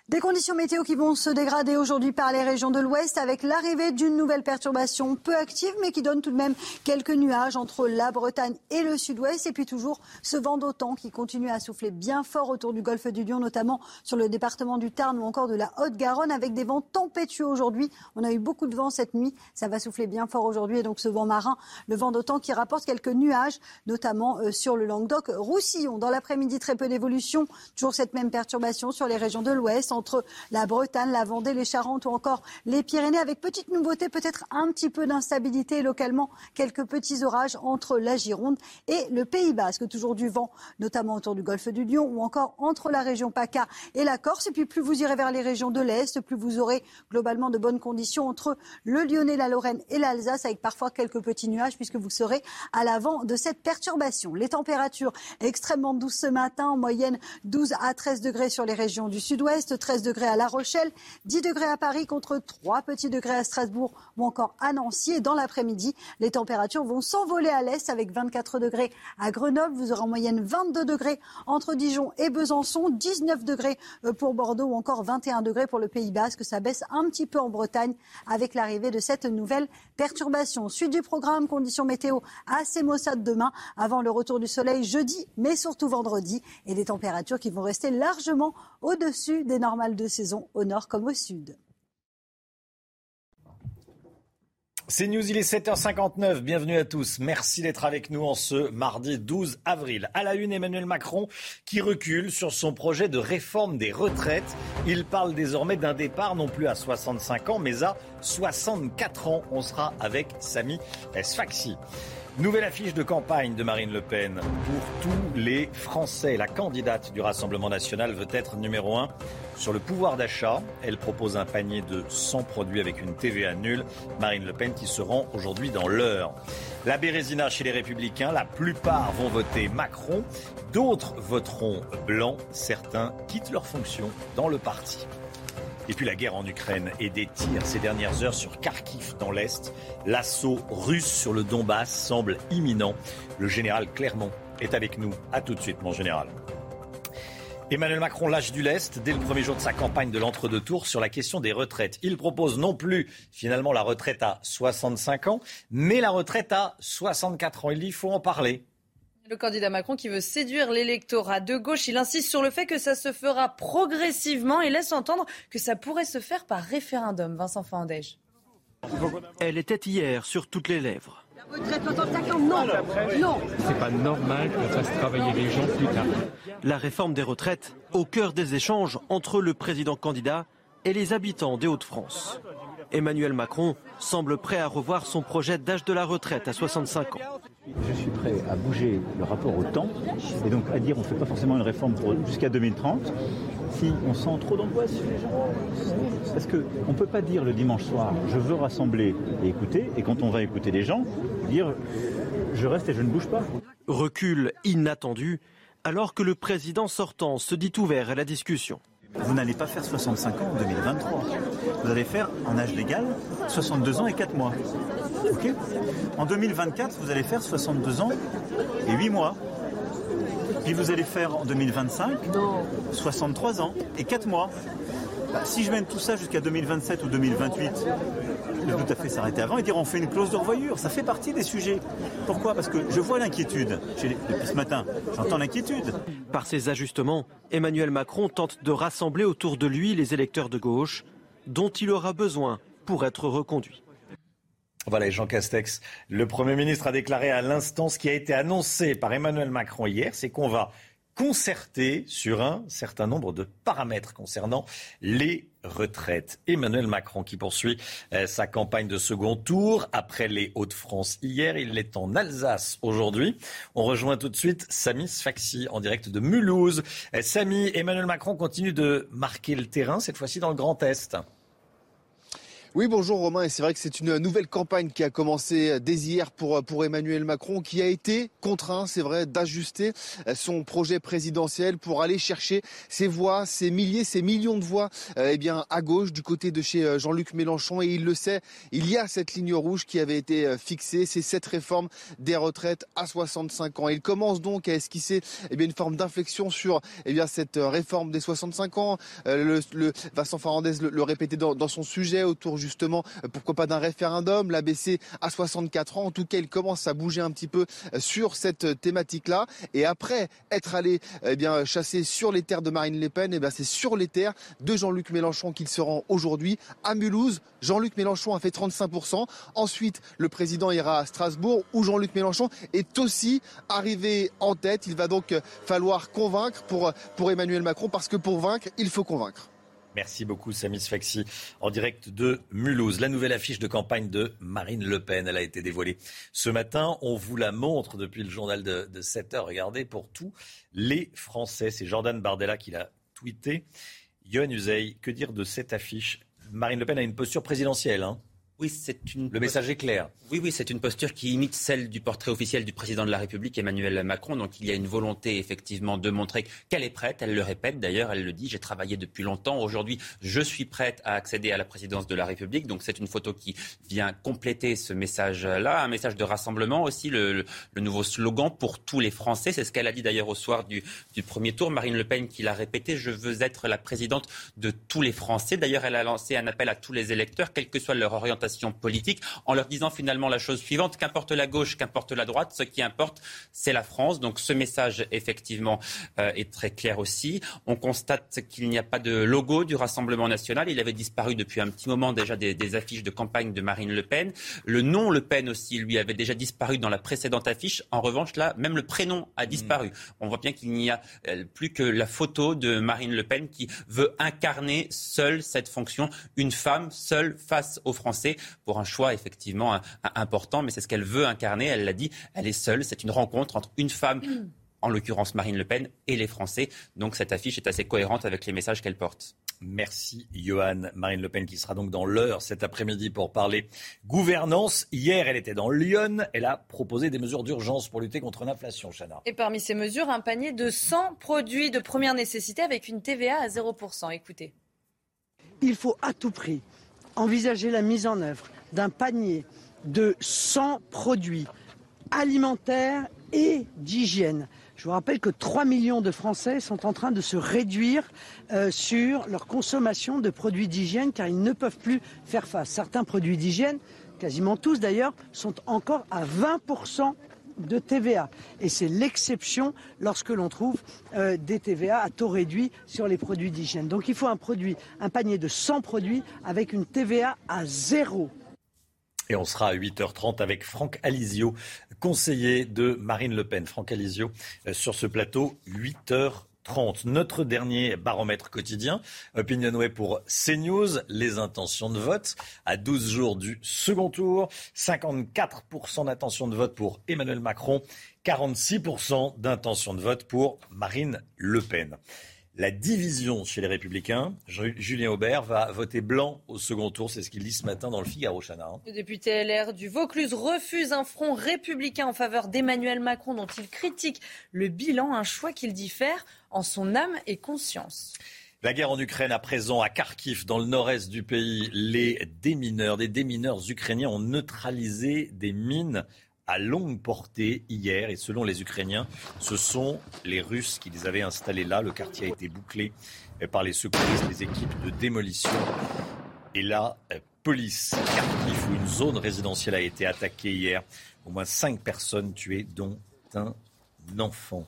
Des conditions météo qui vont se dégrader aujourd'hui par les régions de l'Ouest avec l'arrivée d'une nouvelle perturbation peu active mais qui donne tout de même quelques nuages entre la Bretagne et le sud-ouest. Et puis toujours ce vent d'autant qui continue à souffler bien fort autour du golfe du Lion, notamment sur le département du Tarn ou encore de la Haute-Garonne avec des vents tempétueux aujourd'hui. On a eu beaucoup de vent cette nuit. Ça va souffler bien fort aujourd'hui. Et donc ce vent marin, le vent d'autant qui rapporte quelques nuages, notamment euh, sur le Languedoc-Roussillon. Dans l'après-midi, très peu d'évolution. Toujours cette même perturbation sur les régions de l'Ouest entre la Bretagne, la Vendée, les Charentes ou encore les Pyrénées, avec petite nouveauté, peut-être un petit peu d'instabilité localement, quelques petits orages entre la Gironde et le Pays Basque. Toujours du vent, notamment autour du golfe du Lion ou encore entre la région PACA et la Corse. Et puis plus vous irez vers les régions de l'Est, plus vous aurez globalement de bonnes conditions entre le Lyonnais, la Lorraine et l'Alsace, avec parfois quelques petits nuages, puisque vous serez à l'avant de cette perturbation. Les températures extrêmement douces ce matin, en moyenne 12 à 13 degrés sur les régions du sud-ouest, 13 degrés à La Rochelle, 10 degrés à Paris contre 3 petits degrés à Strasbourg ou encore à Nancy. Et dans l'après-midi, les températures vont s'envoler à l'est avec 24 degrés à Grenoble. Vous aurez en moyenne 22 degrés entre Dijon et Besançon, 19 degrés euh, pour Bordeaux ou encore 21 degrés pour le Pays Basque. Ça baisse un petit peu en Bretagne avec l'arrivée de cette nouvelle perturbation. Suite du programme, conditions météo assez maussades demain avant le retour du soleil jeudi, mais surtout vendredi et des températures qui vont rester largement au-dessus des normales de saison au nord comme au sud. C'est News, il est 7h59. Bienvenue à tous. Merci d'être avec nous en ce mardi 12 avril. À la une, Emmanuel Macron qui recule sur son projet de réforme des retraites. Il parle désormais d'un départ non plus à 65 ans, mais à 64 ans. On sera avec Samy Sfaxi. Nouvelle affiche de campagne de Marine Le Pen pour tous les Français. La candidate du Rassemblement national veut être numéro un sur le pouvoir d'achat. Elle propose un panier de 100 produits avec une TVA nulle. Marine Le Pen qui se rend aujourd'hui dans l'heure. La Bérésina chez les Républicains, la plupart vont voter Macron, d'autres voteront blanc. Certains quittent leur fonction dans le parti. Et puis la guerre en Ukraine et des tirs ces dernières heures sur Kharkiv dans l'Est. L'assaut russe sur le Donbass semble imminent. Le général Clermont est avec nous. A tout de suite, mon général. Emmanuel Macron lâche du lest dès le premier jour de sa campagne de l'entre-deux tours sur la question des retraites. Il propose non plus finalement la retraite à 65 ans, mais la retraite à 64 ans. Il dit il faut en parler. Le candidat Macron qui veut séduire l'électorat de gauche, il insiste sur le fait que ça se fera progressivement et laisse entendre que ça pourrait se faire par référendum. Vincent Fandège. Elle était hier sur toutes les lèvres. non, non. C'est pas normal qu'on fasse travailler les gens plus tard. La réforme des retraites au cœur des échanges entre le président candidat et les habitants des Hauts-de-France. Emmanuel Macron semble prêt à revoir son projet d'âge de la retraite à 65 ans. Je suis prêt à bouger le rapport au temps et donc à dire on ne fait pas forcément une réforme jusqu'à 2030 si on sent trop d'angoisse chez les gens. Parce qu'on ne peut pas dire le dimanche soir je veux rassembler et écouter et quand on va écouter les gens, dire je reste et je ne bouge pas. Recul inattendu alors que le président sortant se dit ouvert à la discussion. Vous n'allez pas faire 65 ans en 2023. Vous allez faire en âge légal 62 ans et 4 mois. En 2024, vous allez faire 62 ans et 8 mois. Puis vous allez faire en 2025 63 ans et 4 mois. Bah, si je mène tout ça jusqu'à 2027 ou 2028, je peux tout à fait s'arrêter avant et dire on fait une clause de revoyure. Ça fait partie des sujets. Pourquoi? Parce que je vois l'inquiétude. Depuis ce matin, j'entends l'inquiétude. Par ces ajustements, Emmanuel Macron tente de rassembler autour de lui les électeurs de gauche dont il aura besoin pour être reconduit. Voilà, Jean Castex, le Premier ministre a déclaré à l'instant ce qui a été annoncé par Emmanuel Macron hier, c'est qu'on va concerté sur un certain nombre de paramètres concernant les retraites. Emmanuel Macron qui poursuit euh, sa campagne de second tour après les Hauts-de-France hier. Il est en Alsace aujourd'hui. On rejoint tout de suite Samy Sfaxi en direct de Mulhouse. Euh, Samy, Emmanuel Macron continue de marquer le terrain, cette fois-ci dans le Grand Est. Oui, bonjour Romain. Et c'est vrai que c'est une nouvelle campagne qui a commencé dès hier pour, pour Emmanuel Macron, qui a été contraint, c'est vrai, d'ajuster son projet présidentiel pour aller chercher ses voix, ses milliers, ses millions de voix euh, eh bien, à gauche, du côté de chez euh, Jean-Luc Mélenchon. Et il le sait, il y a cette ligne rouge qui avait été euh, fixée, c'est cette réforme des retraites à 65 ans. Il commence donc à esquisser eh bien, une forme d'inflexion sur eh bien, cette réforme des 65 ans. Le, le Vincent Fernandez le, le répétait dans, dans son sujet autour justement, euh, pourquoi pas d'un référendum, l'abaisser à 64 ans. En tout cas, il commence à bouger un petit peu euh, sur cette thématique-là. Et après être allé eh bien, chasser sur les terres de Marine Le Pen, eh c'est sur les terres de Jean-Luc Mélenchon qu'il se rend aujourd'hui à Mulhouse. Jean-Luc Mélenchon a fait 35%. Ensuite, le président ira à Strasbourg où Jean-Luc Mélenchon est aussi arrivé en tête. Il va donc falloir convaincre pour Emmanuel Macron parce que pour vaincre, il faut convaincre. Merci beaucoup, Samy Sfaxi, en direct de Mulhouse. La nouvelle affiche de campagne de Marine Le Pen, elle a été dévoilée ce matin. On vous la montre depuis le journal de, de 7 heures. Regardez, pour tous les Français. C'est Jordan Bardella qui l'a tweeté. Yohann Uzey, que dire de cette affiche? Marine Le Pen a une posture présidentielle. Hein oui, c'est une. Le message est clair. Oui, oui, c'est une posture qui imite celle du portrait officiel du président de la République, Emmanuel Macron. Donc, il y a une volonté, effectivement, de montrer qu'elle est prête. Elle le répète, d'ailleurs, elle le dit. J'ai travaillé depuis longtemps. Aujourd'hui, je suis prête à accéder à la présidence de la République. Donc, c'est une photo qui vient compléter ce message-là. Un message de rassemblement aussi, le, nouveau slogan pour tous les Français. C'est ce qu'elle a dit, d'ailleurs, au soir du, du premier tour. Marine Le Pen qui l'a répété. Je veux être la présidente de tous les Français. D'ailleurs, elle a lancé un appel à tous les électeurs, quelle que soit leur orientation politique, en leur disant finalement la chose suivante qu'importe la gauche, qu'importe la droite, ce qui importe, c'est la France. Donc ce message, effectivement, euh, est très clair aussi. On constate qu'il n'y a pas de logo du Rassemblement national. Il avait disparu depuis un petit moment déjà des, des, affiches de campagne de Marine Le Pen. Le nom Le Pen aussi, lui, avait déjà disparu dans la précédente affiche. En revanche, là, même le prénom a disparu. Mmh. On voit bien qu'il n'y a euh, plus que la photo de Marine Le Pen qui veut incarner seule cette fonction, une femme seule face aux Français pour un choix effectivement important, mais c'est ce qu'elle veut incarner. Elle l'a dit, elle est seule. C'est une rencontre entre une femme en l'occurrence Marine Le Pen, et les Français. Donc cette affiche est assez cohérente avec les messages qu'elle porte. Merci Johan. Marine Le Pen qui sera donc dans l'heure cet après-midi pour parler gouvernance. Hier, elle était dans Lyon. Elle a proposé des mesures d'urgence pour lutter contre l'inflation, Chana. Et parmi ces mesures, un panier de 100 produits de première nécessité avec une TVA à 0%. Écoutez. Il faut à tout prix envisager la mise en œuvre d'un panier de 100 produits alimentaires et d'hygiène. Je vous rappelle que 3 millions de Français sont en train de se réduire euh, sur leur consommation de produits d'hygiène car ils ne peuvent plus faire face. Certains produits d'hygiène, quasiment tous d'ailleurs, sont encore à 20% de TVA. Et c'est l'exception lorsque l'on trouve euh, des TVA à taux réduit sur les produits d'hygiène. Donc il faut un produit, un panier de 100 produits avec une TVA à zéro. Et on sera à 8h30 avec Franck Alizio, conseiller de Marine Le Pen. Franck Alizio euh, sur ce plateau, 8h30. 30. Notre dernier baromètre quotidien, Opinionway pour CNews, les intentions de vote à 12 jours du second tour, 54% d'intention de vote pour Emmanuel Macron, 46% d'intention de vote pour Marine Le Pen la division chez les Républicains. Julien Aubert va voter blanc au second tour. C'est ce qu'il dit ce matin dans le Figaro, Chana. Le député LR du Vaucluse refuse un front républicain en faveur d'Emmanuel Macron, dont il critique le bilan, un choix qu'il diffère en son âme et conscience. La guerre en Ukraine à présent, à Kharkiv, dans le nord-est du pays, les démineurs, des démineurs ukrainiens ont neutralisé des mines à longue portée hier. Et selon les Ukrainiens, ce sont les Russes qui les avaient installés là. Le quartier a été bouclé par les secouristes, les équipes de démolition. Et la euh, police Kharkiv, où une zone résidentielle a été attaquée hier. Au moins cinq personnes tuées, dont un enfant.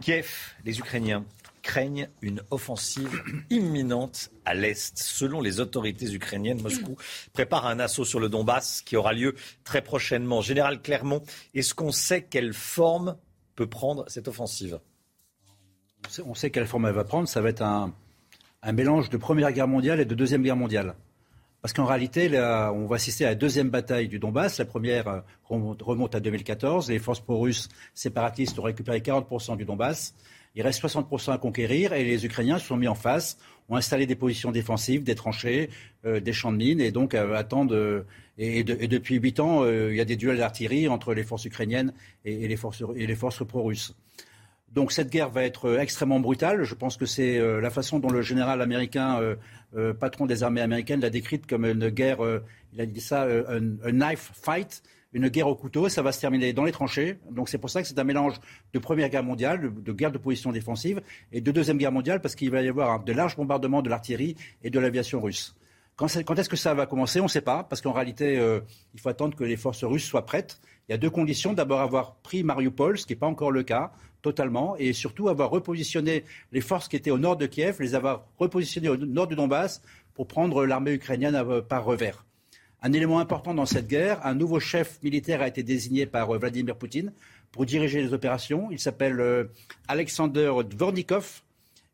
Kiev, les Ukrainiens craignent une offensive imminente à l'Est. Selon les autorités ukrainiennes, Moscou prépare un assaut sur le Donbass qui aura lieu très prochainement. Général Clermont, est-ce qu'on sait quelle forme peut prendre cette offensive? On sait quelle forme elle va prendre. Ça va être un, mélange de Première Guerre mondiale et de Deuxième Guerre mondiale. Parce qu'en réalité, on va assister à la deuxième bataille du Donbass. La première euh, remonte à 2014. Les forces pro-russes séparatistes ont récupéré 40% du Donbass. Il reste 60% à conquérir et les Ukrainiens se sont mis en face. ont installé des positions défensives, des tranchées, des champs de mines, et donc attendent. Et, depuis huit ans, il y a des duels d'artillerie entre les forces ukrainiennes et les forces pro-russes. Donc cette guerre va être extrêmement brutale. Je pense que c'est la façon dont le général américain, patron des armées américaines, l'a décrite comme une guerre, il a dit ça, un knife fight une guerre au couteau. Ça va se terminer dans les tranchées. Donc c'est pour ça que c'est un mélange de Première Guerre mondiale, de, guerre de position défensive, et de Deuxième Guerre mondiale, parce qu'il va y avoir de larges bombardements de l'artillerie et de l'aviation russe. Quand, est-ce que ça va commencer? On ne sait pas, parce qu'en réalité, euh, il faut attendre que les forces russes soient prêtes. Il y a deux conditions. D'abord, avoir pris Mariupol, ce qui n'est pas encore le cas totalement, et surtout avoir repositionné les forces qui étaient au nord de Kiev, les avoir repositionnées au nord du Donbass pour prendre l'armée ukrainienne euh, par revers. Un élément important dans cette guerre, un nouveau chef militaire a été désigné par euh, Vladimir Poutine pour diriger les opérations. Il s'appelle euh, Alexander Dvornikov.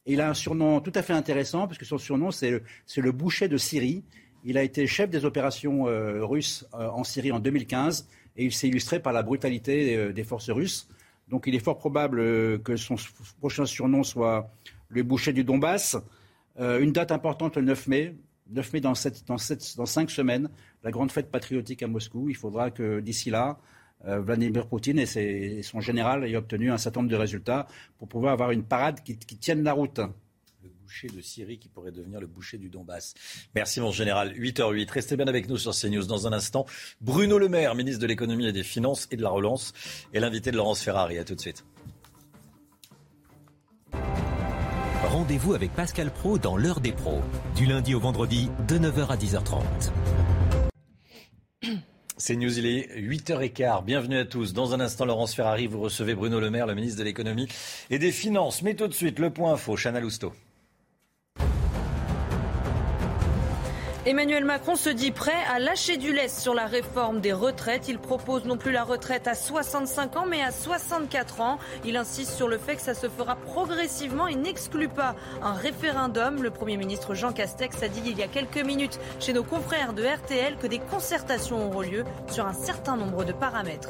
il a un surnom tout à fait intéressant, puisque son surnom, c'est le, boucher de Syrie. Il a été chef des opérations euh, russes en Syrie en 2015 et il s'est illustré par la brutalité des forces russes. Donc il est fort probable que son prochain surnom soit le boucher du Donbass. une date importante le 9 mai. 9 mai dans, dans, dans cinq semaines, la grande fête patriotique à Moscou. Il faudra que d'ici là, euh, Vladimir Poutine et, son général aient obtenu un certain nombre de résultats pour pouvoir avoir une parade qui, tienne la route Le boucher de Syrie qui pourrait devenir le boucher du Donbass. Merci mon général. 8h08. Restez bien avec nous sur CNews dans un instant. Bruno Le Maire, ministre de l'économie et des finances et de la relance, et l'invité de Laurence Ferrari. À tout de suite. Rendez-vous avec Pascal Pro dans l'heure des pros, du lundi au vendredi de 9h à 10h30. C'est News, il est 8h15. Bienvenue à tous. Dans un instant, Laurence Ferrari, vous recevez Bruno Le Maire, le ministre de l'économie et des finances. Mais tout de suite, le point info, Chana Lousteau. Emmanuel Macron se dit prêt à lâcher du lest sur la réforme des retraites. Il propose non plus la retraite à 65 ans, mais à 64 ans. Il insiste sur le fait que ça se fera progressivement et n'exclut pas un référendum. Le Premier ministre Jean Castex a dit il y a quelques minutes chez nos confrères de RTL que des concertations auront lieu sur un certain nombre de paramètres.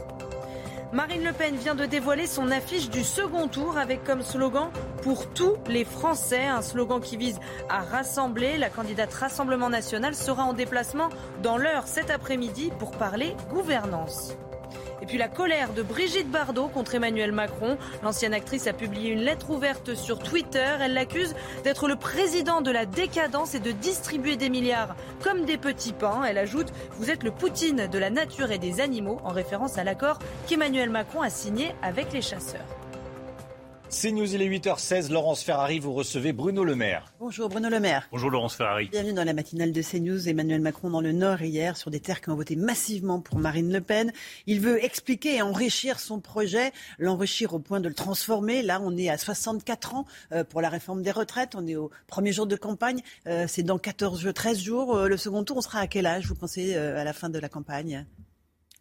Marine Le Pen vient de dévoiler son affiche du second tour avec comme slogan Pour tous les Français, un slogan qui vise à rassembler. La candidate Rassemblement national sera en déplacement dans l'heure cet après-midi pour parler gouvernance. Et puis la colère de Brigitte Bardot contre Emmanuel Macron. L'ancienne actrice a publié une lettre ouverte sur Twitter. Elle l'accuse d'être le président de la décadence et de distribuer des milliards comme des petits pains. Elle ajoute Vous êtes le Poutine de la nature et des animaux, en référence à l'accord qu'Emmanuel Macron a signé avec les chasseurs. C'est News, il est 8h16. Laurence Ferrari, vous recevez Bruno Le Maire. Bonjour Bruno Le Maire. Bonjour Laurence Ferrari. Bienvenue dans la matinale de CNews. Emmanuel Macron dans le Nord hier sur des terres qui ont voté massivement pour Marine Le Pen. Il veut expliquer et enrichir son projet, l'enrichir au point de le transformer. Là, on est à 64 ans euh, pour la réforme des retraites. On est au premier jour de campagne. Euh, c'est dans 14, 13 jours. Euh, le second tour, on sera à quel âge, vous pensez, à la fin de la campagne?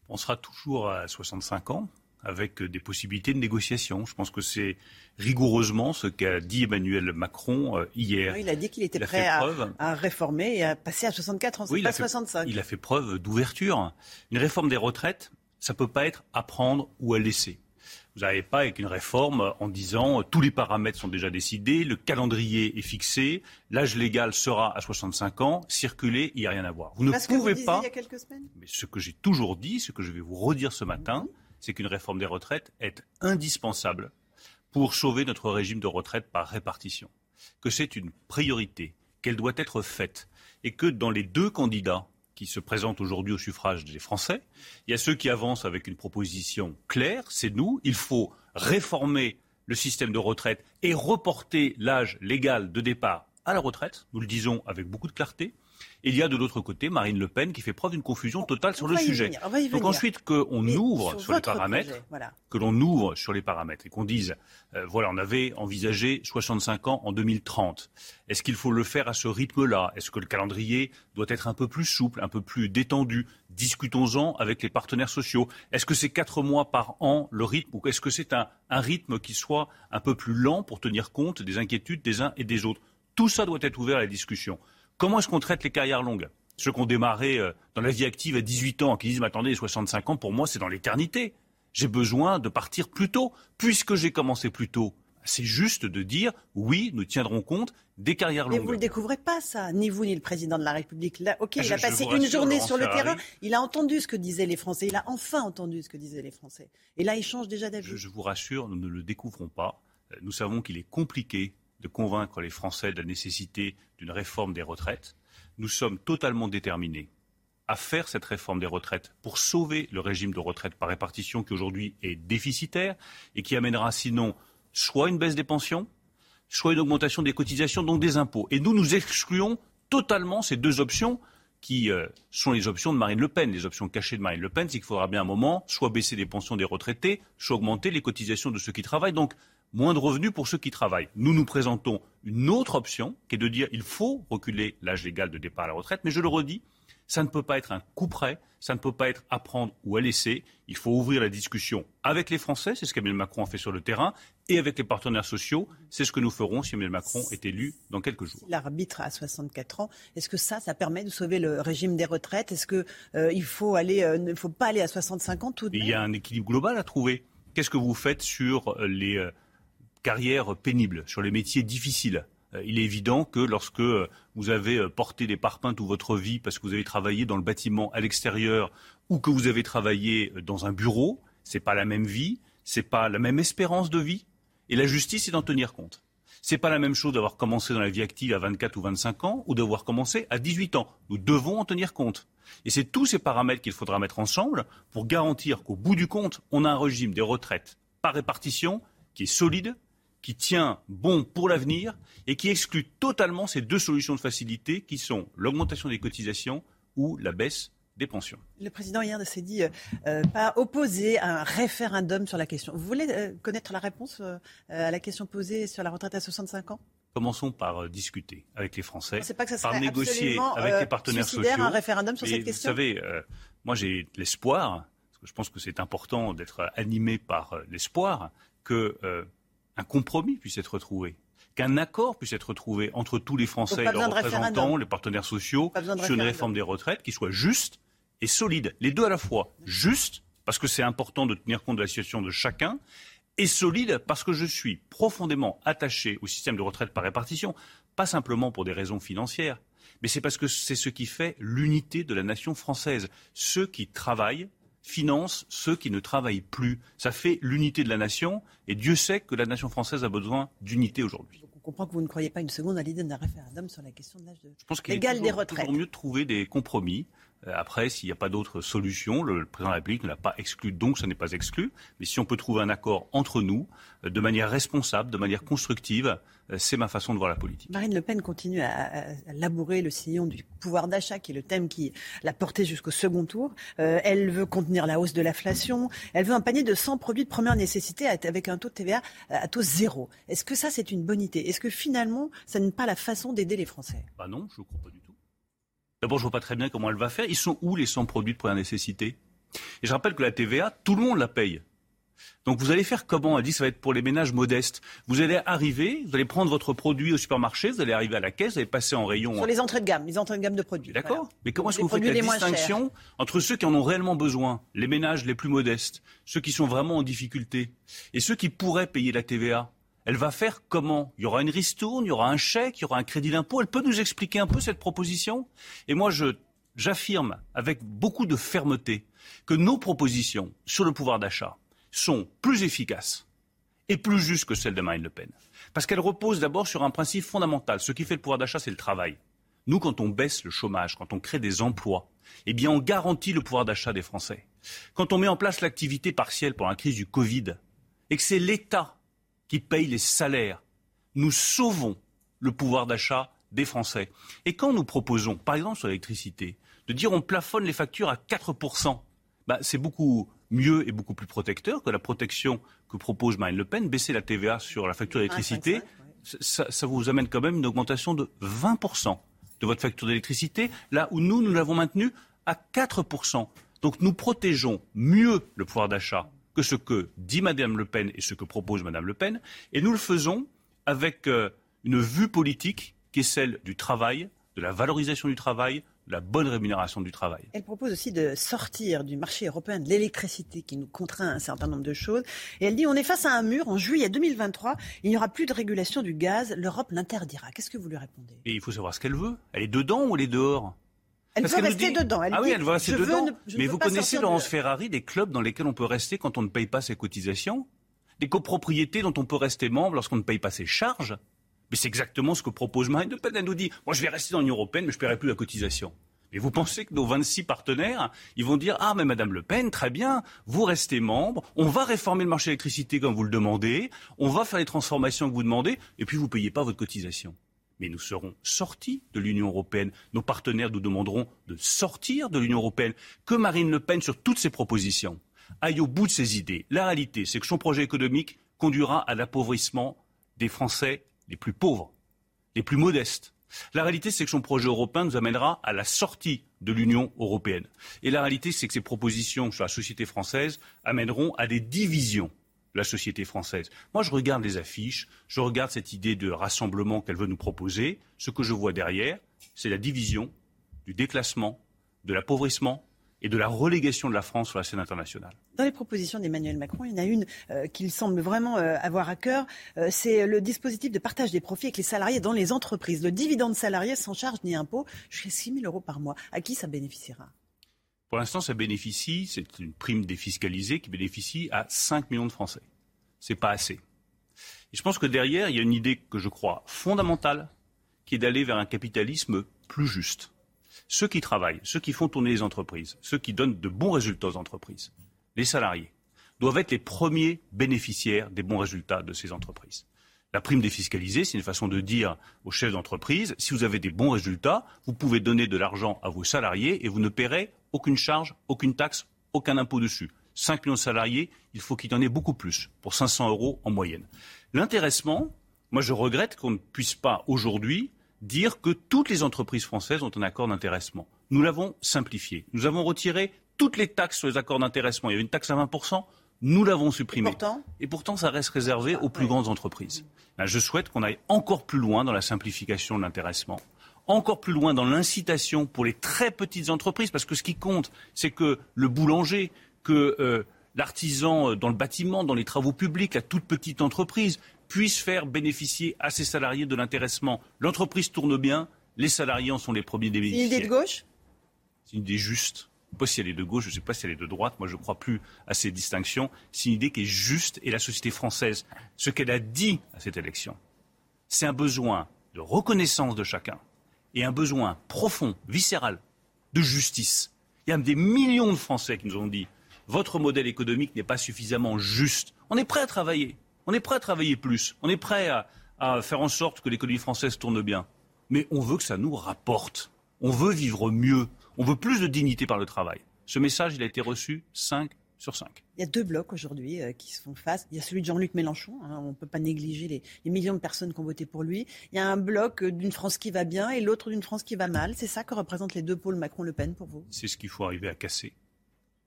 On sera toujours à 65 ans avec des possibilités de négociation. Je pense que c'est rigoureusement ce qu'a dit Emmanuel Macron euh, hier. il a dit qu'il était prêt à, réformer et à passer à 64 ans, pas 65. il a fait preuve d'ouverture. Une réforme des retraites, ça ne peut pas être à prendre ou à laisser. Vous n'arrivez pas avec une réforme en disant tous les paramètres sont déjà décidés, le calendrier est fixé, l'âge légal sera à 65 ans, circuler, il n'y a rien à voir. Vous ne pouvez pas. Il y a quelques semaines. Mais ce que j'ai toujours dit, ce que je vais vous redire ce matin, c'est qu'une réforme des retraites est indispensable pour sauver notre régime de retraite par répartition, que c'est une priorité, qu'elle doit être faite, et que dans les deux candidats qui se présentent aujourd'hui au suffrage des Français, il y a ceux qui avancent avec une proposition claire, c'est nous, il faut réformer le système de retraite et reporter l'âge légal de départ à la retraite, nous le disons avec beaucoup de clarté, il y a de l'autre côté Marine Le Pen qui fait preuve d'une confusion totale sur le sujet. Donc ensuite qu'on ouvre sur, les paramètres, que l'on ouvre sur les paramètres et qu'on dise, euh, voilà, on avait envisagé 65 ans en 2030. Est-ce qu'il faut le faire à ce rythme-là? Est-ce que le calendrier doit être un peu plus souple, un peu plus détendu? Discutons-en avec les partenaires sociaux. Est-ce que c'est quatre mois par an le rythme ou est-ce que c'est un rythme qui soit un peu plus lent pour tenir compte des inquiétudes des uns et des autres? Tout ça doit être ouvert à la discussion. Comment est-ce qu'on traite les carrières longues? Ceux qui ont démarré euh, dans la vie active à 18 ans, qui disent, mais attendez, 65 ans, pour moi, c'est dans l'éternité. J'ai besoin de partir plus tôt. Puisque j'ai commencé plus tôt, C'est juste de dire oui, nous tiendrons compte des carrières Mais longues. vous ne le découvrez pas, ça, ni vous ni le président de la République. Là, ok, il Je- a passé une journée sur le terrain, il a entendu ce que disaient les Français, il a enfin entendu ce que disaient les Français. Et là, il change déjà d'avis. Je, je vous rassure, nous ne le découvrons pas. Euh, Nous savons qu'il est compliqué de convaincre les Français de la nécessité d'une réforme des retraites. Nous sommes totalement déterminés à faire cette réforme des retraites pour sauver le régime de retraite par répartition qui aujourd'hui est déficitaire et qui amènera sinon soit une baisse des pensions, soit une augmentation des cotisations, donc des impôts. Et nous, nous excluons totalement ces deux options qui euh, sont les options de Marine Le Pen. Les options cachées de Marine Le Pen, c'est qu'il faudra bien un moment soit baisser les pensions des retraités, soit augmenter les cotisations de ceux qui travaillent. Donc, moins de revenus pour ceux qui travaillent. Nous nous présentons une autre option, qui est de dire il faut reculer l'âge légal de départ à la retraite. Mais je le redis, ça ne peut pas être un coup près, ça ne peut pas être à prendre ou à laisser. Il faut ouvrir la discussion avec les Français, c'est ce qu'Emmanuel Macron a fait sur le terrain, et avec les partenaires sociaux. C'est ce que nous ferons si Emmanuel Macron est élu dans quelques jours. L'arbitre à 64 ans, est-ce que ça, ça permet de sauver le régime des retraites? Est-ce que euh, il faut aller, euh, ne faut pas aller à 65 ans tout de Il même y a un équilibre global à trouver. Qu'est-ce que vous faites sur euh, les euh, carrières pénibles, sur les métiers difficiles Euh, Il est évident que lorsque euh, vous avez euh, porté des parpaings toute votre vie parce que vous avez travaillé dans le bâtiment à l'extérieur ou que vous avez travaillé dans un bureau, c'est pas la même vie, c'est pas la même espérance de vie. Et la justice, c'est d'en tenir compte. C'est pas la même chose d'avoir commencé dans la vie active à 24 ou 25 ans ou d'avoir commencé à 18 ans. Nous devons en tenir compte. Et c'est tous ces paramètres qu'il faudra mettre ensemble pour garantir qu'au bout du compte, on a un régime des retraites par répartition qui est solide, qui tient bon pour l'avenir et qui exclut totalement ces deux solutions de facilité qui sont l'augmentation des cotisations ou la baisse des pensions. Le président hier s'est dit euh, euh, pas opposé à un référendum sur la question. Vous voulez euh, connaître la réponse euh, à la question posée sur la retraite à 65 ans? Commençons par discuter avec les Français, pas que ça par négocier avec les partenaires sociaux. un référendum sur Mais cette question? Vous savez, moi j'ai l'espoir, parce que je pense que c'est important d'être animé par l'espoir, que un compromis puisse être trouvé, qu'un accord puisse être trouvé entre tous les Français, leurs représentants, les partenaires sociaux, sur une réforme des retraites qui soit juste et solide. Les deux à la fois. Juste, parce que c'est important de tenir compte de la situation de chacun, et solide parce que je suis profondément attaché au système de retraite par répartition, pas simplement pour des raisons financières, mais c'est parce que c'est ce qui fait l'unité de la nation française. Ceux qui travaillent financent ceux qui ne travaillent plus. Ça fait l'unité de la nation, et Dieu sait que la nation française a besoin d'unité aujourd'hui. On comprend que vous ne croyez pas une seconde à l'idée d'un référendum sur la question de l'âge de Je pense qu'il est toujours, des retraites. toujours mieux de trouver des compromis. Euh, Après, s'il n'y a pas d'autre solution, le, président de la République ne l'a pas exclu, donc ça n'est pas exclu. Mais si on peut trouver un accord entre nous, euh, de manière responsable, de manière constructive, euh, c'est ma façon de voir la politique. Marine Le Pen continue à, labourer le sillon du pouvoir d'achat, qui est le thème qui l'a porté jusqu'au second tour. Euh, elle veut contenir la hausse de l'inflation. Elle veut un panier de 100 produits de première nécessité avec un taux de TVA à taux zéro. Est-ce que ça, c'est une bonne idée? Est-ce que finalement, ça n'est pas la façon d'aider les Français? Bah non, je ne crois pas du tout. D'abord, je vois pas très bien comment elle va faire. Ils sont où les 100 produits de première nécessité? Et je rappelle que la TVA, tout le monde la paye. Donc vous allez faire comment? Elle dit que ça va être pour les ménages modestes. Vous allez arriver, vous allez prendre votre produit au supermarché, vous allez arriver à la caisse, vous allez passer en rayon. Sur les entrées de gamme, les entrées de gamme de produits. D'accord. Voilà. Mais comment est-ce que vous faites la distinction entre ceux qui en ont réellement besoin, les ménages les plus modestes, ceux qui sont vraiment en difficulté, et ceux qui pourraient payer la TVA? Elle va faire comment? Il y aura une ristourne, il y aura un chèque, il y aura un crédit d'impôt. Elle peut nous expliquer un peu cette proposition? Et moi, j'affirme avec beaucoup de fermeté que nos propositions sur le pouvoir d'achat sont plus efficaces et plus justes que celles de Marine Le Pen. Parce qu'elles reposent d'abord sur un principe fondamental. Ce qui fait le pouvoir d'achat, c'est le travail. Nous, quand on baisse le chômage, quand on crée des emplois, eh bien, on garantit le pouvoir d'achat des Français. Quand on met en place l'activité partielle pendant la crise du Covid, et que c'est l'État qui paye les salaires, nous sauvons le pouvoir d'achat des Français. Et quand nous proposons, par exemple sur l'électricité, de dire on plafonne les factures à 4%, bah, c'est beaucoup mieux et beaucoup plus protecteur que la protection que propose Marine Le Pen, baisser la TVA sur la facture d'électricité. Ça, ça vous amène quand même une augmentation de 20% de votre facture d'électricité, là où nous, nous l'avons maintenue à 4%. Donc nous protégeons mieux le pouvoir d'achat que ce que dit Madame Le Pen et ce que propose Madame Le Pen, et nous le faisons avec euh, une vue politique qui est celle du travail, de la valorisation du travail, la bonne rémunération du travail. Elle propose aussi de sortir du marché européen de l'électricité qui nous contraint à un certain nombre de choses. Et elle dit on est face à un mur. En juillet 2023, il n'y aura plus de régulation du gaz. L'Europe l'interdira. Qu'est-ce que vous lui répondez? Et il faut savoir ce qu'elle veut. Elle est dedans ou elle est dehors? Elle Parce veut nous rester dit- dedans. Elle ah oui, elle veut rester je veux dedans. ne- je ne Mais vous connaissez, de- Laurence Ferrari, des clubs dans lesquels on peut rester quand on ne paye pas ses cotisations Des copropriétés dont on peut rester membre lorsqu'on ne paye pas ses charges Mais c'est exactement ce que propose Marine Le Pen. Elle nous dit Moi, je vais rester dans l'Union européenne, mais je ne paierai plus la cotisation. Mais vous pensez que nos 26 partenaires, ils vont dire Ah, mais Madame Le Pen, très bien, vous restez membre, on va réformer le marché de l'électricité comme vous le demandez, on va faire les transformations que vous demandez, et puis vous ne payez pas votre cotisation. Mais nous serons sortis de l'Union européenne. Nos partenaires nous demanderont de sortir de l'Union européenne. Que Marine Le Pen, sur toutes ses propositions, aille au bout de ses idées. La réalité, c'est que son projet économique conduira à l'appauvrissement des Français les plus pauvres, les plus modestes. La réalité, c'est que son projet européen nous amènera à la sortie de l'Union européenne. Et la réalité, c'est que ses propositions sur la société française amèneront à des divisions la société française. Moi, je regarde les affiches, je regarde cette idée de rassemblement qu'elle veut nous proposer. Ce que je vois derrière, c'est la division, du déclassement, de l'appauvrissement et de la relégation de la France sur la scène internationale. Dans les propositions d'Emmanuel Macron, il y en a une euh, qu'il semble vraiment euh, avoir à cœur. Euh, c'est le dispositif de partage des profits avec les salariés dans les entreprises. Le dividende salarié sans charge ni impôt jusqu'à 6 000 euros par mois. À qui ça bénéficiera? Pour l'instant, ça bénéficie, c'est une prime défiscalisée qui bénéficie à 5 millions de Français. C'est pas assez. Et je pense que derrière, il y a une idée que je crois fondamentale, qui est d'aller vers un capitalisme plus juste. Ceux qui travaillent, ceux qui font tourner les entreprises, ceux qui donnent de bons résultats aux entreprises, les salariés, doivent être les premiers bénéficiaires des bons résultats de ces entreprises. La prime défiscalisée, c'est une façon de dire aux chefs d'entreprise, si vous avez des bons résultats, vous pouvez donner de l'argent à vos salariés et vous ne paierez aucune charge, aucune taxe, aucun impôt dessus. 5 millions de salariés, il faut qu'il y en ait beaucoup plus, pour 500 euros en moyenne. L'intéressement, moi je regrette qu'on ne puisse pas aujourd'hui dire que toutes les entreprises françaises ont un accord d'intéressement. Nous l'avons simplifié. Nous avons retiré toutes les taxes sur les accords d'intéressement. Il y avait une taxe à 20%, nous l'avons supprimée. Et pourtant, ça reste réservé aux plus grandes entreprises. Je souhaite qu'on aille encore plus loin dans la simplification de l'intéressement, encore plus loin dans l'incitation pour les très petites entreprises, parce que ce qui compte, c'est que le boulanger, que euh, l'artisan euh, dans le bâtiment, dans les travaux publics, la toute petite entreprise, puisse faire bénéficier à ses salariés de l'intéressement. L'entreprise tourne bien, les salariés en sont les premiers C'est une bénéficiaires. idée de gauche? C'est une idée juste. Je ne sais pas si elle est de gauche, je ne sais pas si elle est de droite. Moi, je ne crois plus à ces distinctions. C'est une idée qui est juste et la société française, ce qu'elle a dit à cette élection, c'est un besoin de reconnaissance de chacun et un besoin profond, viscéral, de justice. Il y a des millions de Français qui nous ont dit votre modèle économique n'est pas suffisamment juste. On est prêt à travailler. On est prêt à travailler plus. On est prêt à, faire en sorte que l'économie française tourne bien. Mais on veut que ça nous rapporte. On veut vivre mieux. On veut plus de dignité par le travail. Ce message, il a été reçu 5 sur 5. Il y a deux blocs aujourd'hui euh, qui se font face. Il y a celui de Jean-Luc Mélenchon. hein, on ne peut pas négliger les, les millions de personnes qui ont voté pour lui. Il y a un bloc euh, d'une France qui va bien et l'autre d'une France qui va mal. C'est ça que représentent les deux pôles Macron-Le Pen pour vous? C'est ce qu'il faut arriver à casser.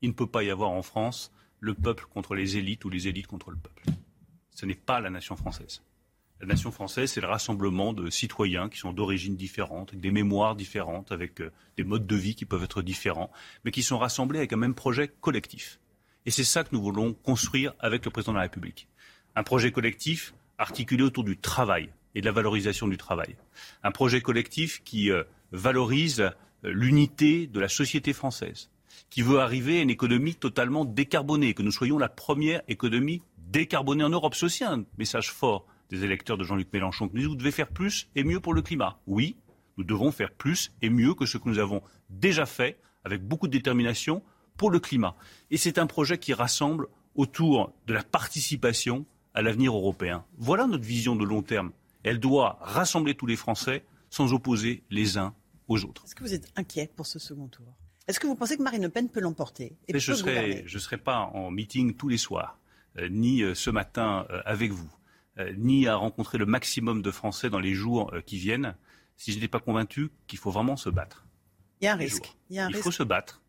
Il ne peut pas y avoir en France le peuple contre les élites ou les élites contre le peuple. Ce n'est pas la nation française. La nation française, c'est le rassemblement de citoyens qui sont d'origines différentes, avec des mémoires différentes, avec euh, des modes de vie qui peuvent être différents, mais qui sont rassemblés avec un même projet collectif. Et c'est ça que nous voulons construire avec le président de la République. Un projet collectif articulé autour du travail et de la valorisation du travail. Un projet collectif qui euh, valorise euh, l'unité de la société française, qui veut arriver à une économie totalement décarbonée, que nous soyons la première économie décarbonée en Europe. C'est aussi un message fort des électeurs de Jean-Luc Mélenchon. Nous, vous devez faire plus et mieux pour le climat. Oui, nous devons faire plus et mieux que ce que nous avons déjà fait, avec beaucoup de détermination, pour le climat. Et c'est un projet qui rassemble autour de la participation à l'avenir européen. Voilà notre vision de long terme. Elle doit rassembler tous les Français sans opposer les uns aux autres. Est-ce que vous êtes inquiet pour ce second tour? Est-ce que vous pensez que Marine Le Pen peut l'emporter et je ne serai, pas en meeting tous les soirs, euh, ni euh, ce matin euh, avec vous, ni à rencontrer le maximum de Français dans les jours qui viennent, si je n'étais pas convaincu qu'il faut vraiment se battre. Il y a un risque. Il y a un Il risque. faut se battre.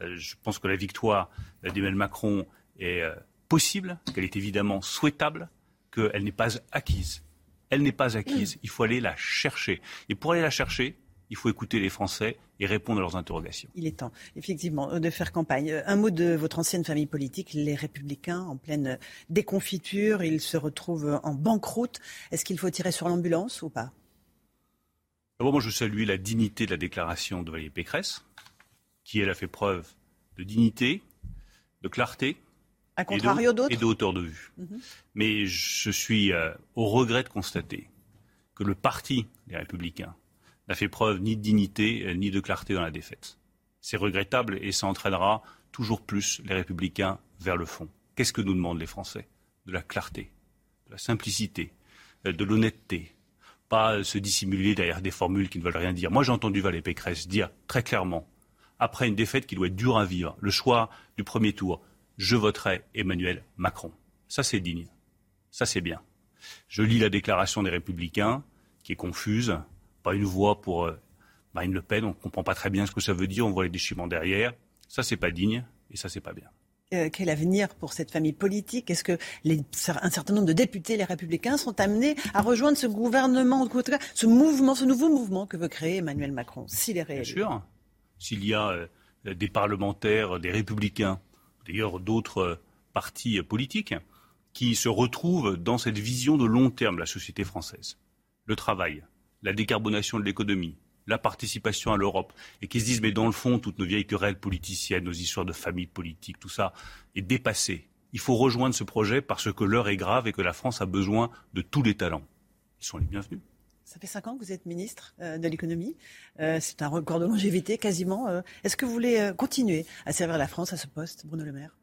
Euh, je pense que la victoire d'Emmanuel Macron est euh, possible, qu'elle est évidemment souhaitable, qu'elle n'est pas acquise. Elle n'est pas acquise. Il faut aller la chercher. Et pour aller la chercher, Il faut écouter les Français et répondre à leurs interrogations. Il est temps, effectivement, de faire campagne. Euh, un mot de votre ancienne famille politique, les Républicains, en pleine déconfiture. Ils se retrouvent en banqueroute. Est-ce qu'il faut tirer sur l'ambulance ou pas? D'abord, moi, je salue la dignité de la déclaration de Valérie Pécresse, qui, elle, a fait preuve de dignité, de clarté, à contrario d'autres Et de hauteur de vue. Mhm. Mais je suis euh, au regret de constater que le parti des Républicains n'a fait preuve ni de dignité euh, ni de clarté dans la défaite. C'est regrettable et ça entraînera toujours plus les Républicains vers le fond. Qu'est-ce que nous demandent les Français? De la clarté, de la simplicité, euh, de l'honnêteté. Pas se dissimuler derrière des formules qui ne veulent rien dire. Moi, j'ai entendu Valérie Pécresse dire très clairement, après une défaite qui doit être dure à vivre, le choix du premier tour, je voterai Emmanuel Macron. Ça, c'est digne. Ça, c'est bien. Je lis la déclaration des Républicains, qui est confuse. Pas une voix pour euh, Marine Le Pen. On ne comprend pas très bien ce que ça veut dire. On voit les déchirements derrière. Ça, c'est pas digne. Et ça, c'est pas bien. Euh, quel avenir pour cette famille politique? Est-ce que un certain nombre de députés, les Républicains, sont amenés à rejoindre ce gouvernement, ce mouvement, ce nouveau mouvement que veut créer Emmanuel Macron, s'il est réel Bien sûr. S'il y a euh, des parlementaires, des Républicains d'ailleurs d'autres euh, partis politiques, qui se retrouvent dans cette vision de long terme de la société française. Le travail, la décarbonation de l'économie, la participation à l'Europe, et qui se disent mais dans le fond, toutes nos vieilles querelles politiciennes, nos histoires de famille politique, tout ça est dépassé. Il faut rejoindre ce projet parce que l'heure est grave et que la France a besoin de tous les talents. Ils sont les bienvenus. Ça fait cinq ans que vous êtes ministre euh, de l'économie. Euh, c'est un record de longévité quasiment. Euh. Est-ce que vous voulez continuer à servir la France à ce poste, Bruno Le Maire?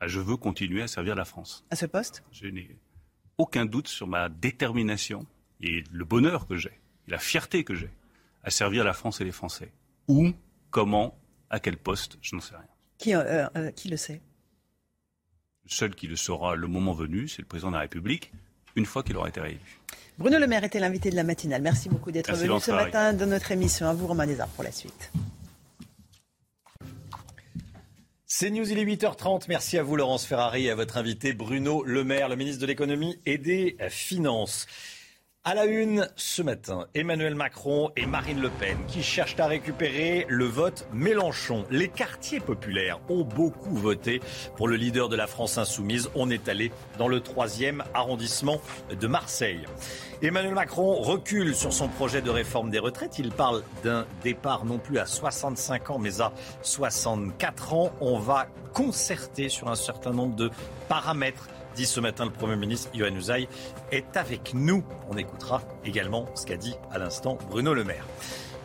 Ah, Je veux continuer à servir la France. À ce poste? Je n'ai aucun doute sur ma détermination et le bonheur que j'ai, la fierté que j'ai à servir la France et les Français. Où, comment, à quel poste, je n'en sais rien. Qui, qui le sait? Le seul qui le saura le moment venu, c'est le président de la République, une fois qu'il aura été réélu. Bruno Le Maire était l'invité de la matinale. Merci beaucoup d'être venu ce matin dans notre émission. À vous, Romain Desarts, pour la suite. C'est News, il est 8h30. Merci à vous, Laurence Ferrari, et à votre invité, Bruno Le Maire, le ministre de l'économie et des finances. À la une ce matin, Emmanuel Macron et Marine Le Pen qui cherchent à récupérer le vote Mélenchon. Les quartiers populaires ont beaucoup voté pour le leader de la France insoumise. On est allé dans le troisième arrondissement de Marseille. Emmanuel Macron recule sur son projet de réforme des retraites. Il parle d'un départ non plus à 65 ans mais à 64 ans. On va concerter sur un certain nombre de paramètres dit ce matin le Premier ministre Yohann Usaï, est avec nous. On écoutera également ce qu'a dit à l'instant Bruno Le Maire.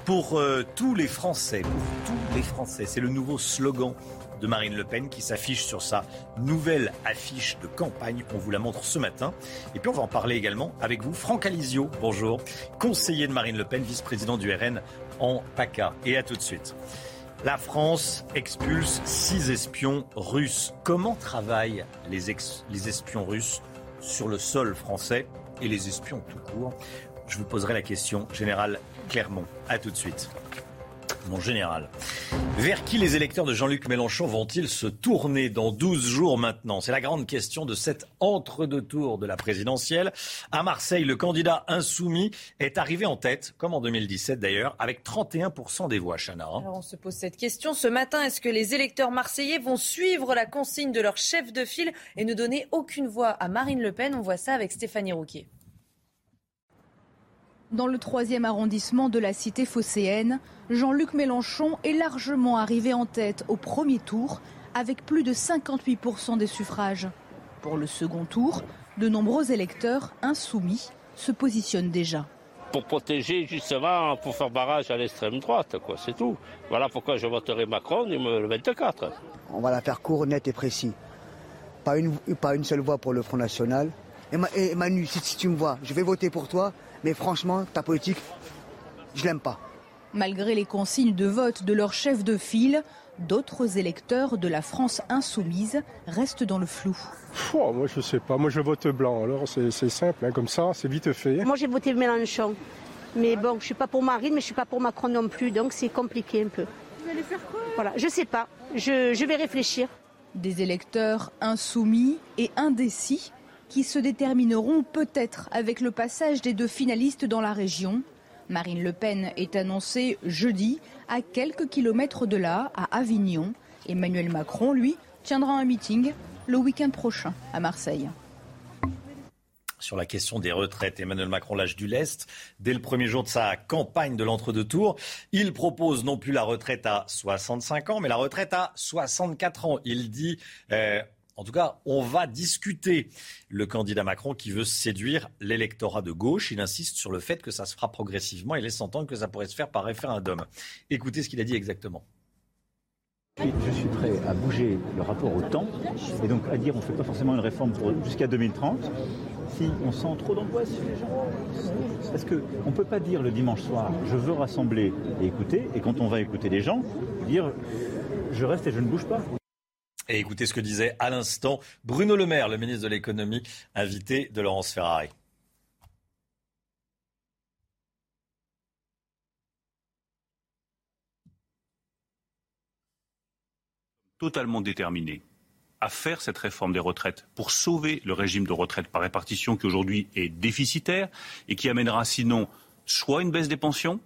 Pour euh, tous les Français, pour tous les Français, c'est le nouveau slogan de Marine Le Pen qui s'affiche sur sa nouvelle affiche de campagne. On vous la montre ce matin. Et puis on va en parler également avec vous. Franck Alizio, bonjour, conseiller de Marine Le Pen, vice-président du RN en PACA. Et à tout de suite. La France expulse six espions russes. Comment travaillent les, espions russes sur le sol français et les espions tout court? Je vous poserai la question, Général Clermont. À tout de suite mon général. Vers qui les électeurs de Jean-Luc Mélenchon vont-ils se tourner dans 12 jours maintenant? C'est la grande question de cet entre-deux tours de la présidentielle. À Marseille, le candidat insoumis est arrivé en tête, comme en 2017 d'ailleurs, avec 31% des voix, Chana. Hein. On se pose cette question ce matin. Est-ce que les électeurs marseillais vont suivre la consigne de leur chef de file et ne donner aucune voix à Marine Le Pen? On voit ça avec Stéphanie Rouquier. Dans le troisième arrondissement de la cité phocéenne, Jean-Luc Mélenchon est largement arrivé en tête au premier tour avec plus de 58% des suffrages. Pour le second tour, de nombreux électeurs insoumis se positionnent déjà. Pour protéger justement, pour faire barrage à l'extrême droite, quoi, c'est tout. Voilà pourquoi je voterai Macron le 24. On va la faire court, net et précis. Pas une, pas une seule voix pour le Front National. Et, Manu, si tu me vois, je vais voter pour toi, mais franchement, ta politique, je l'aime pas. Malgré les consignes de vote de leur chef de file, d'autres électeurs de la France insoumise restent dans le flou. moi, je sais pas. Moi, je vote blanc. Alors, c'est simple, hein, comme ça, c'est vite fait. Moi, j'ai voté Mélenchon. Mais bon, je suis pas pour Marine, mais je suis pas pour Macron non plus. Donc, c'est compliqué un peu. Vous allez faire quoi? Voilà, je sais pas. Je, je vais réfléchir. Des électeurs insoumis et indécis qui se détermineront peut-être avec le passage des deux finalistes dans la région. Marine Le Pen est annoncée jeudi à quelques kilomètres de là, à Avignon. Emmanuel Macron, lui, tiendra un meeting le week-end prochain à Marseille sur la question des retraites. Emmanuel Macron lâche du lest. Dès le premier jour de sa campagne de l'entre-deux tours, il propose non plus la retraite à 65 ans, mais la retraite à 64 ans. Il dit, euh, en tout cas, on va discuter. Le candidat Macron qui veut séduire l'électorat de gauche, il insiste sur le fait que ça se fera progressivement et laisse entendre que ça pourrait se faire par référendum. Écoutez ce qu'il a dit exactement. Je suis prêt à bouger le rapport au temps et donc à dire on ne fait pas forcément une réforme jusqu'à 2030 si on sent trop d'angoisse chez les gens. Parce qu'on ne peut pas dire le dimanche soir je veux rassembler et écouter et quand on va écouter les gens, dire je reste et je ne bouge pas. Et écoutez ce que disait à l'instant Bruno Le Maire, le ministre de l'économie, invité de Laurence Ferrari. totalement déterminé à faire cette réforme des retraites pour sauver le régime de retraite par répartition qui aujourd'hui est déficitaire et qui amènera sinon soit une baisse des pensions,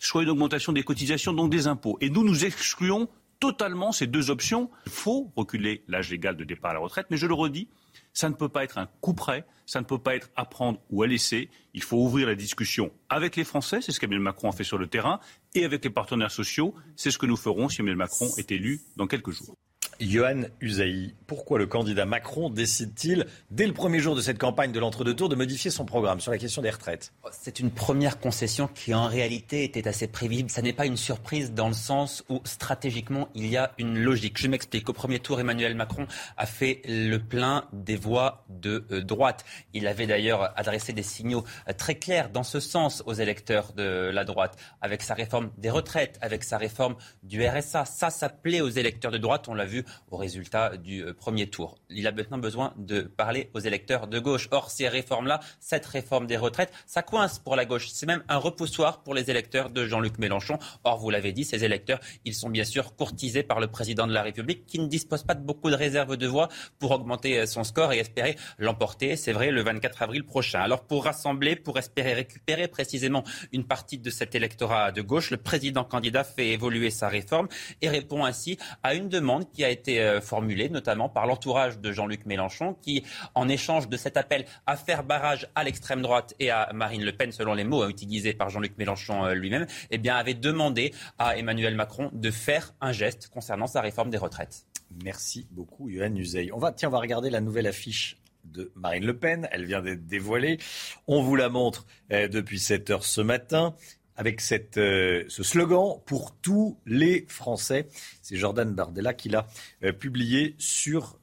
soit une augmentation des cotisations, donc des impôts. Et nous, nous excluons totalement ces deux options. Il faut reculer l'âge légal de départ à la retraite, mais je le redis, ça ne peut pas être un coup près, ça ne peut pas être à prendre ou à laisser. Il faut ouvrir la discussion avec les Français, c'est ce qu'Emmanuel Macron a fait sur le terrain, et avec les partenaires sociaux. C'est ce que nous ferons si Emmanuel Macron est élu dans quelques jours. Johan Usaï, pourquoi le candidat Macron décide-t-il, dès le premier jour de cette campagne de l'entre-deux tours, de modifier son programme sur la question des retraites? C'est une première concession qui, en réalité, était assez prévisible. Ça n'est pas une surprise dans le sens où, stratégiquement, il y a une logique. Je m'explique. Au premier tour, Emmanuel Macron a fait le plein des voix de euh, droite. Il avait d'ailleurs adressé des signaux euh, très clairs dans ce sens aux électeurs de la droite, avec sa réforme des retraites, avec sa réforme du RSA. Ça, ça plaît aux électeurs de droite. On l'a vu au résultat du euh, premier tour. Il a maintenant besoin de parler aux électeurs de gauche. Or, ces réformes-là, cette réforme des retraites, ça coince pour la gauche. C'est même un repoussoir pour les électeurs de Jean-Luc Mélenchon. Or, vous l'avez dit, ces électeurs, ils sont bien sûr courtisés par le président de la République qui ne dispose pas de beaucoup de réserves de voix pour augmenter euh, son score et espérer l'emporter, c'est vrai, le 24 avril prochain. Alors, pour rassembler, pour espérer récupérer précisément une partie de cet électorat de gauche, le président candidat fait évoluer sa réforme et répond ainsi à une demande qui a été euh, formulée notamment par l'entourage de Jean-Luc Mélenchon qui, en échange de cet appel à faire barrage à l'extrême droite et à Marine Le Pen, selon les mots hein, utilisés par Jean-Luc Mélenchon euh, lui-même, eh bien, avait demandé à Emmanuel Macron de faire un geste concernant sa réforme des retraites. Merci beaucoup, Yohann Uzey. On va, tiens, on va regarder la nouvelle affiche de Marine Le Pen. Elle vient d'être dévoilée. On vous la montre euh, depuis 7 heures ce matin avec cette, euh, ce slogan pour tous les Français. C'est Jordan Bardella qui l'a euh, publié sur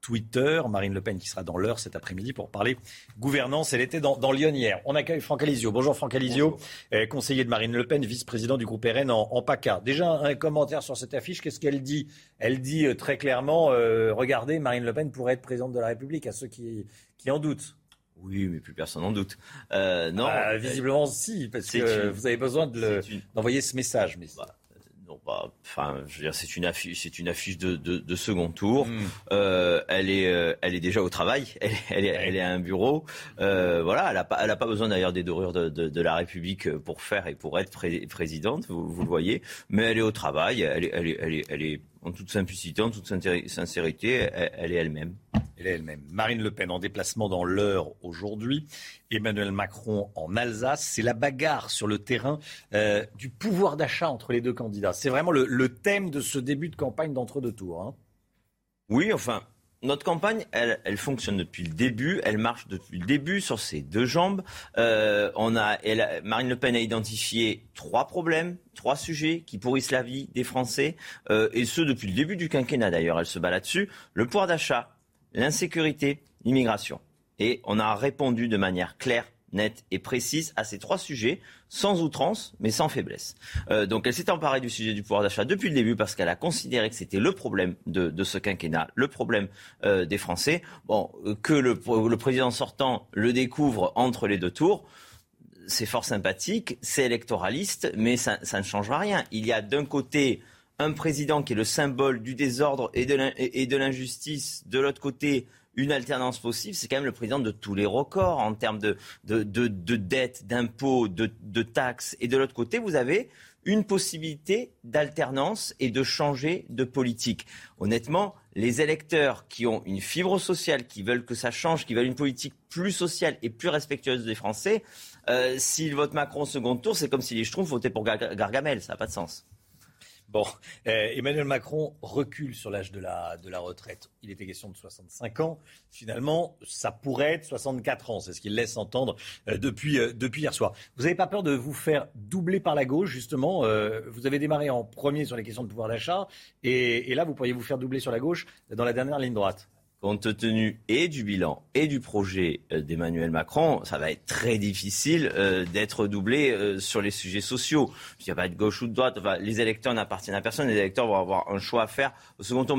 Twitter. Marine Le Pen qui sera dans l'heure cet après-midi pour parler gouvernance. Elle était dans, Lyon hier. On accueille Franck Alizio. Bonjour Franck Alizio, euh, conseiller de Marine Le Pen, vice-président du groupe RN en, PACA. Déjà un commentaire sur cette affiche. Qu'est-ce qu'elle dit? Elle dit très clairement, regardez, Marine Le Pen pourrait être présidente de la République à ceux qui, qui en doutent. Oui, mais plus personne n'en doute. Euh, non, bah, visiblement si, parce que vous avez besoin d'envoyer ce message. Mais... Bah, non, bah, enfin, je veux dire, c'est une affiche, c'est une affiche de, de, second tour. Hmm. Euh, elle est, euh, elle est déjà au travail. Elle, elle, est, elle est à un bureau. Euh, voilà, elle a pas, elle a pas besoin d'ailleurs des dorures de, de, la République pour faire et pour être présidente. Vous, vous, le voyez, mais elle est au travail. Elle est, elle est, elle est, elle est en toute simplicité, en toute sincérité, elle, est elle-même. Elle est elle-même. Marine Le Pen en déplacement dans l'heure aujourd'hui. Emmanuel Macron en Alsace. C'est la bagarre sur le terrain euh, du pouvoir d'achat entre les deux candidats. C'est vraiment le, thème de ce début de campagne d'entre-deux tours. Hein. Oui, enfin, notre campagne, elle, fonctionne depuis le début, elle marche depuis le début sur ses deux jambes. Euh, Marine Le Pen a identifié trois problèmes, trois sujets qui pourrissent la vie des Français, euh, et ce depuis le début du quinquennat d'ailleurs, elle se bat là-dessus. Le pouvoir d'achat, l'insécurité, l'immigration. Et on a répondu de manière claire nette et précise à ces trois sujets, sans outrance, mais sans faiblesse. Euh, donc elle s'est emparée du sujet du pouvoir d'achat depuis le début parce qu'elle a considéré que c'était le problème de, ce quinquennat, le problème euh, des Français. Bon, que le, le président sortant le découvre entre les deux tours, c'est fort sympathique, c'est électoraliste, mais ça, ça, ne changera rien. Il y a d'un côté un président qui est le symbole du désordre et de l'injustice, de l'autre côté une alternance possible, c'est quand même le président de tous les records en termes de, de, de, de dettes, d'impôts, de, de taxes. Et de l'autre côté, vous avez une possibilité d'alternance et de changer de politique. Honnêtement, les électeurs qui ont une fibre sociale, qui veulent que ça change, qui veulent une politique plus sociale et plus respectueuse des Français, euh, s'ils votent Macron au second tour, c'est comme si les Schtroumpfs votaient pour Gargamel. Ça n'a pas de sens. Bon, euh, Emmanuel Macron recule sur l'âge de la, de la retraite. Il était question de 65 ans. Finalement, ça pourrait être 64 ans. C'est ce qu'il laisse entendre euh, depuis, euh, depuis hier soir. Vous n'avez pas peur de vous faire doubler par la gauche, justement Vous avez démarré en premier sur les questions de pouvoir d'achat. Et, et là, vous pourriez vous faire doubler sur la gauche dans la dernière ligne droite compte tenu et du bilan et du projet euh, d'Emmanuel Macron, ça va être très difficile euh, d'être doublé euh, sur les sujets sociaux. Il n'y a pas de gauche ou de droite. les électeurs n'appartiennent à personne. Les électeurs vont avoir un choix à faire au second tour.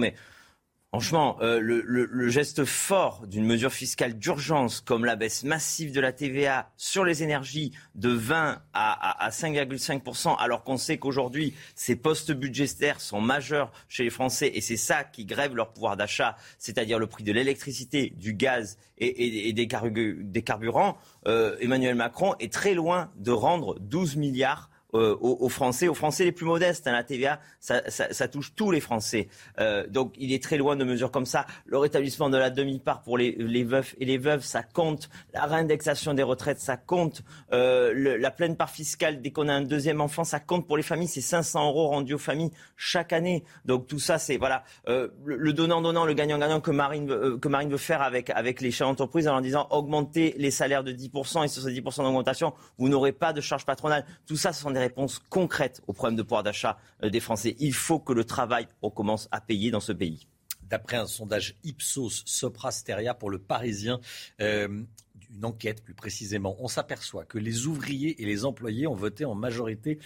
Franchement, euh, le, geste fort d'une mesure fiscale d'urgence comme la baisse massive de la TVA sur les énergies de 20 à, à 5,5%, alors qu'on sait qu'aujourd'hui, ces postes budgétaires sont majeurs chez les Français et c'est ça qui grève leur pouvoir d'achat, c'est-à-dire le prix de l'électricité, du gaz et, des, carburants, euh, Emmanuel Macron est très loin de rendre 12 milliards euh, aux, Français, aux Français les plus modestes. Hein, la TVA, ça, touche tous les Français. Euh, donc il est très loin de mesures comme ça. Le rétablissement de la demi-part pour les, veufs et les veuves, ça compte. La réindexation des retraites, ça compte. Euh, la pleine part fiscale dès qu'on a un deuxième enfant, ça compte pour les familles. C'est 500 euros rendus aux familles chaque année. Donc tout ça, c'est voilà le donnant-donnant, le gagnant-gagnant que Marine, que Marine veut faire avec, avec les chefs d'entreprise en disant augmenter les salaires de 10% et sur ces 10% d'augmentation, vous n'aurez pas de charges patronales. Tout ça, ce sont des réponses concrètes aux problèmes de pouvoir d'achat euh, des Français. Il faut que le travail recommence à payer dans ce pays. D'après un sondage Ipsos Sopra Steria pour le Parisien, euh, une enquête plus précisément, on s'aperçoit que les ouvriers et les employés ont voté en majorité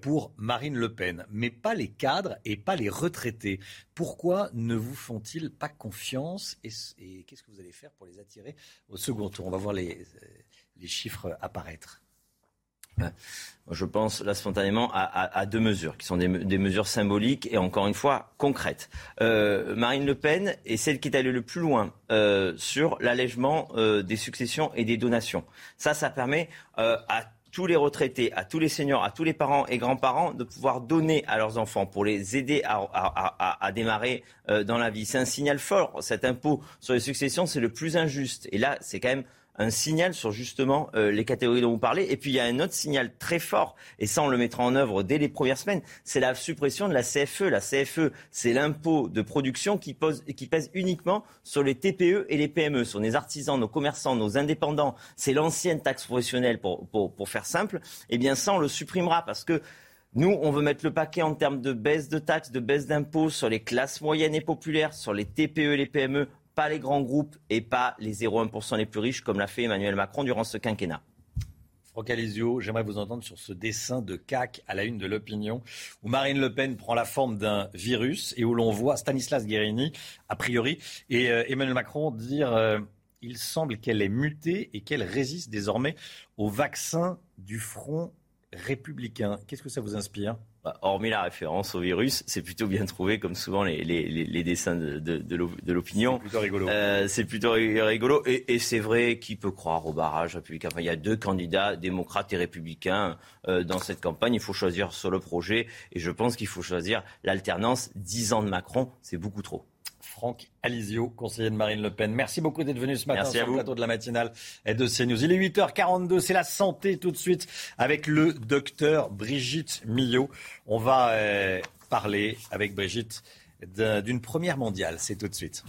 pour Marine Le Pen, mais pas les cadres et pas les retraités. Pourquoi ne vous font-ils pas confiance et, qu'est-ce que vous allez faire pour les attirer au second tour? On va voir les chiffres apparaître. Je pense là spontanément à, deux mesures qui sont des, mesures symboliques et encore une fois concrètes. Euh, Marine Le Pen est celle qui est allée le plus loin euh, sur l'allègement euh, des successions et des donations. Ça, ça permet à tous les retraités, à tous les seniors, à tous les parents et grands-parents de pouvoir donner à leurs enfants pour les aider à, à démarrer dans la vie. C'est un signal fort. Cet impôt sur les successions, c'est le plus injuste. Et là, c'est quand même un signal sur justement euh, les catégories dont vous parlez. Et puis il y a un autre signal très fort, et ça on le mettra en œuvre dès les premières semaines, c'est la suppression de la CFE. La CFE, c'est l'impôt de production qui, pèse uniquement sur les TPE et les PME, sur les artisans, nos commerçants, nos indépendants. C'est l'ancienne taxe professionnelle pour, pour, pour faire simple. Eh bien ça on le supprimera parce que nous, on veut mettre le paquet en termes de baisse de taxes, de baisse d'impôts sur les classes moyennes et populaires, sur les TPE et les PME, pas les grands groupes et pas les 0,1% les plus riches, comme l'a fait Emmanuel Macron durant ce quinquennat. Franck Alizio, j'aimerais vous entendre sur ce dessin de CAC à la une de l'opinion, où Marine Le Pen prend la forme d'un virus et où l'on voit Stanislas Guérini, a priori, et euh, Emmanuel Macron dire euh, il semble qu'elle est mutée et qu'elle résiste désormais au vaccin du Front républicain. Qu'est-ce que ça vous inspire? Hormis la référence au virus, c'est plutôt bien trouvé, comme souvent les, dessins de, l'opinion. C'est plutôt rigolo. Euh, c'est plutôt rigolo. Et, c'est vrai, qui peut croire au barrage républicain? Il y a deux candidats, démocrates et républicains, euh, dans cette campagne. Il faut choisir sur le projet. Et je pense qu'il faut choisir l'alternance. Dix ans de Macron, c'est beaucoup trop. Franck Alizio, conseiller de Marine Le Pen. Merci beaucoup d'être venu ce matin sur le plateau de la matinale de CNews. Il est 8h42, c'est la santé tout de suite avec le docteur Brigitte Millot. On va euh, parler avec Brigitte d'une première mondiale. C'est tout de suite.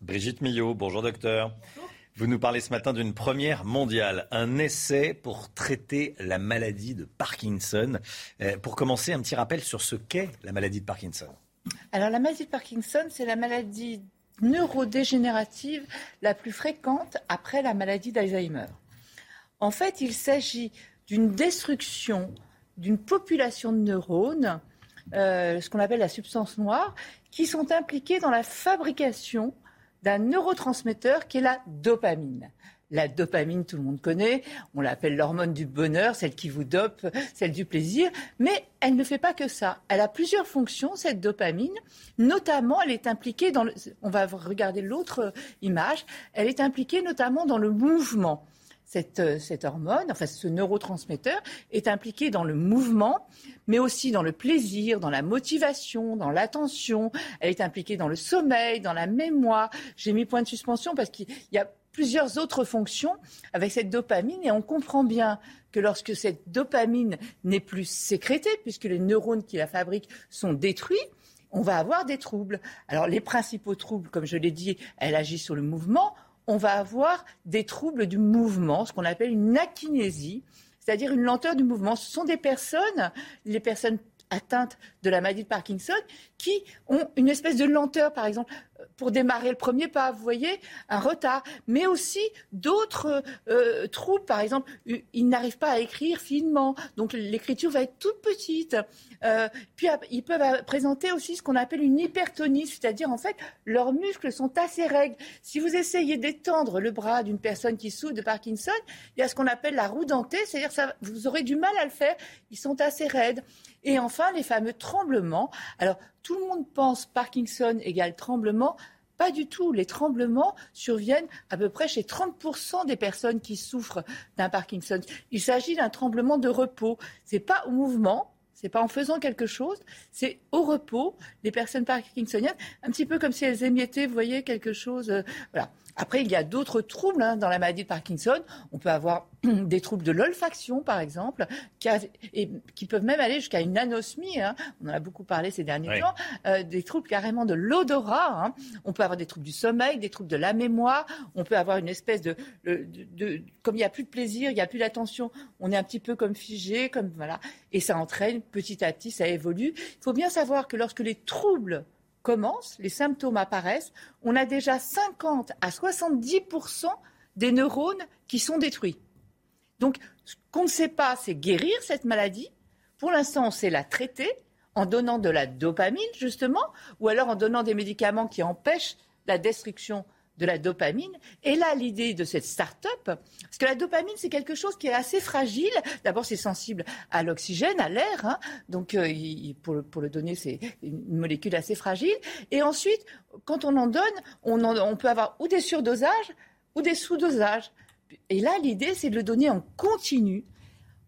Brigitte Millot, bonjour docteur. Vous nous parlez ce matin d'une première mondiale, un essai pour traiter la maladie de Parkinson. Euh, pour commencer, un petit rappel sur ce qu'est la maladie de Parkinson. Alors la maladie de Parkinson, c'est la maladie neurodégénérative la plus fréquente après la maladie d'Alzheimer. En fait, il s'agit d'une destruction d'une population de neurones, euh, ce qu'on appelle la substance noire, qui sont impliqués dans la fabrication d'un neurotransmetteur qui est la dopamine. La dopamine, tout le monde connaît. On l'appelle l'hormone du bonheur, celle qui vous dope, celle du plaisir. Mais elle ne fait pas que ça. Elle a plusieurs fonctions, cette dopamine. Notamment, elle est impliquée dans le... On va regarder l'autre image. Elle est impliquée notamment dans le mouvement. Cette, cette, hormone, enfin ce neurotransmetteur, est impliqué dans le mouvement, mais aussi dans le plaisir, dans la motivation, dans l'attention. Elle est impliquée dans le sommeil, dans la mémoire. J'ai mis point de suspension parce qu'il y a plusieurs autres fonctions avec cette dopamine et on comprend bien que lorsque cette dopamine n'est plus sécrétée, puisque les neurones qui la fabriquent sont détruits, on va avoir des troubles. Alors les principaux troubles, comme je l'ai dit, elle agit sur le mouvement. On va avoir des troubles du mouvement, ce qu'on appelle une akinésie, c'est-à-dire une lenteur du mouvement. Ce sont des personnes, les personnes atteintes de la maladie de Parkinson, qui ont une espèce de lenteur, par exemple, pour démarrer le premier pas, vous voyez, un retard, mais aussi d'autres euh, troubles, par exemple, ils n'arrivent pas à écrire finement, donc l'écriture va être toute petite. Euh, puis ils peuvent présenter aussi ce qu'on appelle une hypertonie, c'est-à-dire en fait leurs muscles sont assez raides. Si vous essayez d'étendre le bras d'une personne qui souffre de Parkinson, il y a ce qu'on appelle la roue dentée, c'est-à-dire vous aurez du mal à le faire, ils sont assez raides. Et enfin, les fameux tremblements. Alors, tout le monde pense Parkinson égale tremblement. Pas du tout. Les tremblements surviennent à peu près chez 30% des personnes qui souffrent d'un Parkinson. Il s'agit d'un tremblement de repos. C'est pas au mouvement, c'est pas en faisant quelque chose, c'est au repos. Les personnes parkinsoniennes, un petit peu comme si elles émiettaient, vous voyez, quelque chose. Euh, voilà. Après, il y a d'autres troubles hein, dans la maladie de Parkinson. On peut avoir des troubles de l'olfaction, par exemple, qui, et, qui, peuvent même aller jusqu'à une anosmie. Hein. On en a beaucoup parlé ces derniers temps. Euh, des troubles carrément de l'odorat. Hein. On peut avoir des troubles du sommeil, des troubles de la mémoire. On peut avoir une espèce de, de, de comme il n'y a plus de plaisir, il n'y a plus d'attention, on est un petit peu comme figé, comme voilà. Et ça entraîne petit à petit, ça évolue. Il faut bien savoir que lorsque les troubles commence, les symptômes apparaissent, on a déjà 50 à 70% des neurones qui sont détruits. Donc, ce qu'on ne sait pas, c'est guérir cette maladie. Pour l'instant, on sait la traiter en donnant de la dopamine, justement, ou alors en donnant des médicaments qui empêchent la destruction de la dopamine. Et là, l'idée de cette start-up, parce que la dopamine, c'est quelque chose qui est assez fragile. D'abord, c'est sensible à l'oxygène, à l'air. Hein. donc, euh, pour, le, pour, le, donner, c'est une molécule assez fragile. Et ensuite, quand on en donne, on, on peut avoir ou des surdosages ou des sous-dosages. Et là, l'idée, c'est de le donner en continu.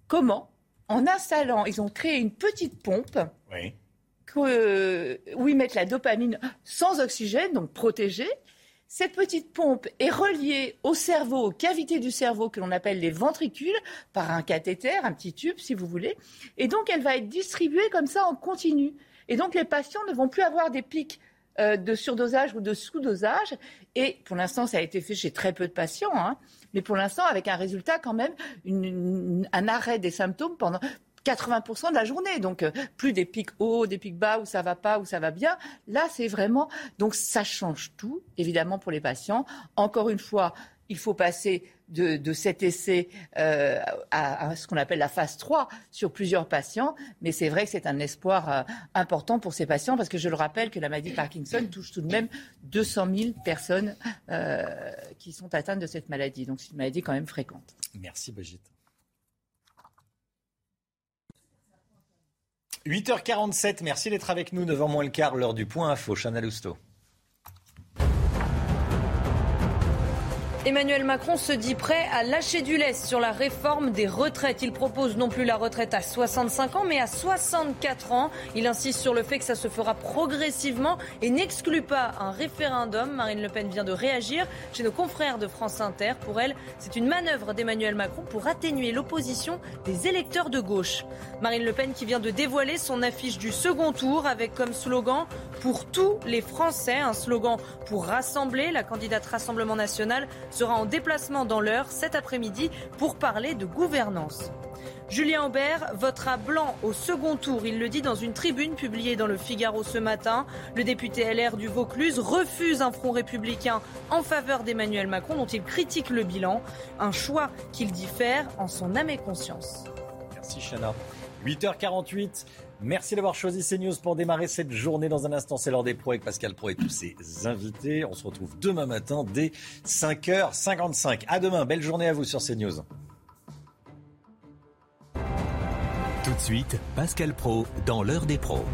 Comment? En installant, ils ont créé une petite pompe. Oui. où ils mettent la dopamine sans oxygène, donc protégée, cette petite pompe est reliée au cerveau, aux cavités du cerveau que l'on appelle les ventricules, par un cathéter, un petit tube si vous voulez. Et donc elle va être distribuée comme ça en continu. Et donc les patients ne vont plus avoir des pics euh, de surdosage ou de sous-dosage. Et pour l'instant, ça a été fait chez très peu de patients, hein. mais pour l'instant avec un résultat quand même, un arrêt des symptômes pendant 80% de la journée. Donc, euh, plus des pics hauts, des pics bas où ça va pas, où ça va bien. Là, c'est vraiment. Donc, ça change tout, évidemment, pour les patients. Encore une fois, il faut passer de, cet essai euh, à, ce qu'on appelle la phase 3 sur plusieurs patients. Mais c'est vrai que c'est un espoir euh, important pour ces patients parce que je le rappelle que la maladie de Parkinson touche tout de même 200 000 personnes qui sont atteintes de cette maladie. Donc c'est une maladie quand même fréquente. Merci Brigitte. 8h47, merci d'être avec nous. 9h moins le quart, l'heure du point info. Chana Lousteau. Emmanuel Macron se dit prêt à lâcher du lest sur la réforme des retraites. Il propose non plus la retraite à 65 ans, mais à 64 ans. Il insiste sur le fait que ça se fera progressivement et n'exclut pas un référendum. Marine Le Pen vient de réagir chez nos confrères de France Inter. Pour elle, c'est une manœuvre d'Emmanuel Macron pour atténuer l'opposition des électeurs de gauche. Marine Le Pen qui vient de dévoiler son affiche du second tour avec comme slogan pour tous les Français, un slogan pour rassembler. La candidate Rassemblement national sera en déplacement dans l'heure cet après-midi pour parler de gouvernance. Julien Aubert votera blanc au second tour. Il le dit dans une tribune publiée dans le Figaro ce matin. Le député LR du Vaucluse refuse un front républicain en faveur d'Emmanuel Macron dont il critique le bilan. Un choix qu'il dit faire en son âme et conscience. Merci Chana. 8h48. Merci d'avoir choisi CNews pour démarrer cette journée. Dans un instant, c'est l'heure des pros avec Pascal Pro et tous ses invités. On se retrouve demain matin dès 5h55. À demain. Belle journée à vous sur CNews. Tout de suite, Pascal Pro dans l'heure des pros.